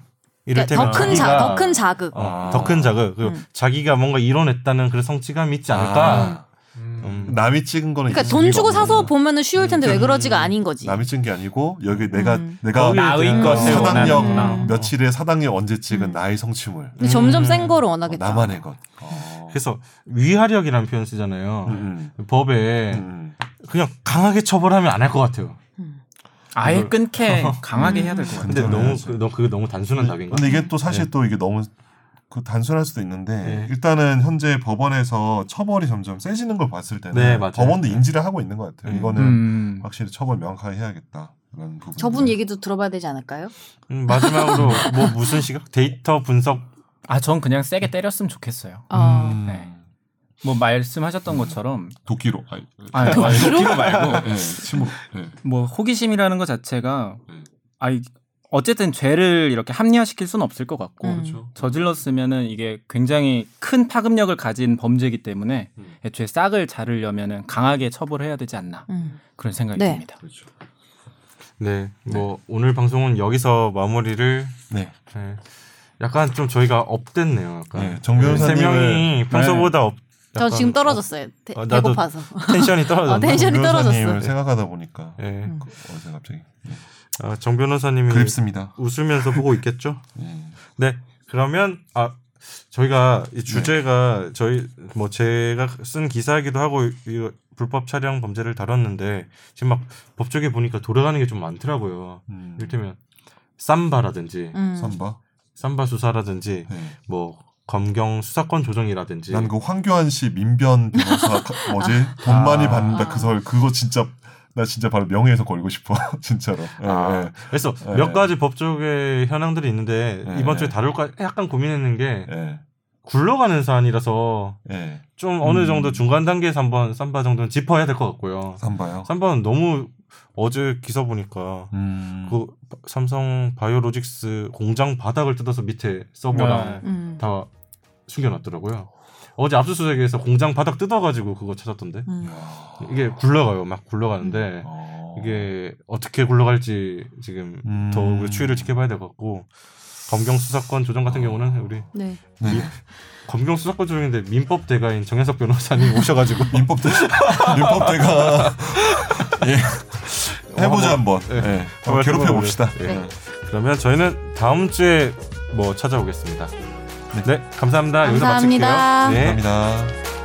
A: 이를테면
B: 더큰
A: 자기가
B: 더 큰 자극.
A: 어, 더큰 자극 그리고
B: 음.
A: 자기가 뭔가 이뤄냈다는 그런 성취감이 있지 않을까.
C: 아,
A: 음.
C: 남이 찍은 거는
B: 그러니까 돈 주고 사서 보면은 쉬울 텐데 왜 그러지가 아닌 거지.
C: 남이 찍은 게 아니고 여기 내가
B: 음.
C: 내가
D: 나의
A: 대한
D: 것을
C: 사당역
D: 원하는구나.
C: 며칠에 사당역 언제 찍은
B: 음.
C: 나의 성취물
B: 점점
A: 음.
B: 센 거를
C: 어,
B: 원하겠다.
C: 나만의 것. 어.
A: 그래서 위하력이라는 표현 쓰잖아요.
C: 음,
A: 법에
C: 음, 음.
A: 그냥 강하게 처벌하면 안 할 것 같아요.
D: 아예
A: 이걸-
D: 끊게 강하게 해야 될 것 같아요.
A: 근데 너무. 그, 너, 그게 너무 단순한 답인가?
C: 근데 이게 또 사실
A: 네.
C: 또 이게 너무 그 단순할 수도 있는데
A: 네.
C: 일단은 현재 법원에서 처벌이 점점 세지는 걸 봤을 때는
A: 네, 맞아요.
C: 법원도
A: 네.
C: 인지를 하고 있는 것 같아요.
A: 음.
C: 이거는
D: 음.
C: 확실히 처벌 명확하게 해야겠다. 그런 부분.
B: 저분 얘기도 들어봐야 되지 않을까요?
A: 음, 마지막으로 뭐 무슨 시각 데이터 분석
D: 아, 전 그냥 세게 때렸으면 좋겠어요.
B: 어.
C: 음.
D: 네. 뭐 말씀하셨던 것처럼
C: 도끼로. 아니,
D: 아, 아니, 도끼로 말고
C: 네, 침으로. 네.
D: 뭐 호기심이라는 것 자체가
C: 네.
D: 아이 어쨌든 죄를 이렇게 합리화시킬 수는 없을 것 같고
B: 음.
C: 그렇죠.
D: 저질렀으면은 이게 굉장히 큰 파급력을 가진 범죄이기 때문에
C: 음.
D: 애초에 싹을 자르려면은 강하게 처벌해야 되지 않나
B: 음.
D: 그런 생각이
B: 네.
D: 듭니다.
C: 그렇죠.
A: 네, 뭐 오늘 방송은 여기서 마무리를
C: 네.
A: 네. 약간 좀 저희가 up됐네요. 약간
C: 네, 정 변호사님은-
A: 세 명이 평소보다 up.
B: 저 지금 떨어졌어요. 대-
A: 어,
B: 배고파서.
A: up- tension이 떨어졌나?
B: 어, tension이 떨어졌어.
C: 생각하다 보니까
A: 예.
B: 음.
C: 그 어제 갑자기
A: 아, 정 변호사님이
C: 그립습니다.
A: 웃으면서 보고 있겠죠?
C: 예.
A: 네. 그러면 아 저희가 이 주제가 저희 뭐 제가 쓴 기사이기도 하고 이 불법 촬영 범죄를 다뤘는데 지금 막 법조계 보니까 돌아가는 게 좀 많더라고요.
C: 음.
A: 이를테면 삼바라든지
B: 음.
C: 삼바.
A: 삼바 수사라든지
C: 네.
A: 뭐 검경 수사권 조정이라든지
C: 난 그 황교안 씨 민변 변호사 가- 뭐지 돈 많이
A: 아.
C: 받는다 그설 그거 진짜 나 진짜 바로 명예에서 걸고 싶어 진짜로. 예,
A: 아,
C: 예,
A: 그래서
C: 네.
A: 몇 가지 법조계 현황들이 있는데
C: 네.
A: 이번 주에 다룰까 약간 고민했는 게
C: 예,
A: 굴러가는 사안이라서
C: 예.
A: 좀 어느
C: 음.
A: 정도 중간 단계에서 한번 삼바 정도는 짚어야 될 것 같고요.
C: 삼바요.
A: 삼바는 너무 어제 기사 보니까
C: 음.
A: 그 삼성 바이오로직스 공장 바닥을 뜯어서 밑에 서버랑
D: 네.
B: 음.
A: 다 숨겨놨더라고요. 어제 압수수색에서 공장 바닥 뜯어가지고 그거 찾았던데
B: 음.
A: 이게 굴러가요. 막 굴러가는데
C: 어.
A: 이게 어떻게 굴러갈지 지금
C: 음.
A: 더 우리 추이를 지켜봐야 될 것 같고 검경 수사권 조정 같은 경우는 우리
B: 네.
C: 네.
A: 검경 수사권 조정인데 민법 대가인 정현석 변호사님 오셔가지고
C: 민법 대 민법 대가 예. 해보자 한번.
A: 네.
C: 예. 한번 괴롭혀 봅시다.
A: 예.
B: 네.
A: 그러면 저희는 다음 주에 뭐 찾아오겠습니다. 네, 감사합니다. 여기서
B: 감사합니다.
A: 마칠게요. 네.
C: 감사합니다.